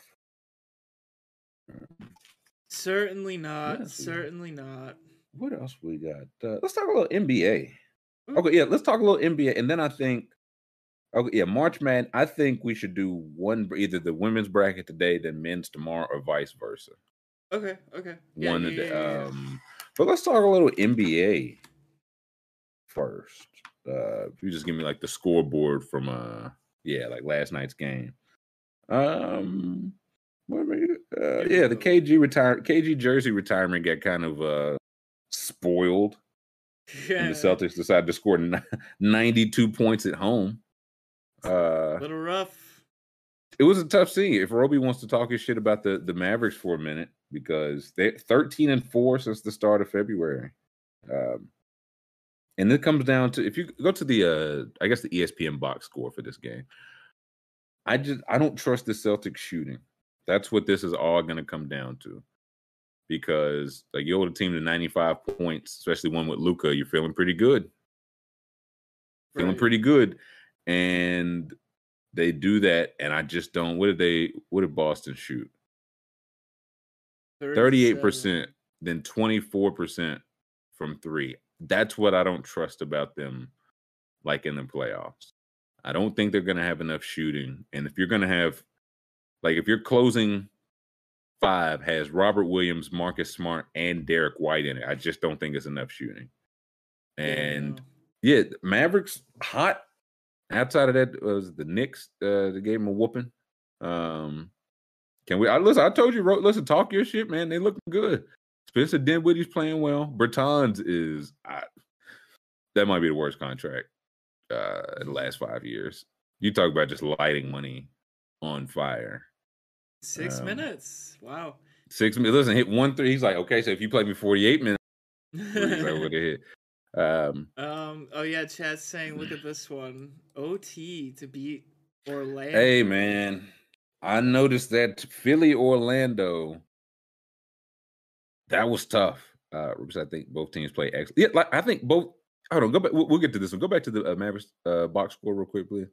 Certainly not. Yes, certainly not. What else we got? Uh, let's talk a little NBA. Mm. Okay, yeah, let's talk a little NBA, and then I think, okay, yeah, March Man. I think we should do one either the women's bracket today, then men's tomorrow, or vice versa. Okay. Okay. Yeah, one yeah, yeah, yeah. But let's talk a little NBA first. Uh, if you just give me like the scoreboard from uh, yeah, like last night's game. Um, what uh, yeah, the KG retire KG jersey retirement got kind of uh spoiled yeah. the Celtics decided to score 92 points at home. Uh, little rough. it was a tough scene. If Roby wants to talk his shit about the, the Mavericks for a minute, because they're 13 and 4 since the start of February. Um, and it comes down to if you go to the uh I guess the ESPN box score for this game. I just I don't trust the Celtics shooting. That's what this is all gonna come down to. Because like you hold a team to 95 points, especially one with Luka, you're feeling pretty good. Feeling pretty good. And they do that, and I just don't. What did they? What did Boston shoot? Thirty-eight 37. percent, then twenty-four percent from three. That's what I don't trust about them, like in the playoffs. I don't think they're going to have enough shooting, and if you're going to have, like, if you're closing five has Robert Williams, Marcus Smart, and Derek White in it, I just don't think it's enough shooting. And no. yeah, Mavericks hot. Outside of that, was the Knicks. Uh, they gave them a whooping. Um, can we? I listen. I told you, listen, talk your shit, man. They look good. Spencer Dinwiddie's playing well. Bertans is I, that might be the worst contract uh, in the last five years. You talk about just lighting money on fire. Six um, minutes. Wow. Six minutes. Listen, hit one three. He's like, okay, so if you play me forty eight minutes, threes, I would hit. Um, um. Oh yeah. Chat's saying, look at this one. OT to beat Orlando. Hey man, I noticed that Philly Orlando that was tough. Uh, I think both teams play excellent. Yeah, like I think both. Hold on, go back. We'll, we'll get to this one. Go back to the uh, Mavericks uh, box score real quick, please.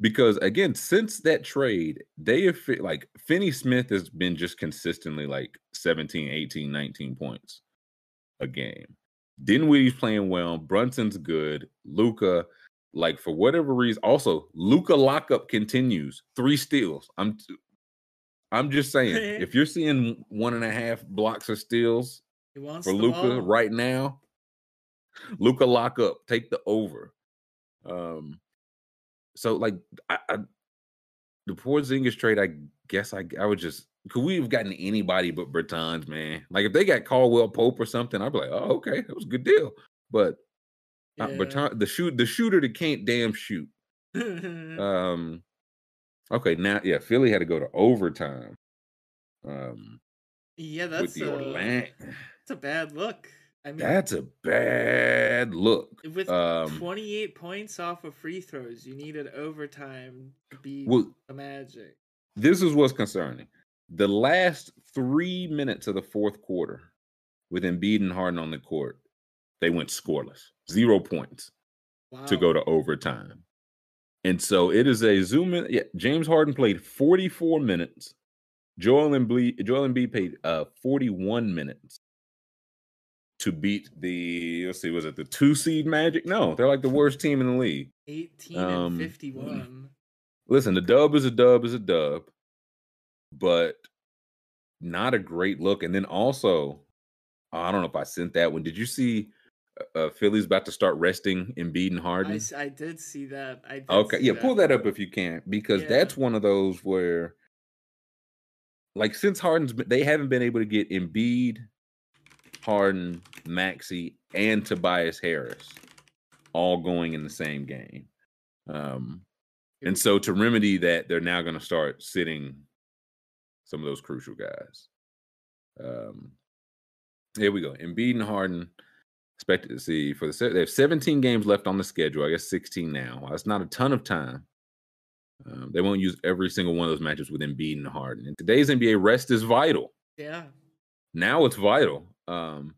Because again, since that trade, they have like Finney Smith has been just consistently like 17, 18, 19 points a game. Dinwiddie's playing well. Brunson's good. Luka, like for whatever reason, also Luka lockup continues. Three steals. I'm t- I'm just saying, if you're seeing one and a half blocks of steals for Luka right now, Luka lock up, take the over. Um, so like I, I the Porzingis trade, I guess I I would just could we have gotten anybody but Bertans, man? Like if they got Caldwell Pope or something, I'd be like, oh okay, that was a good deal. But uh, Yeah. Bertan, the shoot the shooter that can't damn shoot. Um, okay, now yeah, Philly had to go to overtime. Um, yeah, with that's the a, Orlando, that's a bad look. I mean, that's a bad look. with um, 28 points off of free throws, you needed overtime to beat Well, the Magic. this is what's concerning. The last three minutes of the fourth quarter, with Embiid and Harden on the court, they went scoreless, zero points Wow. to go to overtime. And so it is a zoom in. Yeah, James Harden played 44 minutes. Joel Embiid, Joel Embiid played uh 41 minutes to beat the let's see, was it the two seed Magic? No, they're like the worst team in the league. 18 um, and 51. Listen, the dub is a dub is a dub, but not a great look. And then also, I don't know if I sent that one. Did you see uh, uh, Philly's about to start resting Embiid and I, Harden? s- I did see that. I did Okay, see yeah, pull that up if you can, because Yeah. that's one of those where, like, since Harden's, they haven't been able to get Embiid, Harden, Maxey, and Tobias Harris all going in the same game. Um, and so to remedy that, they're now going to start sitting some of those crucial guys. Um, here we go. Embiid and Harden expected to see for the they have 17 games left on the schedule. I guess 16 now. Well, That's not a ton of time. Um, they won't use every single one of those matches with Embiid and Harden. In today's NBA, rest is vital. Yeah. Now it's vital. Um,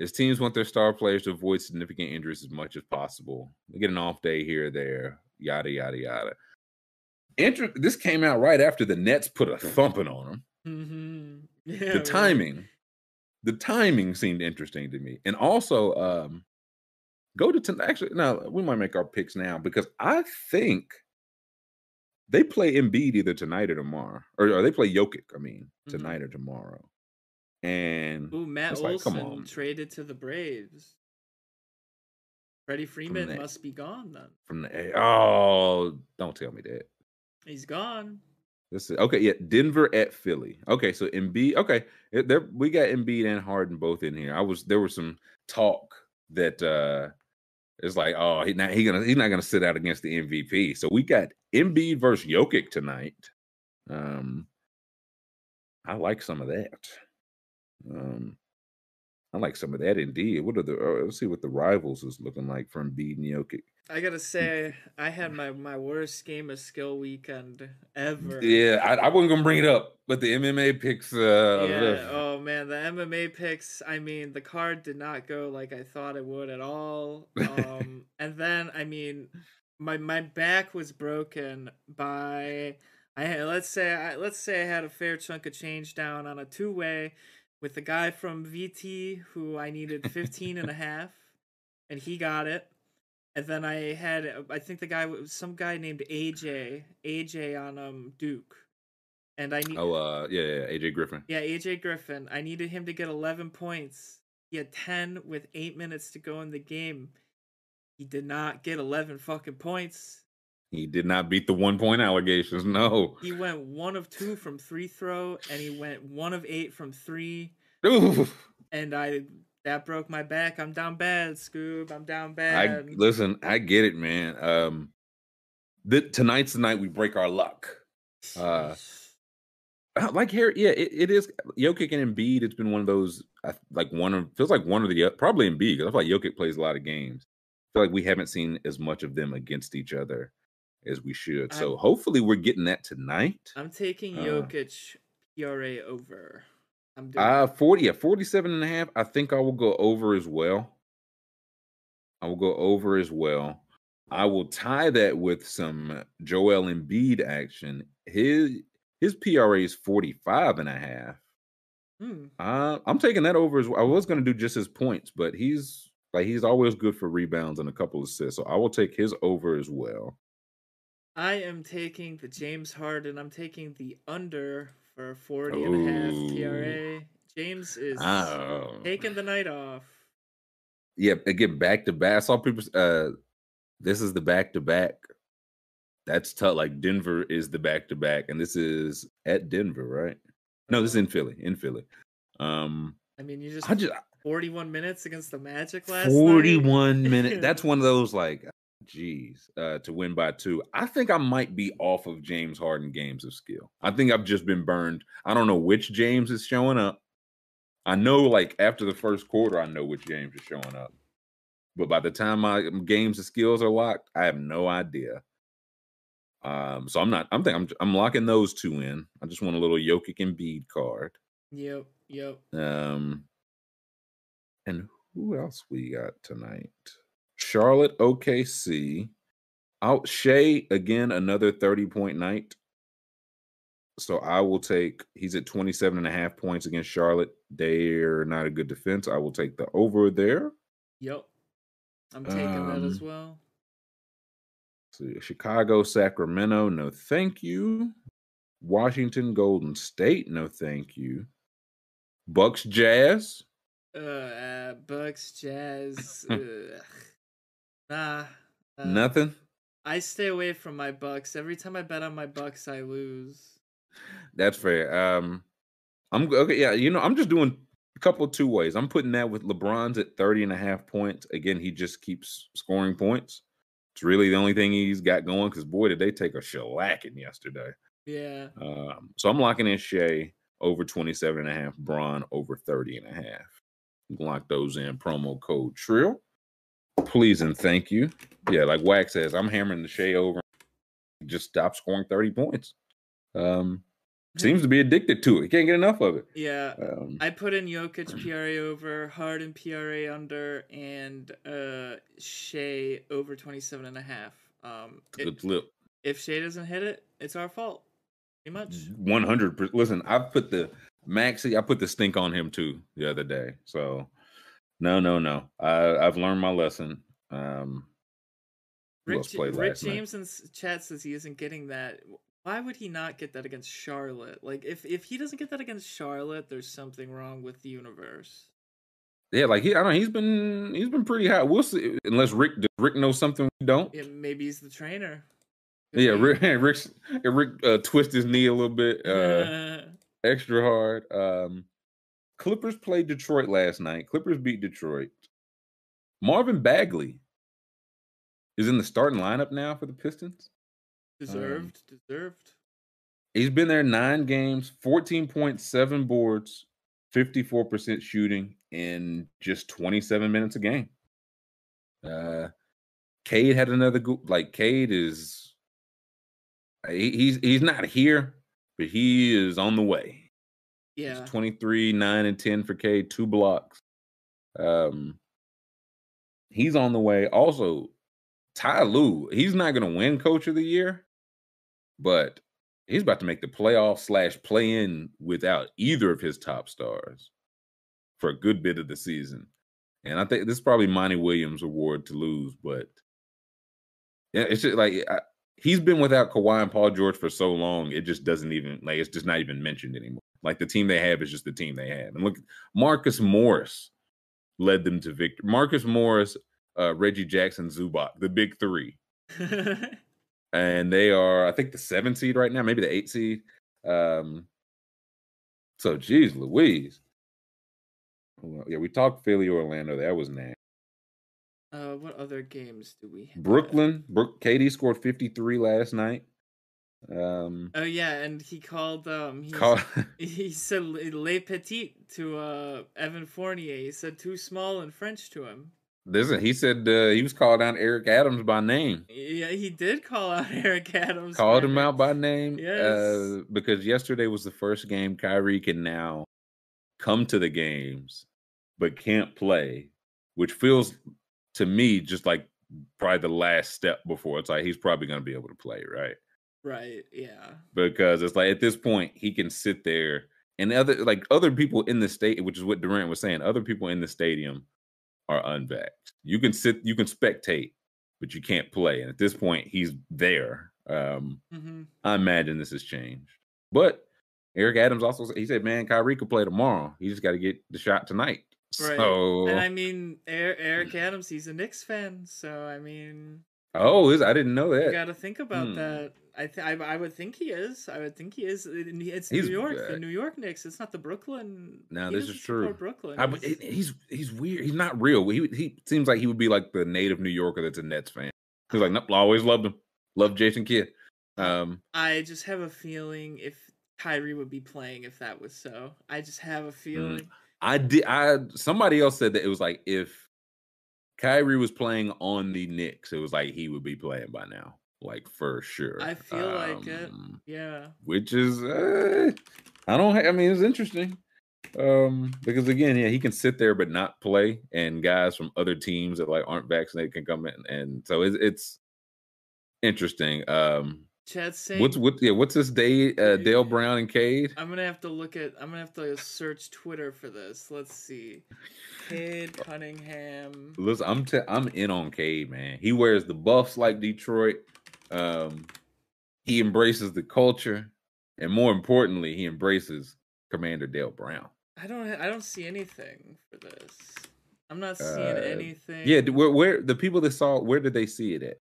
as teams want their star players to avoid significant injuries as much as possible. They get an off day here or there, yada yada yada. inter- this came out right after the Nets put a thumping on them. Mm-hmm. Yeah, the right. The timing seemed interesting to me, and also um, go to ten- actually. Now we might make our picks now because I think they play Embiid either tonight or tomorrow, or, or they play Jokic. I mean, Mhm. tonight or tomorrow. And Ooh, Matt like, come Olson on. traded to the Braves. Freddie Freeman that- must be gone then. from the oh, don't tell me that. He's gone. This is okay. Yeah, Denver at Philly. Okay, so Embiid. Okay, there we got Embiid and Harden both in here. I was there was some talk that uh it's like, oh, he not he gonna he's not gonna sit out against the MVP. So we got Embiid versus Jokic tonight. Um, I like some of that. Um, I like some of that indeed. What are the? Uh, let's see what the rivals is looking like from Embiid and Jokic. I gotta say, I had my, my worst game of skill weekend ever. Yeah, I, I wasn't gonna bring it up, but the MMA picks. Uh, Yeah. Oh man, the MMA picks. I mean, the card did not go like I thought it would at all. Um, and then I mean, my my back was broken by. I let's say I let's say I had a fair chunk of change down on a two way with the guy from VT who I needed 15 and a half, and he got it. And then I had I think the guy was some guy named AJ AJ on um Duke, and I need Oh, uh, yeah, yeah, AJ Griffin. yeah, AJ Griffin. I needed him to get 11 points. He had 10 with 8 minutes to go in the game. He did not get 11 fucking points. He did not beat the one point allegations. No. He went 1 of 2 from three throw and he went 1 of 8 from 3 Ooh. and I that broke my back. I'm down bad, Scoob. I'm down I bad. listen. I get it, man. Um, the, tonight's the night we break our luck. uh, Uh, Like here, yeah, it, it is. Jokic and Embiid. It's been one of those. I- Like one of feels like one of the probably Embiid because I feel like Jokic plays a lot of games. I feel like we haven't seen as much of them against each other as we should. So I'm- hopefully we're getting that tonight. I'm taking Uh, Jokic PRA over. I'm doing Uh 40, yeah, 47 and a half. I think I will go over as well. I will go over as well. I will tie that with some Joel Embiid action. His his PRA is 45 and a half. Hmm. Uh, I'm taking that over as well. I was going to do just his points, but he's like he's always good for rebounds and a couple of assists. So I will take his over as well. I am taking the James Harden. I'm taking the under for 40 and a half. PRA. James is Oh. taking the night off. Yeah, again, back to back. I saw people. Uh, this is the back to back. That's tough. Like Denver is the back to back, and this is at Denver, right? No, this is in Philly. In Philly. Um, I mean, you just, I just 41 minutes against the Magic last night. forty-one minute. That's one of those like, geez, uh, to win by two. I think I might be off of James Harden games of skill. I think I've just been burned. I don't know which James is showing up. I know, like after the first quarter, I know which James is showing up. But by the time my games of skills are locked, I have no idea. Um, so I'm not. I'm thinking I'm, I'm locking those two in. I just want a little Jokic and Bede card. Yep, yep. Um, and who else we got tonight? Charlotte OKC. Out Shai again, another 30 point night. So I will take he's at 27 and a half points against Charlotte. They're not a good defense. I will take the over there. Yep. I'm taking that as Um, well. See, Chicago, Sacramento, no thank you. Washington, Golden State, no thank you. Bucks, Jazz. Uh, uh Bucks, Jazz. Nah. uh, Nothing. I stay away from my Bucks. Every time I bet on my Bucks, I lose. That's fair. Um, I'm okay. Yeah, you know, I'm just doing a couple of two ways. I'm putting that with LeBron's at 30 and a half points. Again, he just keeps scoring points. It's really the only thing he's got going because boy, did they take a shellacking yesterday. Yeah. Um, so I'm locking in Shai over 27 and a half, Braun over 30 and a half. Lock those in promo code Trill. Please and thank you. Yeah, like Wax says, I'm hammering the Shai over. Just stop scoring 30 points. Um, seems to be addicted to it. He can't get enough of it. Yeah. Um, I put in Jokic PRA over, Harden PRA under, and uh Shai over 27 and a half. Um good flip. if Shai doesn't hit it, it's our fault. Pretty much. 100%. Listen, I put the Maxey. I put the stink on him too the other day. So no, no, no. I, I've learned my lesson. Um, Rick, else J- played Rick night? James in chat says he isn't getting that. Why would he not get that against Charlotte? Like if if he doesn't get that against Charlotte, there's something wrong with the universe. Yeah, like he, I don't. know, He's been he's been pretty hot. We'll see. Unless Rick does Rick knows something we don't. Yeah, maybe he's the trainer. Could Yeah. Rick Rick's, Rick uh, twist his knee a little bit uh, extra hard. Um, Clippers played Detroit last night. Clippers beat Detroit. Marvin Bagley is in the starting lineup now for the Pistons. deserved, deserved. He's been there nine games, 14.7 boards, 54% shooting in just 27 minutes a game. Uh Cade had another go- like Cade is he, he's he's not here, but he is on the way. Yeah, It's 23, 9 and 10 for K, two blocks. Um he's on the way. Also, Ty Lue, he's not gonna win coach of the year, but he's about to make the playoff slash play in without either of his top stars for a good bit of the season. And I think this is probably Monty Williams award to lose, but yeah, it's just like I, he's been without Kawhi and Paul George for so long, it just doesn't even like it's just not even mentioned anymore. Like the team they have is just the team they have. And look, Marcus Morris led them to victory. Marcus Morris, uh, Reggie Jackson, Zubac, the big three and they are I think the seven seed right now, maybe the eight seed. Um, so geez, Louise. Well, yeah, we talked Philly, Orlando. That was nasty. uh, what other games do we have? Brooklyn, Brook, KD scored fifty three last night. Um, Oh yeah, and he called um he, call, he said le petit to uh Evan Fournier. He said too small in French to him. listen, he said uh, he was called out Eric Adams by name. Yeah, he did call out Eric Adams. Called him out by name. Yes. Uh, because yesterday was the first game Kyrie can now come to the games, but can't play, which feels to me just like probably the last step before it's like he's probably going to be able to play, right? Right. Yeah. Because it's like at this point he can sit there and other like other people in the state, which is what Durant was saying, other people in the stadium are unvaxxed. You can sit, you can spectate, but you can't play. And at this point, he's there. Um, hmm I imagine this has changed. But Eric Adams also he said, "Man, Kyrie could play tomorrow. He just got to get the shot tonight." Right. So, And I mean, Er- Eric Adams, he's a Knicks fan, so I mean, oh, I didn't know that. you got to think about Hmm. that. I, th- I I would think he is. I would think he is. It's He's New York, the New York Knicks. It's not the Brooklyn. No, this is true. Brooklyn. I, He's- he's weird. He's not real. He he seems like he would be like the native New Yorker that's a Nets fan. He's like, nope, I always loved him. Loved Jason Kidd. Um, I just have a feeling if Kyrie would be playing if that was so. I just have Mm. a feeling. I did. I somebody else said that it was like if Kyrie was playing on the Knicks, it was like he would be playing by now, like for sure. I feel like it. Um, Yeah. which is uh, I don't. ha- I mean, it's interesting um, because again, yeah, he can sit there but not play, and guys from other teams that like aren't vaccinated can come in, and so it's it's interesting. Um, Chad saying what's what? Yeah, what's this day? Uh, Dale Brown and Cade. I'm gonna have to look at. I'm gonna have to search Twitter for this. Let's see. Cade Cunningham. Listen, I'm te- I'm in on Cade, man. He wears the buffs like Detroit. Um, he embraces the culture, and more importantly, he embraces Commander Dale Brown. I don't. I don't see anything for this. I'm not seeing Uh, anything. Yeah, where, where the people that saw, where did they see it at?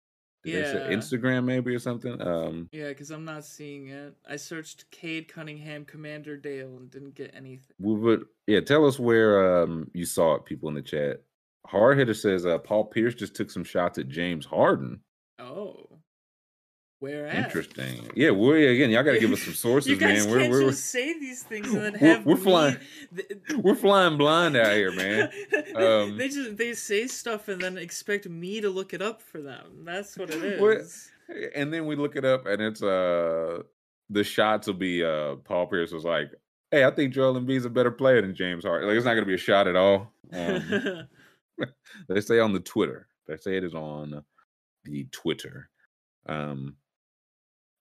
Did Yeah. Instagram maybe or something? Um, Yeah, because I'm not seeing it. I searched Cade Cunningham, Commander Dale, and didn't get anything. we would yeah. Tell us where um you saw it. People in the chat. Hard hitter says uh, Paul Pierce just took some shots at James Harden. Oh, where at? Interesting. Yeah, we again. Y'all got to give us some sources, you guys man. We're can't we're, just say these things and then We're- have we're flying- th- we're flying blind out here, man. Um, they just they say stuff and then expect me to look it up for them. That's what it is. And then we look it up and it's uh the shots will be uh Paul Pierce was like, Hey, I think Joel Embiid's a better player than James Harden. Like it's not gonna be a shot at all. Um, they say on the Twitter. They say it is on the Twitter. Um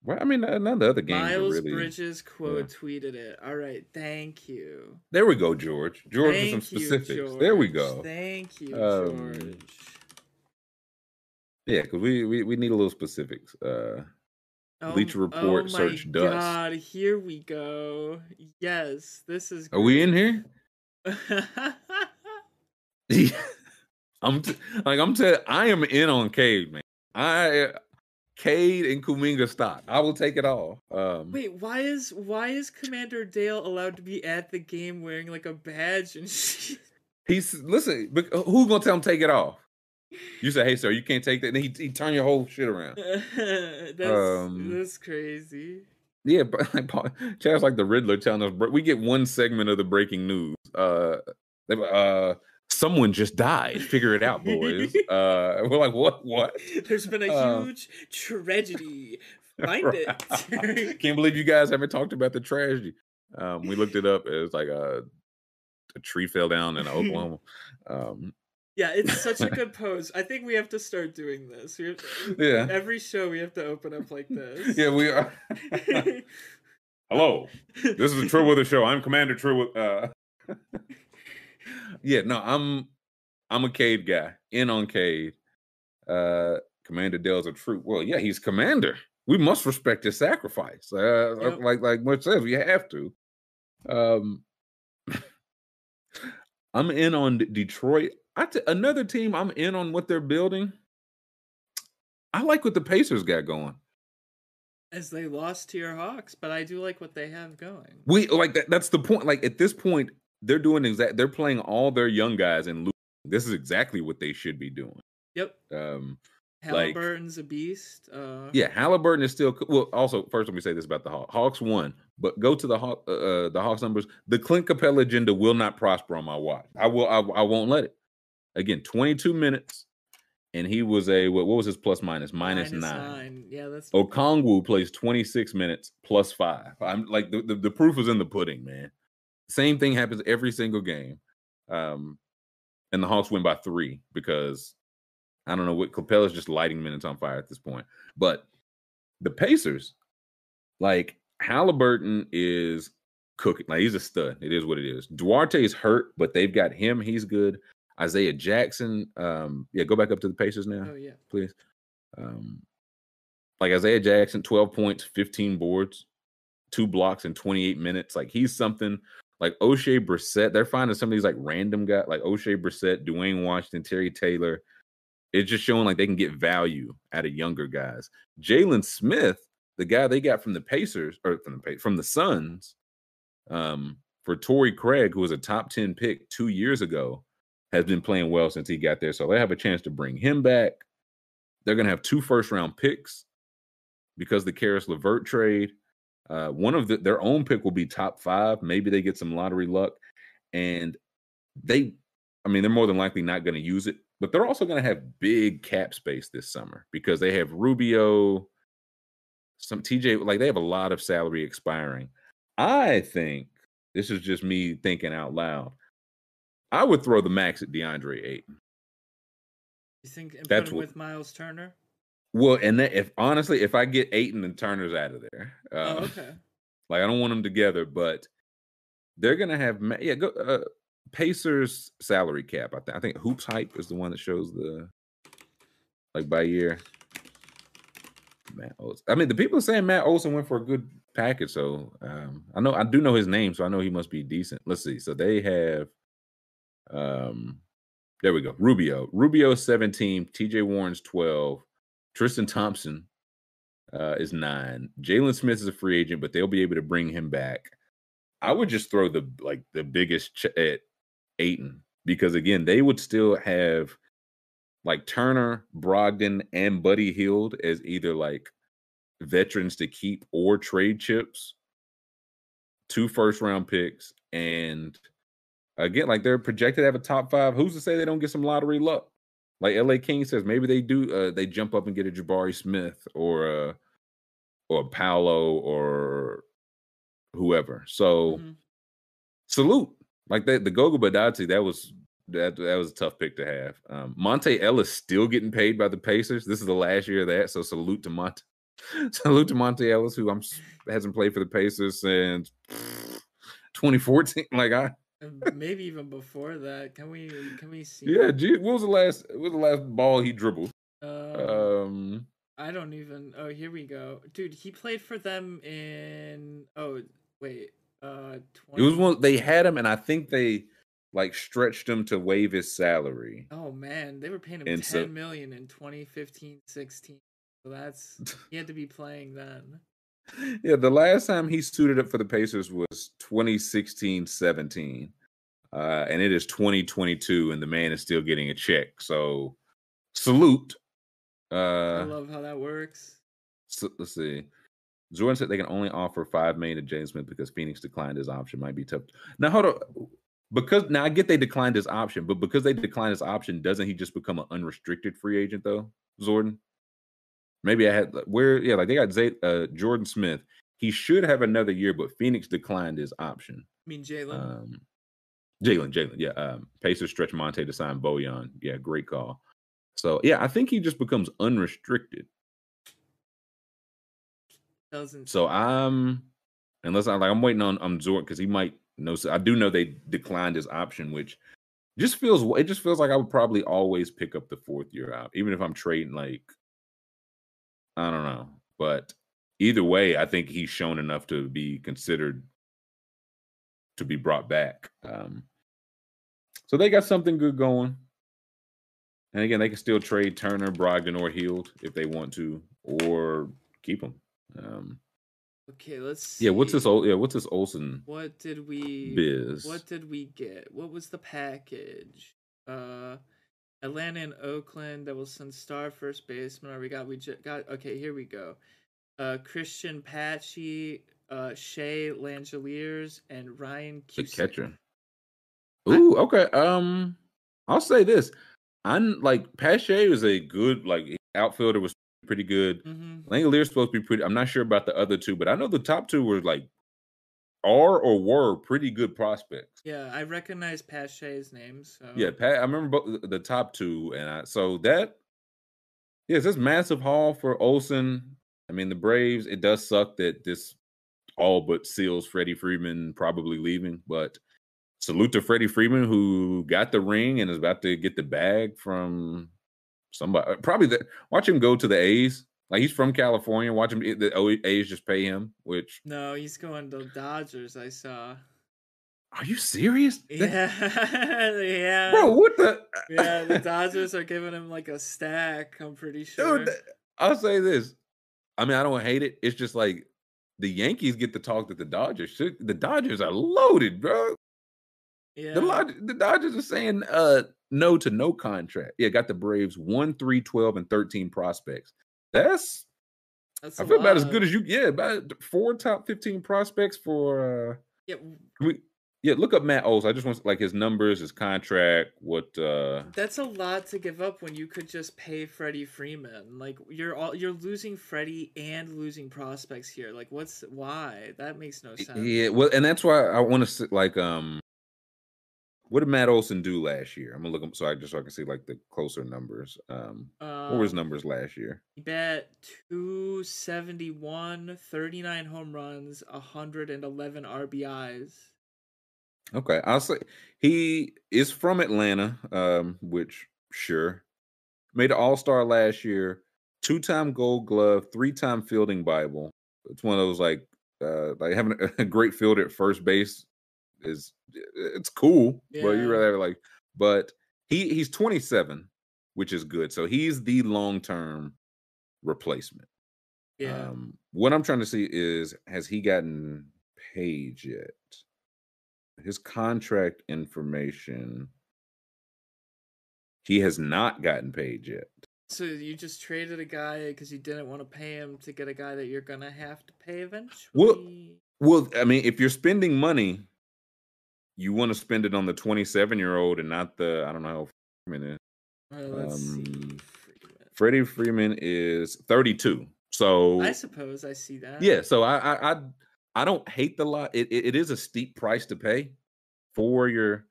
Well, I mean, none of the other games Miles really. Bridges quote tweeted it. All right, thank you. There we go, George. George Thank with some you, specifics. there we go. Thank you, Um, George. Yeah, because we, we we need a little specifics. Uh, Oh- Report, oh search my dust. God, here we go. Yes, this is. are we in here? I'm t- like I'm telling. I am in on Cade, man. I Cade and Kuminga stock. I will take it all. Um, Wait, why is why is Commander Dale allowed to be at the game wearing like a badge and shit? He's listen. But who's gonna tell him take it off? You say, "Hey, sir, you can't take that." And then he, he turn your whole shit around. that's Um, that's crazy. Yeah, but like Paul- Chad's like the Riddler telling us we get one segment of the breaking news. Uh, they, uh, someone just died. Figure it out, boys. uh, we're like, what? What? There's been a Uh, huge tragedy. Find Right. it. Can't believe you guys haven't talked about the tragedy. Um, we looked it up. It was like a, a tree fell down in Oklahoma. Um, yeah, it's such a good pose. I think we have to start doing this. Yeah. Every show we have to open up like this. yeah, we are. Hello, this is the True Weather Show. I'm Commander True. Uh, yeah, no, I'm I'm a Cade guy. In on Cade. Uh, Commander Dale's a true. Well, yeah, he's commander. We must respect his sacrifice. Uh, Yep. like like Much says, we have to. Um, I'm in on Detroit. I t- another team. I'm in on what they're building. I like what the Pacers got going. As they lost to your Hawks, but I do like what they have going. We like that. That's the point. Like at this point, they're doing exact. They're playing all their young guys and losing. This is exactly what they should be doing. Yep. Um, Like- Halliburton's a beast. Uh, yeah, Halliburton is still well. Also, first let me say this about the Hawks. Hawks won, but go to the Hawk, uh, uh, the Hawks numbers. The Clint Capela agenda will not prosper on my watch. I will. I, I won't let it. Again, 22 minutes, and he was a what, what was his plus minus minus nine. Yeah, that's Okongwu plays 26 minutes plus five. I'm like the, the, the proof is in the pudding, man. Same thing happens every single game. Um, and the Hawks win by three because I don't know what Capela's just lighting minutes on fire at this point. But the Pacers, like Halliburton is cooking. Like he's a stud. It is what it is. Duarte is hurt, but they've got him. He's good. Isaiah Jackson. Um, yeah, go back up to the Pacers now Oh yeah. please. Um, like Isaiah Jackson, 12 points, 15 boards, two blocks in 28 minutes. Like he's something like Oshae Brissett. They're finding some of these like random guys like Oshae Brissett, Duane Washington, Terry Taylor. It's just showing like they can get value out of younger guys. Jalen Smith, the guy they got from the Pacers or from the from the Suns, um, for Torrey Craig, who was a top 10 pick two years ago, has been playing well since he got there. So they have a chance to bring him back. They're to have two first round picks because the Caris LeVert trade. Uh, one of the, their own pick will be top five. Maybe they get some lottery luck. And they, I mean, they're more than likely not going to use it, but they're also going to have big cap space this summer because they have Rubio, some TJ, like they have a lot of salary expiring. I think this is just me thinking out loud. I would throw the max at DeAndre Ayton. You think and That's put him what- with Miles Turner? Well, and that, if honestly, if I get Ayton and Turner's out of there, uh, oh, okay. like I don't want them together, but they're gonna have yeah. Go uh, Pacers salary cap. I think I think Hoops Hype is the one that shows the like by year. Matt Olson. I mean, the people are saying Matt Olson went for a good package, so um, I know I do know his name, so I know he must be decent. Let's see. So they have, um, there we go. Rubio, Rubio seventeen, T.J. Warren's twelve, Tristan Thompson uh, is nine. Jalen Smith is a free agent, but they'll be able to bring him back. I would just throw the like the biggest ch- at Ayton because again, they would still have like Turner, Brogdon, and Buddy Hield as either like veterans to keep or trade chips, two first round picks, and again, like they're projected to have a top five. Who's to say they don't get some lottery luck? Like LA King says, maybe they do. Uh, they jump up and get a Jabari Smith or a or a Paolo or whoever. So Mhm. salute. Like that, the Goga Bitadze, that was that that was a tough pick to have. Um, Monta Ellis still getting paid by the Pacers. This is the last year of that, so salute to Monta. Salute to Monta Ellis, who I'm hasn't played for the Pacers since 2014. Like I, Maybe even before that. Can we can we see? yeah. Gee, what was the last? What was the last ball he dribbled? Um, Um, I don't even. Oh, here we go, dude. He played for them in. Oh wait. Uh, 20, it was one. They had him, and I think they like stretched him to waive his salary. Oh man, they were paying him And ten so- million in 2015, 16. So that's he had to be playing then. Yeah, the last time he suited up for the Pacers was 2016 17. Uh, and it is 2022, and the man is still getting a check. So, salute. I Uh, love how that works. so, let's see. Jordan said they can only offer five million to James Smith because Phoenix declined his option. Might be tough. Now, hold on. Because now I get they declined his option, but because they declined his option, doesn't he just become an unrestricted free agent though, Jordan? Maybe I had where yeah, like they got Zay, uh, Jordan Smith. He should have another year, but Phoenix declined his option. I mean, Jalen. Um, Jalen, Jalen, yeah. Um, Pacers stretch Monta to sign Bojan. Yeah, great call. So yeah, I think he just becomes unrestricted. doesn't. So I'm unless I like I'm waiting on um Zort because he might know. I do know they declined his option, which just feels it just feels like I would probably always pick up the fourth year out, even if I'm trading like I don't know. But either way, I think he's shown enough to be considered to be brought back. Um so they got something good going. And again, they can still trade Turner, Brogdon, or Hield if they want to, or keep them. Um, okay, let's. yeah, what's this? see. Ol- Yeah, what's this Olson What did we? biz? What did we get? What was the package? Uh, Atlanta and Oakland. That will send star first baseman. We got we just got. Okay, here we go. Uh, Cristian Pache, uh, Shea Langeliers, and Ryan the Cusick. catcher. Ooh, okay. Um, I'll say this. I'm like Pache was a good like outfielder was pretty good. Mm-hmm. Langeliers supposed to be pretty. I'm not sure about the other two, but I know the top two were like are or were pretty good prospects. Yeah, I recognize Pache's name. So Yeah, Pat. I remember both the top two, and I so that yes, this massive haul for Olson. I mean, the Braves. It does suck that this all but seals Freddie Freeman probably leaving, but salute to Freddie Freeman who got the ring and is about to get the bag from somebody. Probably the watch him go to the A's. Like he's from California. Watch him. The A's just pay him. Which No, he's going to the Dodgers. I saw. are you serious? Yeah, yeah, bro. What the? yeah. The Dodgers are giving him like a stack. I'm pretty sure. Dude, I'll say this. I mean, I don't hate it. It's just like the Yankees get the talk that the Dodgers should. The Dodgers are loaded, bro. yeah. The, the Dodgers are saying uh no to no contract. Yeah, got the Braves 1, 3, 12, and 13 prospects. That's That's I feel about as good as you yeah, about four top 15 prospects for uh Yeah, we yeah, look up Matt Olson. I just want like his numbers, his contract, what uh that's a lot to give up when you could just pay Freddie Freeman. Like you're all you're losing Freddie and losing prospects here. Like what's why? That makes no sense. Yeah, well, and that's why I want to like um, what did Matt Olson do last year? I'm gonna look up so I just so I can see like the closer numbers. Um, what were his Um, numbers last year? He bat 271, 39 home runs, 111 RBIs. Okay, I'll say he is from Atlanta, um, which sure made an All Star last year, two time Gold Glove, three time Fielding Bible. It's one of those like uh, like having a great field at first base is it's cool, but you Yeah. rather have, like but he he's 27, which is good. So he's the long term replacement. Yeah. Um, what I'm trying to see is has he gotten paid yet? His contract information. He has not gotten paid yet. so you just traded a guy because you didn't want to pay him to get a guy that you're gonna have to pay eventually. Well, Well, I mean, if you're spending money, you want to spend it on the 27 year old and not the I don't know how Freeman is. Uh, let's see. um, Freeman. Freddie Freeman is 32. So I suppose I see that. Yeah, so I I I, I don't hate the lot. It, it it is a steep price to pay for your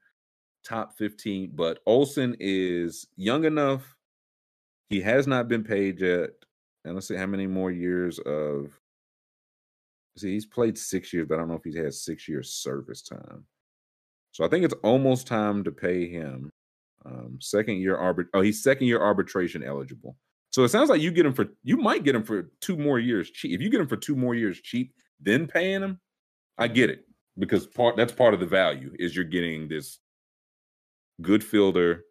top 15, but Olson is young enough. He has not been paid yet. and let's see how many more years of. See, he's played six years, but I don't know if he's had six years service time. So I think it's almost time to pay him. Um, second year arbit. Oh, he's second year arbitration eligible. So it sounds like you get him for you might get him for two more years cheap. If you get him for two more years cheap, then paying him, I get it because part that's part of the value is you're getting this good fielder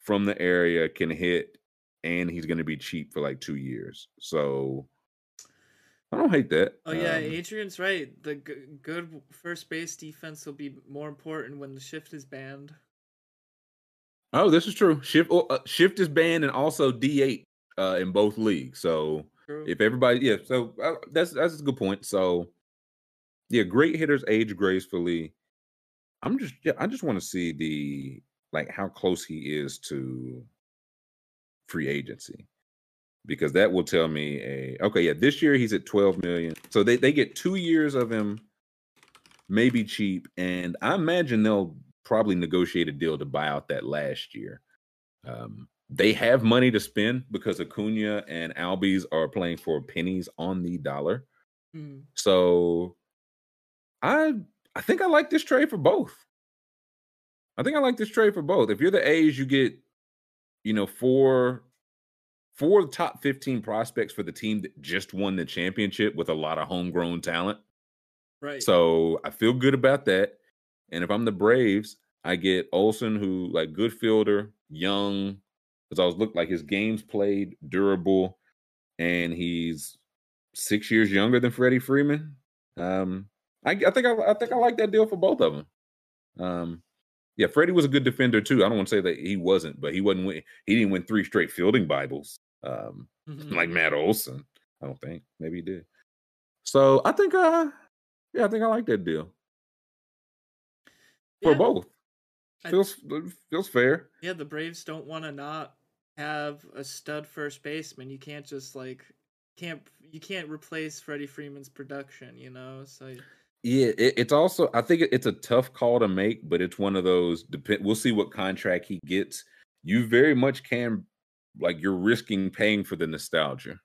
from the area can hit and he's going to be cheap for like two years. So I don't hate that. Oh yeah, Um, Adrian's right. The g- good first base defense will be more important when the shift is banned. oh, this is true. Shift oh, uh, shift is banned and also DH uh, in both leagues. So True. if everybody, yeah, so uh, that's that's a good point. So yeah, great hitters age gracefully. I'm just yeah, I just want to see the like how close he is to free agency because that will tell me a okay yeah this year he's at 12 million. So they, they get two years of him maybe cheap and i imagine they'll probably negotiate a deal to buy out that last year. Um, they have money to spend because acuna and albies are playing for pennies on the dollar. Hmm. so i i think i like this trade for both. I think i like this trade for both. If you're the a's you get you know four four top 15 prospects for the team that just won the championship with a lot of homegrown talent Right. so i feel good about that and if i'm the braves i get olson who like good fielder young because i was look like his games played durable and he's six years younger than freddie freeman um i, I think I, I think i like that deal for both of them um yeah, Freddie was a good defender too. I don't want to say that he wasn't, but he wasn't. Win- he didn't win three straight fielding Bibles, um, Mhm. like Matt Olson. I don't think. Maybe he did. So I think, uh, yeah, I think I like that deal for Yeah, both. I- Feels feels fair. Yeah, the Braves don't want to not have a stud first baseman. You can't just like can't you can't replace Freddie Freeman's production, you know? So Yeah, it, it's also. I think it- it's a tough call to make, but it's one of those. Depend. We'll see what contract he gets. You very much can, like, you're risking paying for the nostalgia.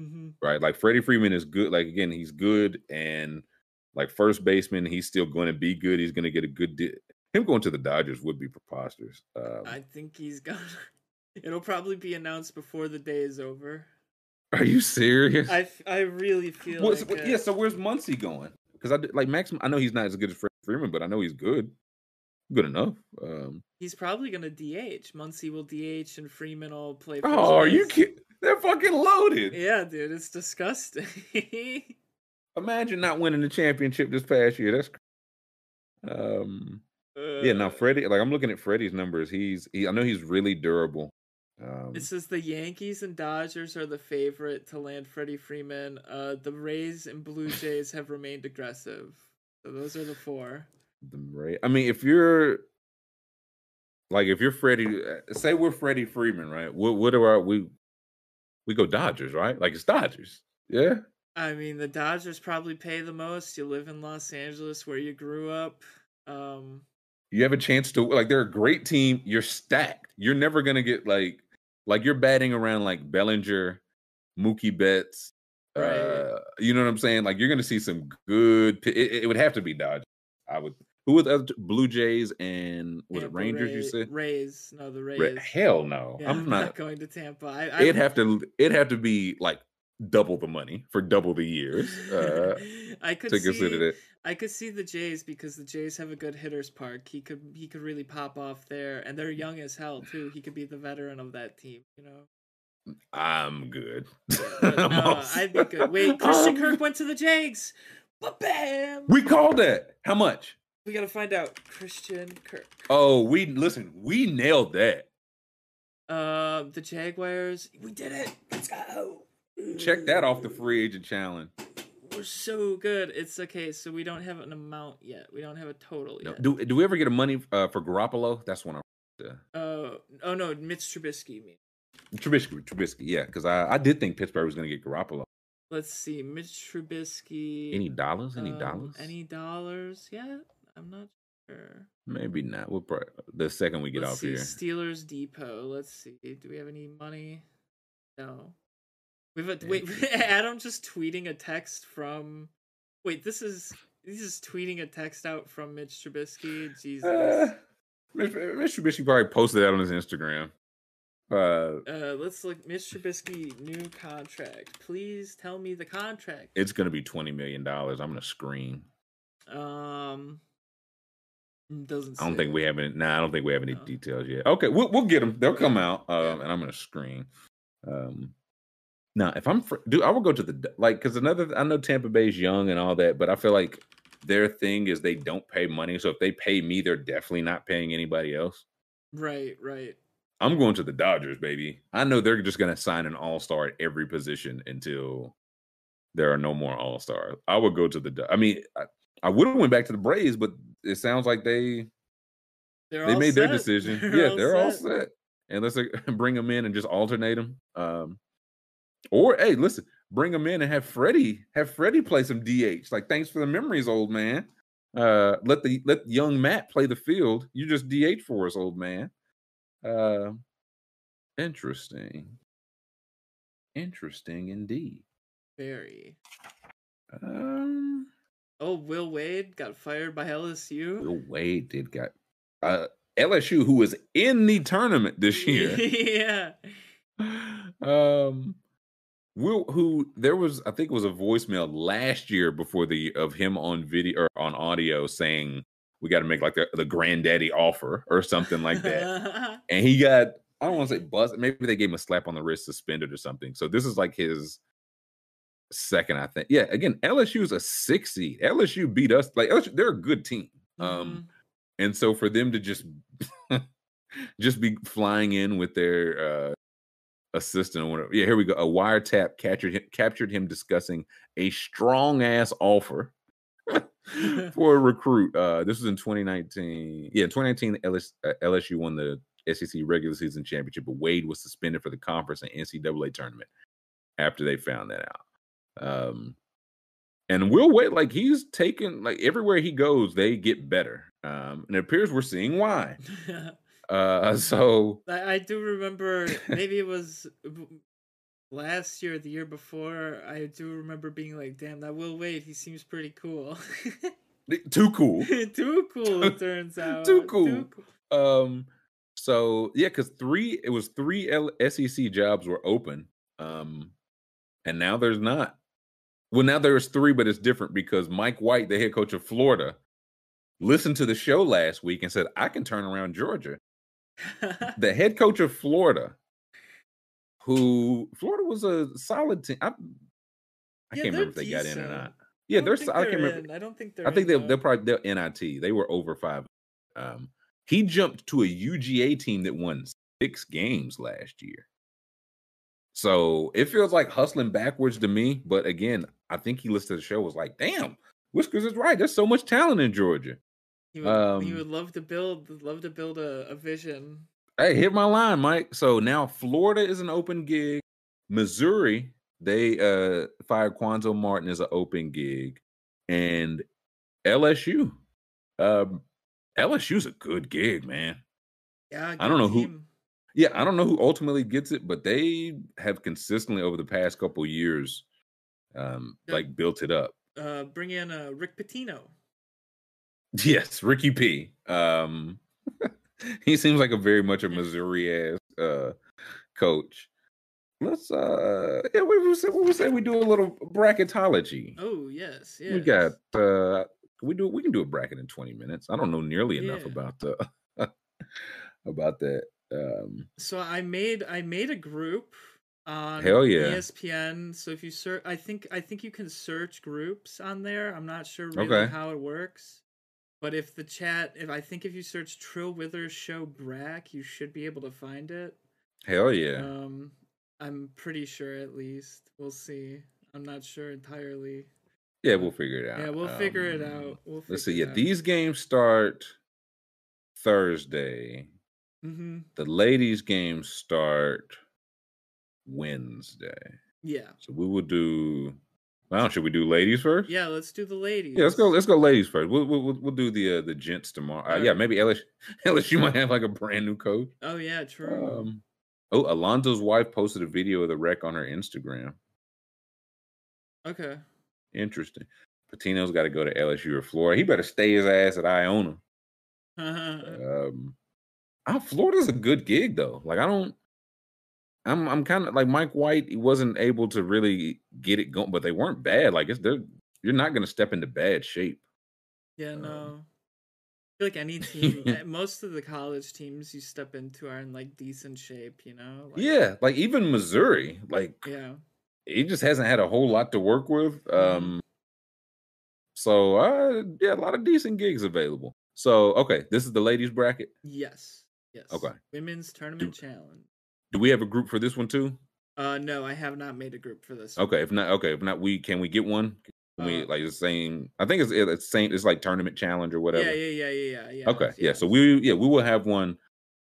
mhm. right? Like Freddie Freeman is good. Like again, he's good, and like first baseman, he's still going to be good. He's going to get a good. Di- Him going to the Dodgers would be preposterous. Um, I think he's gonna it'll probably be announced before the day is over. are you serious? I, f- I really feel What's- like yeah. So where's Muncy going? Because I like Max. I know he's not as good as Freddie Freeman, but I know he's good. Good enough. Um, he's probably gonna DH. Muncy will DH and Freeman will play. oh, are you kidding? They're fucking loaded. Yeah, dude, it's disgusting. Imagine not winning the championship this past year. That's. Um. Yeah. Now Uh, Freddie. Like I'm looking at Freddie's numbers. He's. He, I know he's really durable. Um, It says the Yankees and Dodgers are the favorite to land Freddie Freeman. Uh, the Rays and Blue Jays have remained aggressive. So those are the four. The Ray. I mean, if you're like, if you're Freddie, uh, say we're Freddie Freeman, right? What what are our, we? We go Dodgers, right? Like it's Dodgers. Yeah. I mean, the Dodgers probably pay the most. You live in Los Angeles where you grew up. Um, You have a chance to like. They're a great team. You're stacked. You're never gonna get like like you're batting around like Bellinger, Mookie Betts. Right. Uh, you know what I'm saying? Like you're gonna see some good. It, it would have to be Dodgers. I would. Who was the other two? Blue Jays and was it Tampa Rangers? You said. Rays. No, the Rays. Ra- Hell no. Yeah, I'm not. going to Tampa. I, I it'd have to it'd have to be like double the money for double the years uh, I could to see, consider that. I could see the Jays because the Jays have a good hitters park. He could he could really pop off there, and they're young as hell too. He could be the veteran of that team. You know, I'm good. I'm no, all I'd be good. Wait. Christian Kirk went to the Jags. But bam, We called that. How much? We gotta find out. Christian Kirk. Oh, we listen. We nailed that. Uh, the Jaguars. We did it. Let's go. Check that off the free agent challenge. We're so good. It's okay. So we don't have an amount yet. We don't have a total No, yet. do do we ever get a money uh, for Garoppolo? That's one. I Uh, oh no, Mitch Trubisky. Mean? Trubisky, Trubisky, yeah, because I, I did think Pittsburgh was going to get Garoppolo. Let's see, Mitch Trubisky. Any dollars? Any um, dollars? Any dollars yet? I'm not sure. Maybe not. We'll probably, the second we get Let's off see, here. Steelers Depot. Let's see. Do we have any money? No. We've a, wait, Adam just tweeting a text from. Wait, this is he's just tweeting a text out from Mitch Trubisky. Jesus. Uh, Mitch Mitch Trubisky probably posted that on his Instagram. Uh, Uh, let's look. Mitch Trubisky new contract. Please tell me the contract. it's gonna be twenty million dollars. I'm gonna scream. Um, doesn't. I don't think we have any. Nah, I don't think we have any No. details yet. Okay, we'll we'll get them. They'll come out, um, and I'm gonna scream. Um, now, if I'm, fr- dude, I will go to the like because another. I know Tampa Bay's young and all that, but I feel like their thing is they don't pay money. So if they pay me, they're definitely not paying anybody else. Right, right. I'm going to the Dodgers, baby. I know they're just gonna sign an all star at every position until there are no more all stars. I would go to the. I mean, I, would have went back to the Braves, but it sounds like they They're they all made their set. decision. yeah, they're all set. And let's like, bring them in and just alternate them. Um, or hey, listen, bring them in and have Freddie have Freddie play some DH. Like, thanks for the memories, old man. Uh, let the let young Matt play the field. You just DH for us, old man. Uh, interesting. Interesting indeed. Very. Um, Oh, Will Wade got fired by LSU. Will Wade did got uh LSU, who was in the tournament this year. yeah. um Will who there was I think it was a voicemail last year before the of him on video or on audio saying we got to make like the, the granddaddy offer or something like that. and he got I don't want to say bust. Maybe they gave him a slap on the wrist, suspended or something. So this is like his second, I think. Yeah, again, LSU is a six seed. LSU beat us. Like LSU, they're a good team. Um, and so for them to just just be flying in with their uh assistant or whatever. Yeah, here we go. A wiretap captured him, captured him discussing a strong ass offer for a recruit. Uh, this was in 2019. Yeah, 2019, LS, uh, LSU won the SEC regular season championship, but Wade was suspended for the conference and NCAA tournament after they found that out. Um, and Will Wade, like he's taken, like everywhere he goes, they get better. Um, and it appears we're seeing why. Uh, so I, I do remember maybe it was last year, the year before. I do remember being like, "Damn, that Will Wade, he seems pretty cool." too cool. Too cool, it turns out. Too cool. Um, so yeah, because three it was three L- SEC jobs were open. Um, and now there's not. Well, now there's three, but it's different because Mike White, the head coach of Florida, listened to the show last week and said, I can turn around Georgia. The head coach of Florida, who Florida was a solid team. I, I Yeah, can't remember if they got in or not. Yeah, think I can't remember. in. I don't think they're. I think in, they they're probably they're NIT. They were over five. Um, he jumped to a UGA team that won six games last year. So it feels like hustling backwards to me. But again, I think he listened to the show was like, "Damn, Whiskers is right. There's so much talent in Georgia." He would, um, would love to build, love to build a, a vision. Hey, hit my line, Mike. So now Florida is an open gig. Missouri, they uh fired Cuonzo Martin as an open gig, and LSU. Um, LSU's a good gig, man. Yeah, I don't know who- team. Yeah, I don't know who ultimately gets it, but they have consistently over the past couple years, um, Yeah. like built it up. Uh, bring in uh, Rick Pitino. Yes, Ricky P. Um, he seems like a very much a Missouri ass uh coach. Let's uh, yeah, we we say we say we do a little bracketology. Oh yes, yes. We got uh, we do we can do a bracket in twenty minutes. I don't know nearly enough Yeah. about the about that. Um, So I made I made a group on Hell yeah. ESPN. So if you search, I think I think you can search groups on there. I'm not sure really Okay. how it works, but if the chat, if I think if you search Trill Withers Show Brack, you should be able to find it. hell yeah. Um, I'm pretty sure at least. We'll see. I'm not sure entirely. Yeah, we'll figure it out. Yeah, we'll figure it Um, out. We'll Let's see. Yeah, it these games start Thursday. Mm-hmm. The ladies' games start Wednesday. Yeah. So we will do. Well, should we do ladies first? Yeah. Let's do the ladies. Yeah, let's go. Let's go, ladies first. We'll we'll, we'll- do the uh, the gents tomorrow. Uh, yeah, maybe LSU, LSU might have like a brand new coach. Oh yeah, true. Um, oh, Alonzo's wife posted a video of the wreck on her Instagram. Okay. Interesting. Pitino's got to go to LSU or Florida. He better stay his ass at Iona. Um, oh, Florida's a good gig though. Like I don't. I'm I'm kind of like Mike White. He wasn't able to really get it going, but they weren't bad. Like it's they're you're not going to step into bad shape. yeah, Um, no. I feel like any team, eh, most of the college teams you step into are in like decent shape, you know? Like, Yeah, like even Missouri, like Yeah. he just hasn't had a whole lot to work with. Mm-hmm. Um, so uh, yeah, a lot of decent gigs available. So okay, this is the ladies bracket. Yes. Yes. Okay. Women's tournament challenge. Do we have a group for this one too? Uh, no, I have not made a group for this. Okay, if not, okay, if not, we can we get one? Can we Uh, like the same? I think it's it's same. It's like tournament challenge or whatever. Yeah, yeah, yeah, yeah, yeah, yeah. Okay, yeah. So we yeah we will have one.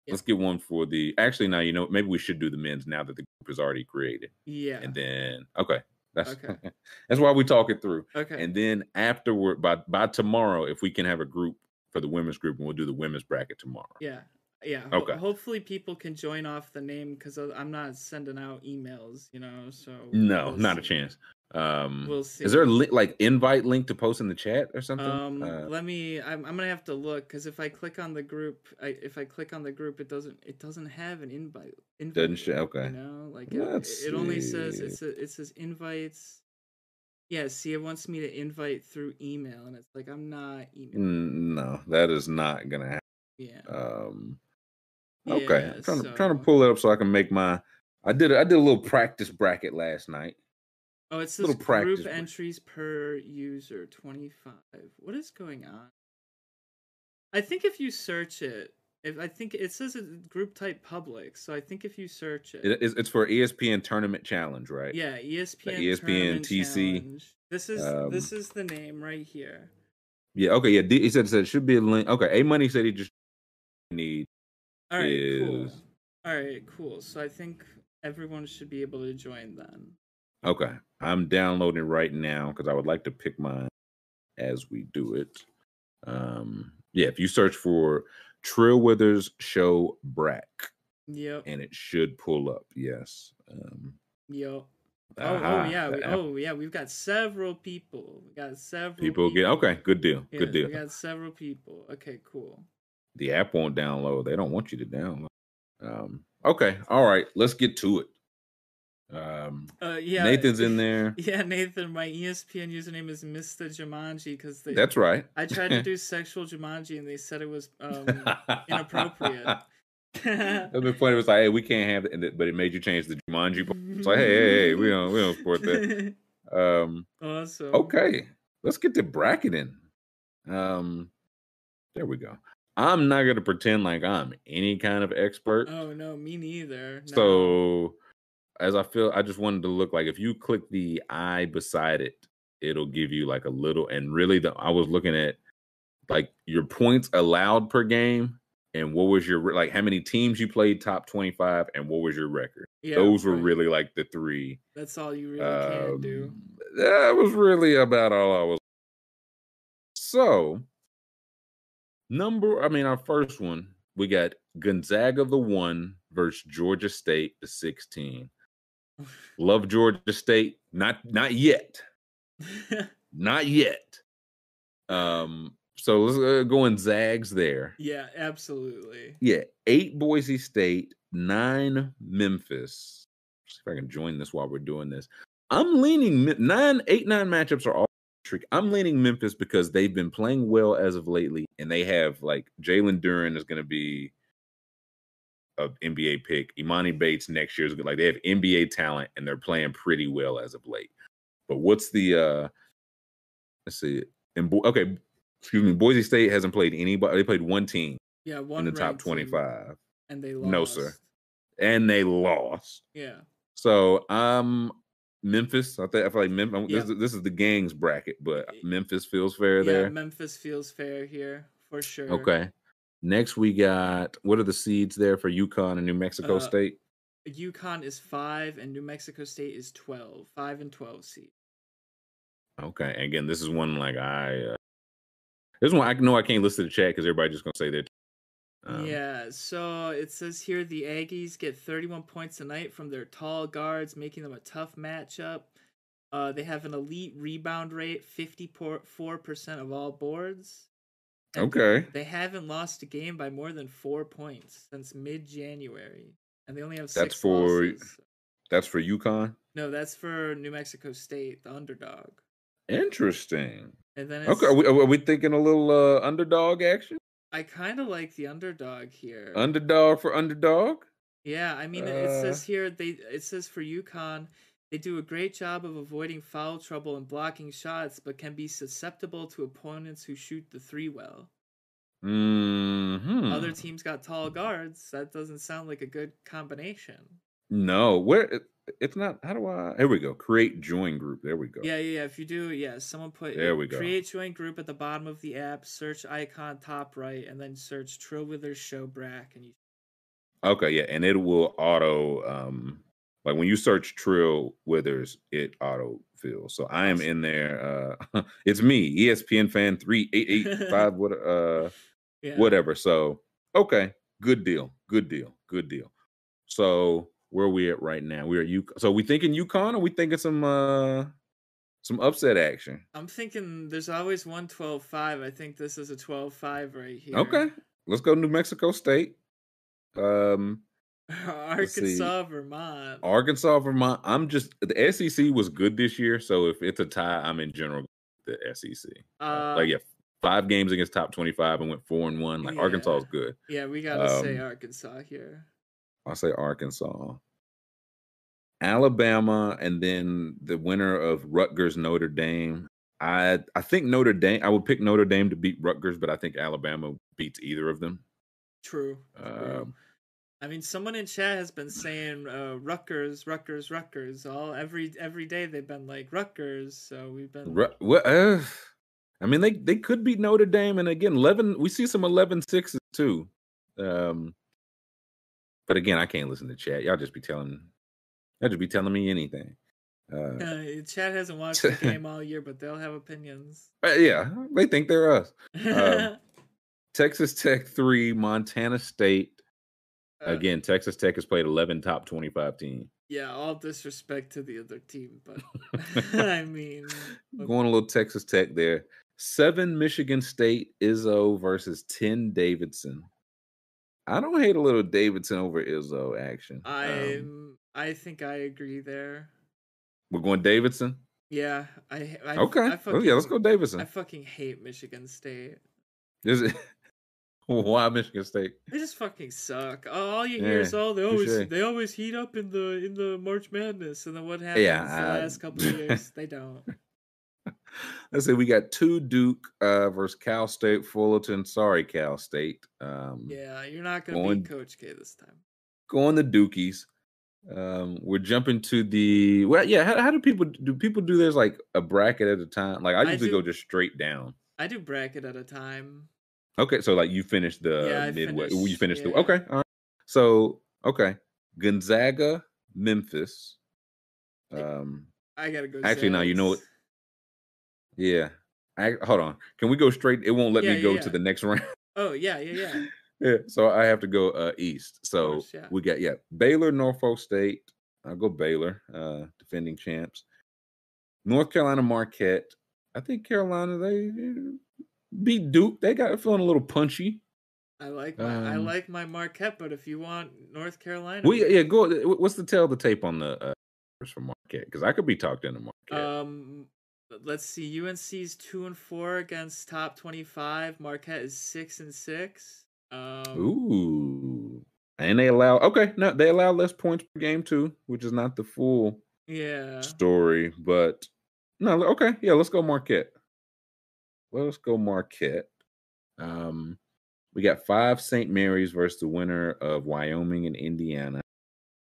Yeah. Let's get one for the. Actually, now you know maybe we should do the men's now that the group is already created, Yeah. and then okay, that's Okay. that's why we talk it through. Okay. And then afterward, by by tomorrow, if we can have a group for the women's group, and we'll do the women's bracket tomorrow. Yeah. Yeah. ho- Okay. hopefully people can join off the name because I'm not sending out emails, you know. So No, we'll not a chance. Um, We'll see. is there a li- like invite link to post in the chat or something? Um, Uh, let me. I'm, I'm gonna have to look because if I click on the group, I, if I click on the group, it doesn't. It doesn't have an invite. invite Doesn't show- okay. You know, like it, Let's it only says see. it says it says invites. Yeah, see, it wants me to invite through email, and it's like I'm not email. mm, no, that is not gonna happen. Yeah. Um, okay, Yeah, I'm trying to trying to pull it up so I can make my. I did I did a little practice bracket last night. Oh, it says little group practice break. entries per user 25. What is going on? I think if you search it, if I think it says group type public, so I think if you search it, It- it's, it's for ESPN Tournament Challenge, right? yeah, ESPN, ESPN Tournament TC, Challenge. This is um, this is the name right here. Yeah. Okay. Yeah. D, he said, said it should be a link. Okay. A Money said he just need All right, cool. is All right, cool. So I think everyone should be able to join then. okay. I'm downloading right now because I would like to pick mine as we do it. Um. Yeah. If you search for Trill Withers Show Brack, Yep. and it should pull up. Yes. Um. Yep. Oh, oh yeah, we, oh yeah, we've got several people. We got several People get okay. Good deal. Yeah, Good deal. We got several people. Okay, cool. The app won't download. They don't want you to download. Um, okay, all right, let's get to it. Um, Uh, yeah, Nathan's in there. Yeah, Nathan. My ESPN username is Mr. Jumanji because. That's right. I tried to do sexual Jumanji and they said it was um, inappropriate. It'd funny. It was like, hey, we can't have it, but it made you change the Jumanji. part. It's like, hey, hey, hey, we don't, we don't support that. Um, awesome. okay, let's get to bracketing. Um, there we go. I'm not gonna pretend like I'm any kind of expert. Oh no, me neither. No. So as I feel, I just wanted to look like if you click the I beside it, it'll give you like a little. And really, the I was looking at like your points allowed per game, and what was your like how many teams you played top twenty five, and what was your record. yeah, Those were right. really like the three. That's all you really can do. Um, That was really about all I was. So, number, I mean, our first one, we got Gonzaga the one versus Georgia State the 16. Love Georgia State. Not not yet. Not yet. Um, so let's uh, go in Zags there. yeah, absolutely. Yeah, eight Boise State, nine Memphis. See if I can join this while we're doing this. I'm leaning nine, eight, nine matchups are all tricky. I'm leaning Memphis because they've been playing well as of lately, and they have like Jalen Duren is going to be a NBA pick. Emoni Bates next year is good. Like they have NBA talent, and they're playing pretty well as of late. But what's the uh let's see. And Bo- okay, excuse me. Boise State hasn't played anybody. They played one team Yeah, one in the top 25 and they lost. No, sir. and they lost. Yeah. So um Memphis, I think I feel like Memphis. Yeah. This, is, this is the gangs bracket, but Memphis feels fair there. Yeah, there. Memphis feels fair here for sure. Okay. Next we got what are the seeds there for UConn and New Mexico Uh, State? UConn is five and New Mexico State is 12. Five and 12 seed. Okay. Again, this is one like I uh, this one I know I can't listen to the chat because everybody just gonna say that. Um, yeah, so it says here the Aggies get 31 points tonight from their tall guards, making them a tough matchup. Uh, they have an elite rebound rate, fifty four percent of all boards. Okay. They haven't lost a game by more than four points since mid January, and they only have That's six for- losses. That's for UConn. No, that's for New Mexico State, the underdog. Interesting. And then it's, Okay, are we, are we thinking a little uh, underdog action? I kind of like the underdog here. Underdog for underdog? Yeah, I mean, Uh, it says here they it says for UConn they do a great job of avoiding foul trouble and blocking shots, but can be susceptible to opponents who shoot the three well. hmm Other teams got tall guards. That doesn't sound like a good combination. No, where it, it's not. How do I? Here we go. Create join group. There we go. Yeah, yeah, yeah. If you do, yeah, someone put There we go. create join group at the bottom of the app, search icon top right, and then search Trill Withers Show Brack, and you Okay, yeah, and it will auto. um Like when you search Trill Withers, it auto fills. So I am in there. uh It's me, ESPN fan three eight eight five. What? Uh, yeah. whatever. So okay, good deal. Good deal. Good deal. So where are we at right now? We're at U. So we thinking UConn, or we thinking some uh some upset action? I'm thinking there's always one 12-5. I think this is a 12-5 right here. Okay, let's go New Mexico State. Um. Arkansas, Vermont. Arkansas, Vermont. I'm just the SEC was good this year, so if it's a tie, I'm in general the SEC. Uh, like yeah, five games against top 25 and went four and one. Like Yeah. Arkansas is good. yeah, we gotta say um, Arkansas here. I'll say Arkansas. Alabama, and then the winner of Rutgers Notre Dame. I I think Notre Dame. I would pick Notre Dame to beat Rutgers, but I think Alabama beats either of them. True. Um, I mean, someone in chat has been saying uh, Rutgers, Rutgers, Rutgers. All every every day they've been like Rutgers. So we've been. Ru- well, uh, I mean, they they could beat Notre Dame, and again, eleven. We see some 11-6s too. Um, but again, I can't listen to chat. Y'all just be telling, y'all just be telling me anything. Uh, Uh, chat hasn't watched the game all year, but they'll have opinions. but yeah, they think they're us. Um, Texas Tech three, Montana State. Uh, Again, Texas Tech has played eleven top twenty-five teams. yeah, all disrespect to the other team, but I mean, Going a little Texas Tech there. Seven Michigan State Izzo versus ten Davidson. I don't hate a little Davidson over Izzo action. Um, I'm. I think I agree there. we're going Davidson. Yeah, I. I Okay. I Oh, yeah, let's go Davidson. I fucking hate Michigan State. Is it why Michigan State? They just fucking suck. All you hear Yeah, is all they always touche. they always heat up in the in the March Madness, and then what happens Yeah, the last couple of years? They don't. Let's see. We got two Duke uh, versus Cal State Fullerton. Sorry, Cal State. Um, Yeah, you're not gonna Going- beat Coach K this time. going the Dukies. Um, we're jumping to the well, yeah. How, how do people do? People do this like a bracket at a time. Like I I usually do- go just straight down. I do bracket at a time. Okay, so like you finished the Yeah, I midway. you finished, finished the okay. All right. So okay, Gonzaga, Memphis. Um, I gotta go. Actually, now you know what? Yeah. I, hold on. Can we go straight? It won't let Yeah, me yeah, go yeah. to the next round. Oh yeah, yeah, yeah. yeah, so I have to go uh east. So course, we got yeah, Baylor, Norfolk State. I'll go Baylor, uh, defending champs. North Carolina, Marquette. I think Carolina they uh, beat Duke. They got feeling a little punchy. I like my I Um, like my Marquette, but if you want North Carolina, we yeah, yeah, go. What's the tail of the tape on the uh, for Marquette? Because I could be talked into Marquette. Um, let's see. UNC's two and four against top twenty-five. Marquette is six and six. Um, Ooh, and they allow okay. No, they allow less points per game too, which is not the full yeah. story. But no, okay, yeah, let's go Marquette. Let's go Marquette. Um, we got five St. Mary's versus the winner of Wyoming and Indiana.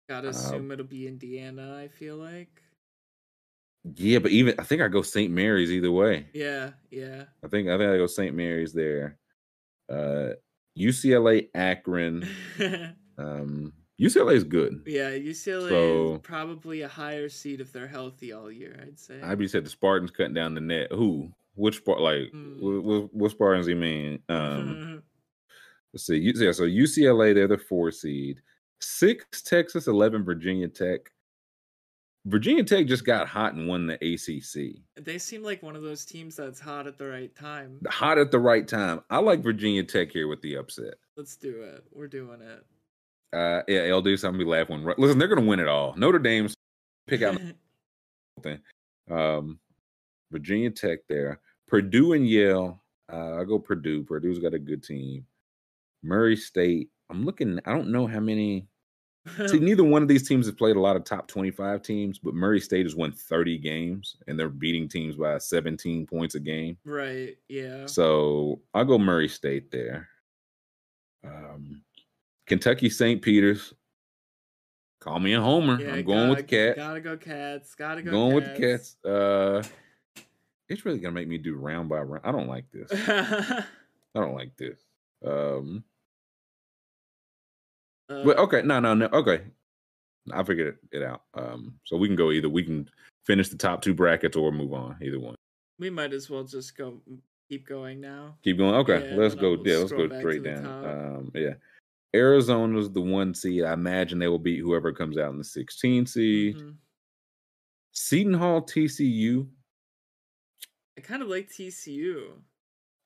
Gotta uh, assume it'll be Indiana. I feel like. Yeah, but even I think I go St. Mary's either way. Yeah, yeah. I think I think I go St. Mary's there. Uh, UCLA, Akron. Um, UCLA is good. yeah, UCLA So- is probably a higher seed if they're healthy all year. I'd say. I be said the Spartans cutting down the net. Who? Which part? Like, Mm. what, what, what Spartans? You mean? Um, let's see. Yeah, so UCLA, they're the four seed. Six Texas, eleven Virginia Tech. Virginia Tech just got hot and won the ACC. They seem like one of those teams that's hot at the right time. Hot at the right time. I like Virginia Tech here with the upset. Let's do it. We're doing it. Uh, yeah, LD, something be laughing. Listen, they're going to win it all. Notre Dame's pick out thing. Um, Virginia Tech there. Purdue and Yale. Uh, I go Purdue. Purdue's got a good team. Murray State. I'm looking. I don't know how many. See, neither one of these teams has played a lot of top 25 teams, but Murray State has won 30 games and they're beating teams by 17 points a game. right. Yeah. So I'll go Murray State there. Um, Kentucky St. Peter's. Call me a homer. Yeah, I'm going with the gotta- cat. Gotta go cats. Gotta go. going with the cats. Uh, it's really gonna make me do round by round. I don't like this. I don't like this. Um, Uh, but okay, no, no, no. Okay, I figured it, it out. Um, so we can go either. We can finish the top two brackets or move on. Either one. we might as well just go. Keep going now. Keep going. Okay, Yeah, let's go. I'll Yeah, let's go straight down. Um, yeah, Arizona's the one seed. I imagine they will beat whoever comes out in the 16 seed. Mhm. Seton Hall, TCU. I kind of like TCU.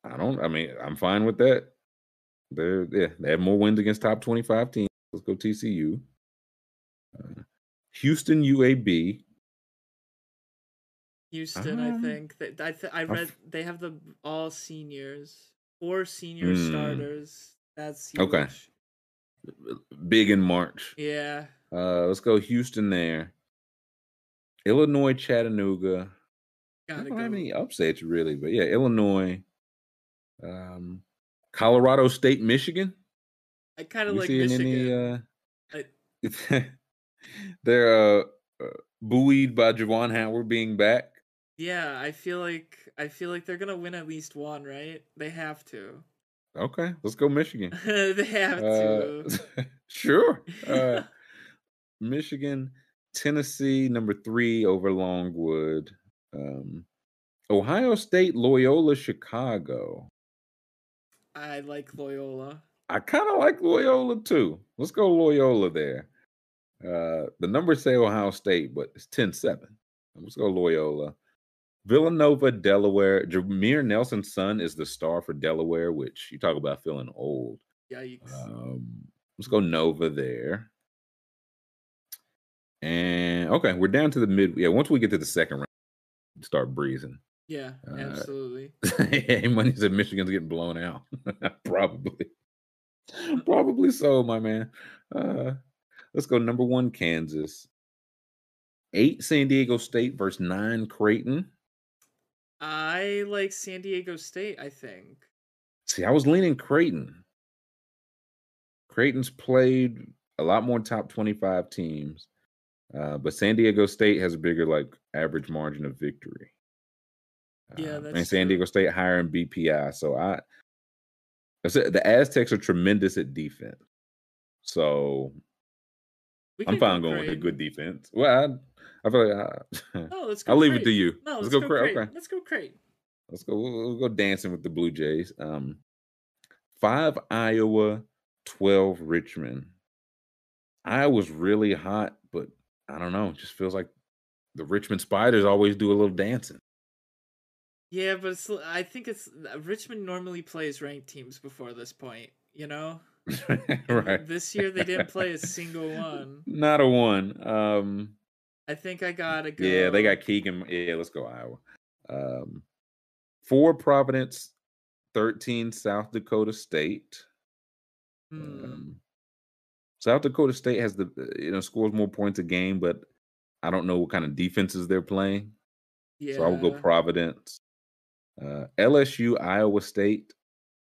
I don't. I mean, I'm fine with that. They're yeah, they have more wins against top 25 teams. Let's go TCU. Uh, Houston UAB. Houston, I Um, think. They, I th- I I've- read they have the all seniors, four senior Mm. starters. That's huge. Okay. Big in March. Yeah. Uh, let's go Houston there. Illinois, Chattanooga. I Gotta don't have any upsets really, but yeah, Illinois. Um, Colorado State, Michigan. I kind of like Michigan. any? Uh, they're uh, uh, buoyed by Juwan Howard being back. Yeah, I feel like I feel like they're gonna win at least one, right? They have to. Okay, let's go Michigan. they have to. Uh, sure. Uh, Michigan, Tennessee, number three over Longwood. Um, Ohio State, Loyola, Chicago. I like Loyola. I kind of like Loyola too. Let's go Loyola there. Uh, the numbers say Ohio State, but it's 10 7. Let's go Loyola. Villanova, Delaware. Jameer Nelson's son is the star for Delaware, which you talk about feeling old. Yikes. Um, let's go Nova there. And okay, we're down to the mid. Yeah, once we get to the second round, start breezing. yeah, uh, absolutely. hey, money said Michigan's getting blown out. Probably. Probably so, my man. Uh, let's go number one, Kansas. Eight San Diego State versus nine Creighton. I like San Diego State. I think. See, I was leaning Creighton. Creighton's played a lot more top 25 teams, uh, but San Diego State has a bigger like average margin of victory. Yeah, Um, and San. Diego State higher in BPI. So I, the Aztecs are tremendous at defense. So I'm could go fine going with a good defense. Well, I, I feel like I, No, let's go. I'll leave it to you. No, let's, let's, go. go. Cre- okay, Let's go. Creighton. let's go. We'll, we'll go dancing with the Blue Jays. Um, five Iowa, twelve Richmond. I was really hot, but I don't know. It just feels like the Richmond Spiders always do a little dancing. Yeah, but it's, I think it's Richmond normally plays ranked teams before this point. You know, right. This year they didn't play a single one. Not a one. Um, I think I gotta go. yeah, they got Keegan. Yeah, let's go Iowa. Um, four Providence, thirteen South Dakota State. Hmm. Um, South Dakota State has the you know scores more points a game, but I don't know what kind of defenses they're playing. yeah. So I will go Providence. Uh, LSU, Iowa State.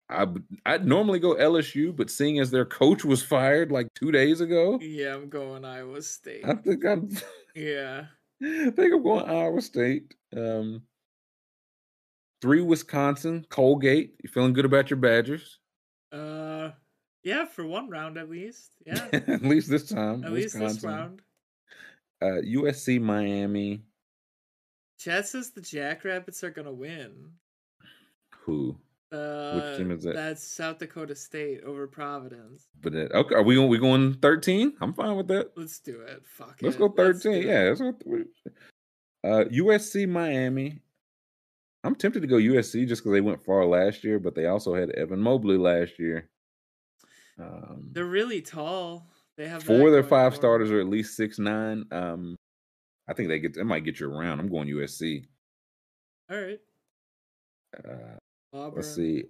I I'd normally go LSU, but seeing as their coach was fired like two days ago, Yeah, I'm going Iowa State. I think I'm Yeah. I think I'm going Iowa State. Um, three Wisconsin, Colgate. You feeling good about your Badgers? Uh, yeah, for one round at least. Yeah, At least this time. at least this round. Uh, USC, Miami. Chad says the Jackrabbits are gonna win. Who? Uh, team is that? That's South Dakota State over Providence. But then, okay, are we going? We going thirteen? I'm fine with that. Let's do it. Fuck Let's it. go thirteen. yeah, it. let's go. th- Uh, USC Miami. I'm tempted to go USC just because they went far last year, but they also had Evan Mobley last year. Um, They're really tall. They have four of their five for 'em. starters are at least six nine. Um, I think they get. They might get you around. I'm going USC. All right. Uh, Auburn. let's see,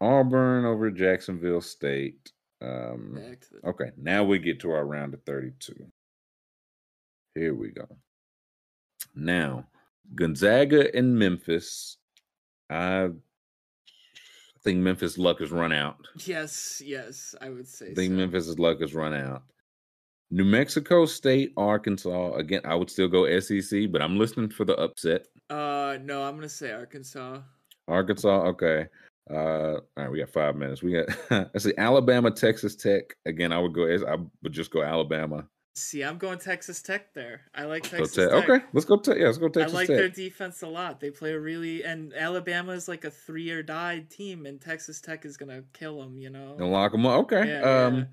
Auburn over Jacksonville State. Um, the Okay, now we get to our round of 32. Here we go. Now, Gonzaga and Memphis. I think Memphis' luck has run out. Yes, yes, I would say I think so. Memphis' luck has run out. New Mexico State, Arkansas. Again, I would still go SEC, but I'm listening for the upset. Uh, no, I'm gonna say Arkansas. Arkansas, okay. Uh, all right, we got five minutes. We got let's see, Alabama, Texas Tech. Again, I would go. I would just go Alabama. See, I'm going Texas Tech there. I like Texas Tech. Tech. Okay, let's go. Te- yeah, let's go Texas. I like Tech. their defense a lot. They play a really and Alabama is like a three or die team, and Texas Tech is gonna kill them. You know. Gonna lock them up. Okay. Yeah, um, yeah.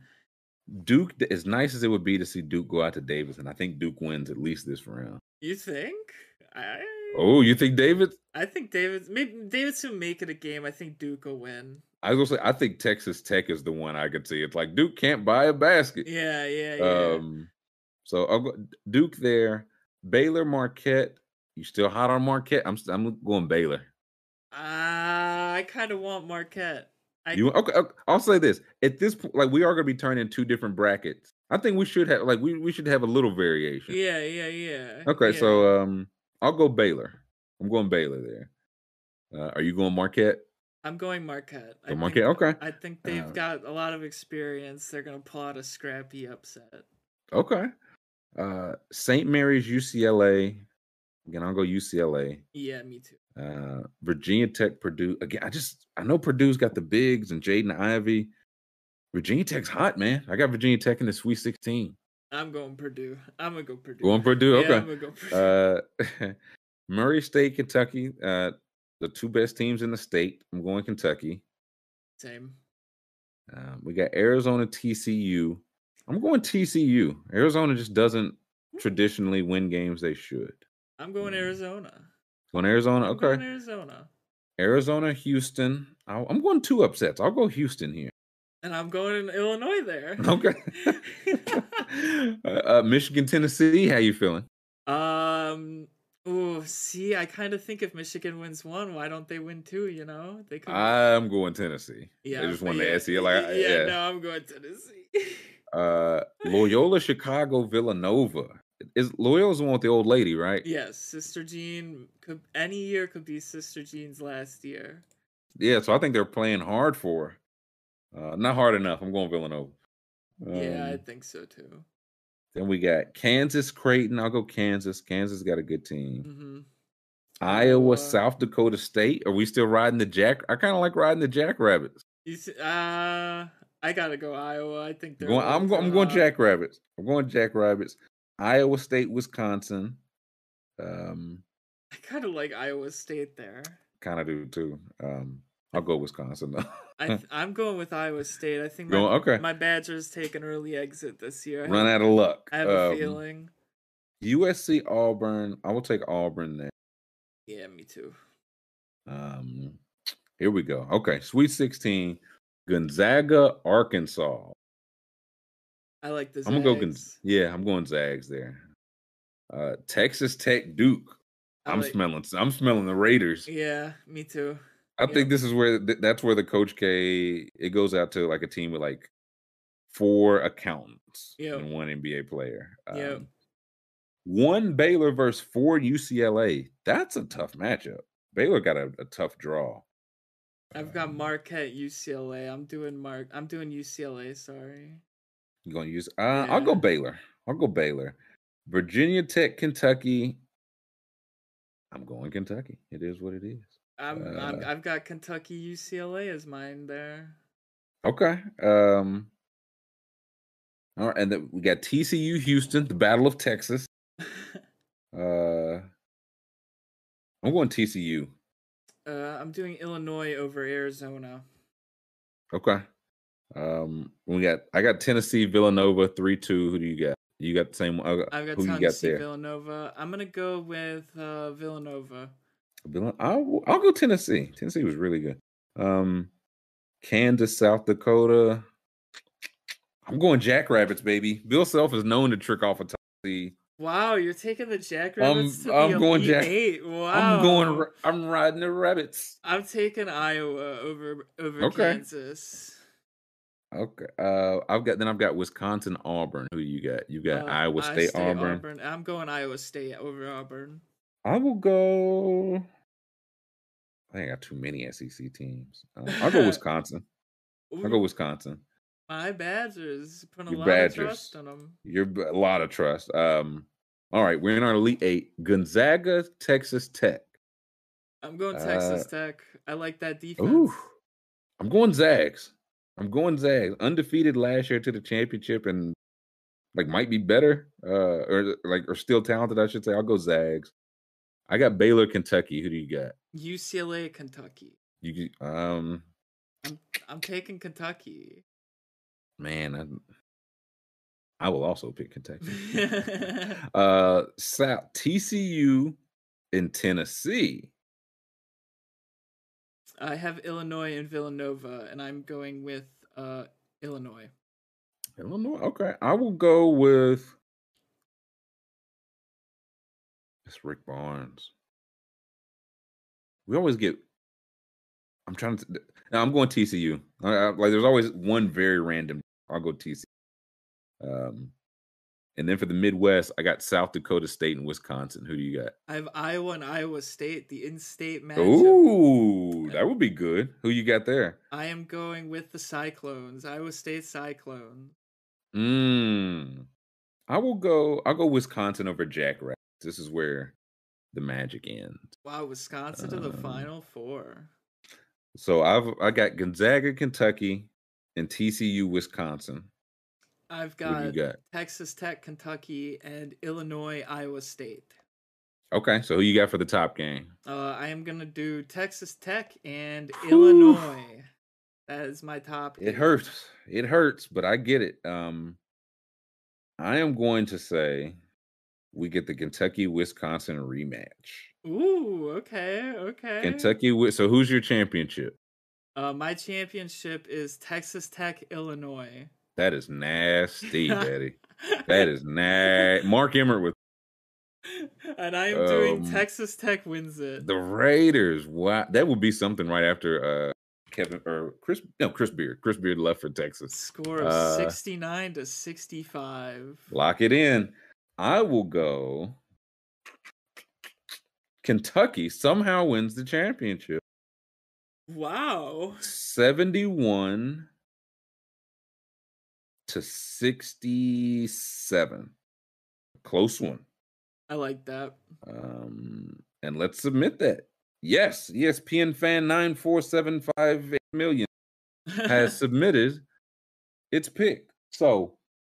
Duke. As nice as it would be to see Duke go out to Davis, and I think Duke wins at least this round. You think? I. Oh, you think David? I think David. Maybe Davidson make it a game. I think Duke will win. I was gonna say I think Texas Tech is the one I could see. It's like Duke can't buy a basket. Yeah, yeah, yeah. Um, so I'll go Duke there. Baylor, Marquette. You still hot on Marquette? I'm I'm going Baylor. Ah, I kind of want Marquette. I, You okay, okay? I'll say this at this point, like we are going to be turning two different brackets. I think we should have like we we should have a little variation. yeah, yeah, yeah. Okay, yeah. so um, I'll go Baylor. I'm going Baylor there. Uh, are you going Marquette? I'm going Marquette. Go Marquette. think, Okay. I think they've Uh, got a lot of experience. They're gonna pull out a scrappy upset. Okay. Uh, St. Mary's, UCLA. Again, I'll go UCLA. Yeah, me too. Uh, Virginia Tech, Purdue. Again, I just I know Purdue's got the bigs and Jaden Ivey. Virginia Tech's hot, man. I got Virginia Tech in the Sweet 16. I'm going Purdue. I'm gonna go Purdue. Going Purdue. Yeah, Okay. I'm gonna go Purdue. Uh, Murray State, Kentucky. Uh, the two best teams in the state. I'm going Kentucky. Same. Uh, we got Arizona, TCU. I'm going TCU. Arizona just doesn't traditionally win games they should. I'm going Mm. Arizona. Going Arizona. I'm Okay. going Arizona. Arizona, Houston. I'll, I'm going two upsets. I'll go Houston here. And I'm going to Illinois there. Okay. uh, uh, Michigan, Tennessee. How you feeling? um. Oh, see, I kind of think if Michigan wins one, why don't they win two? You know, they could. I'm going Tennessee. yeah, they just won yeah, the SEC. Like, yeah, yeah. no, I'm going Tennessee. Uh, Loyola, Chicago, Villanova. Is Loyola's the one with the old lady, right? yes, Sister Jean could any year could be Sister Jean's last year. Yeah, so I think they're playing hard for. her. Uh, not hard enough. I'm going Villanova. yeah, I Um, think so too. Then we got Kansas, Creighton. I'll go Kansas. Kansas got a good team. Mm-hmm. Iowa, Iowa. South Dakota State. Are we still riding the Jack? I kind of like riding the Jackrabbits. You see, uh, I gotta go Iowa. I think they're. Going, I'm going. I'm going. Jackrabbits. I'm going Jackrabbits. Iowa State, Wisconsin. Um, I kind of like Iowa State there. kind of do too. Um, I'll go Wisconsin though. I I'm going with Iowa State. I think my, Going- okay. my Badgers take an early exit this year. I Run have, out of luck. I have a Um, feeling. USC, Auburn. I will take Auburn there. Yeah, me too. Um, here we go. Okay, Sweet 16, Gonzaga, Arkansas. I like this. I'm gonna go. Gon- Zags. yeah, I'm going Zags there. Uh, Texas Tech, Duke. I'm like- smelling. I'm smelling the Raiders. Yeah, me too. I yeah. think this is where th- that's where the Coach K. It goes out to like a team with like four accountants Yep. and one NBA player. Yep. Um, one Baylor versus four UCLA. That's a tough matchup. Baylor got a, a tough draw. I've got Um, Marquette, UCLA. I'm doing Mark. I'm doing UCLA. Sorry. You gonna use? Uh, I'll go Baylor. I'll go Baylor. Virginia Tech, Kentucky. I'm going Kentucky. It is what it is. I'm, I'm. Uh, I've got Kentucky, UCLA as mine there. Okay. Um. All right, and then we got TCU, Houston, the Battle of Texas. Uh, I'm going TCU. Uh, I'm doing Illinois over Arizona. Okay. Um, we got I got Tennessee Villanova three two. Who do you got? You got the same one. uh, I've got who you got Tennessee there? Villanova. I'm gonna go with uh, Villanova. I'll, I'll go Tennessee. Tennessee was really good. Um, Kansas, South Dakota. I'm going Jackrabbits, baby. Bill Self is known to trick off a top seed. Wow, you're taking the Jackrabbits to I'm the going Elite Jack- Eight. Wow, I'm going. I'm riding the rabbits. I'm taking Iowa over over Okay. Kansas. Okay. Uh, I've got then I've got Wisconsin, Auburn. Who you got? You got Uh, Iowa I State, stay Auburn. I'm going Iowa State over Auburn. I will go. I think I got too many SEC teams. Uh, I'll go Wisconsin. I'll go Wisconsin. my Badgers putting a Your lot of Badgers. trust in them. You're a lot of trust. Um, all right, we're in our Elite Eight. Gonzaga, Texas Tech. I'm going Texas Uh, Tech. I like that defense. Ooh, I'm going Zags. I'm going Zags. Undefeated last year to the championship and like might be better. Uh, or like or still talented, I should say. I'll go Zags. I got Baylor, Kentucky. Who do you got? UCLA, Kentucky. You um I'm I'm taking Kentucky. man, I, I will also pick Kentucky. uh South TCU in Tennessee. I have Illinois and Villanova, and I'm going with uh, Illinois. Illinois. Okay. I will go with it's Rick Barnes. We always get I'm trying to now I'm going TCU. I- I- like there's always one very random. I'll go TCU. Um and then for the Midwest, I got South Dakota State and Wisconsin. Who do you got? I have Iowa and Iowa State, the in-state matchup. Ooh, that would be good. Who you got there? I am going with the Cyclones, Iowa State Cyclone. Mm. I will go. I'll go Wisconsin over Jackrabbits. This is where the magic ends. Wow, Wisconsin to the Um, Final Four. So I've I got Gonzaga, Kentucky, and TCU, Wisconsin. I've got, got? Texas Tech, Kentucky, and Illinois, Iowa State. Okay, so who you got for the top game? Uh, I am gonna do Texas Tech and Whew. Illinois. That is my top. It game. hurts. It hurts, but I get it. Um, I am going to say we get the Kentucky Wisconsin rematch. Ooh, okay, okay. Kentucky. So who's your championship? Uh, my championship is Texas Tech, Illinois. That is nasty, Betty. That is nasty. Mark Emmert with and I am doing Um, Texas Tech wins it. the Raiders. Wow, that would be something right after uh Kevin or Chris. No, Chris Beard. Chris Beard left for Texas. Score of uh, 69 to 65. Lock it in. I will go. Kentucky somehow wins the championship. Wow. 71 to 67. Close one. I like that. Um, and let's submit that. Yes, ESPN fan 9475 million has submitted its pick. So,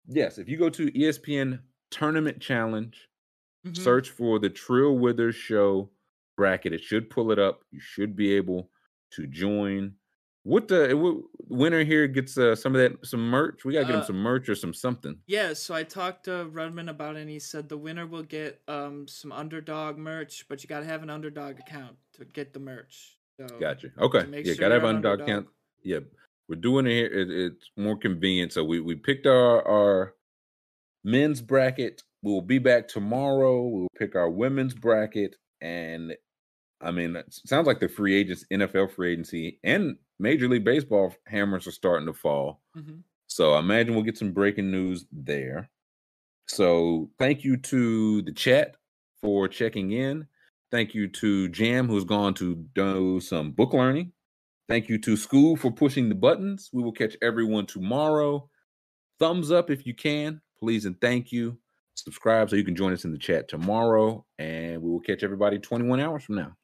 yes, if you go to ESPN Tournament Challenge, Mhm. search for the Trill Withers Show bracket. It should pull it up. You should be able to join. What the what, winner here gets uh, some of that some merch? We gotta get him Uh, some merch or some something. Yeah, so I talked to Rudman about it and he said the winner will get um some underdog merch, but you gotta have an underdog account to get the merch. So Gotcha. Okay. Yeah, sure gotta have an underdog underdog. count. Yeah, we're doing it here. It, it's more convenient. So we we picked our our men's bracket. We'll be back tomorrow. We'll pick our women's bracket, and I mean, it sounds like the free agents, NFL free agency, and Major League Baseball hammers are starting to fall. Mhm. So I imagine we'll get some breaking news there. So thank you to the chat for checking in. Thank you to Jam, who's gone to do some book learning. Thank you to School for pushing the buttons. We will catch everyone tomorrow. Thumbs up if you can, please and thank you. Subscribe so you can join us in the chat tomorrow, and we will catch everybody 21 hours from now.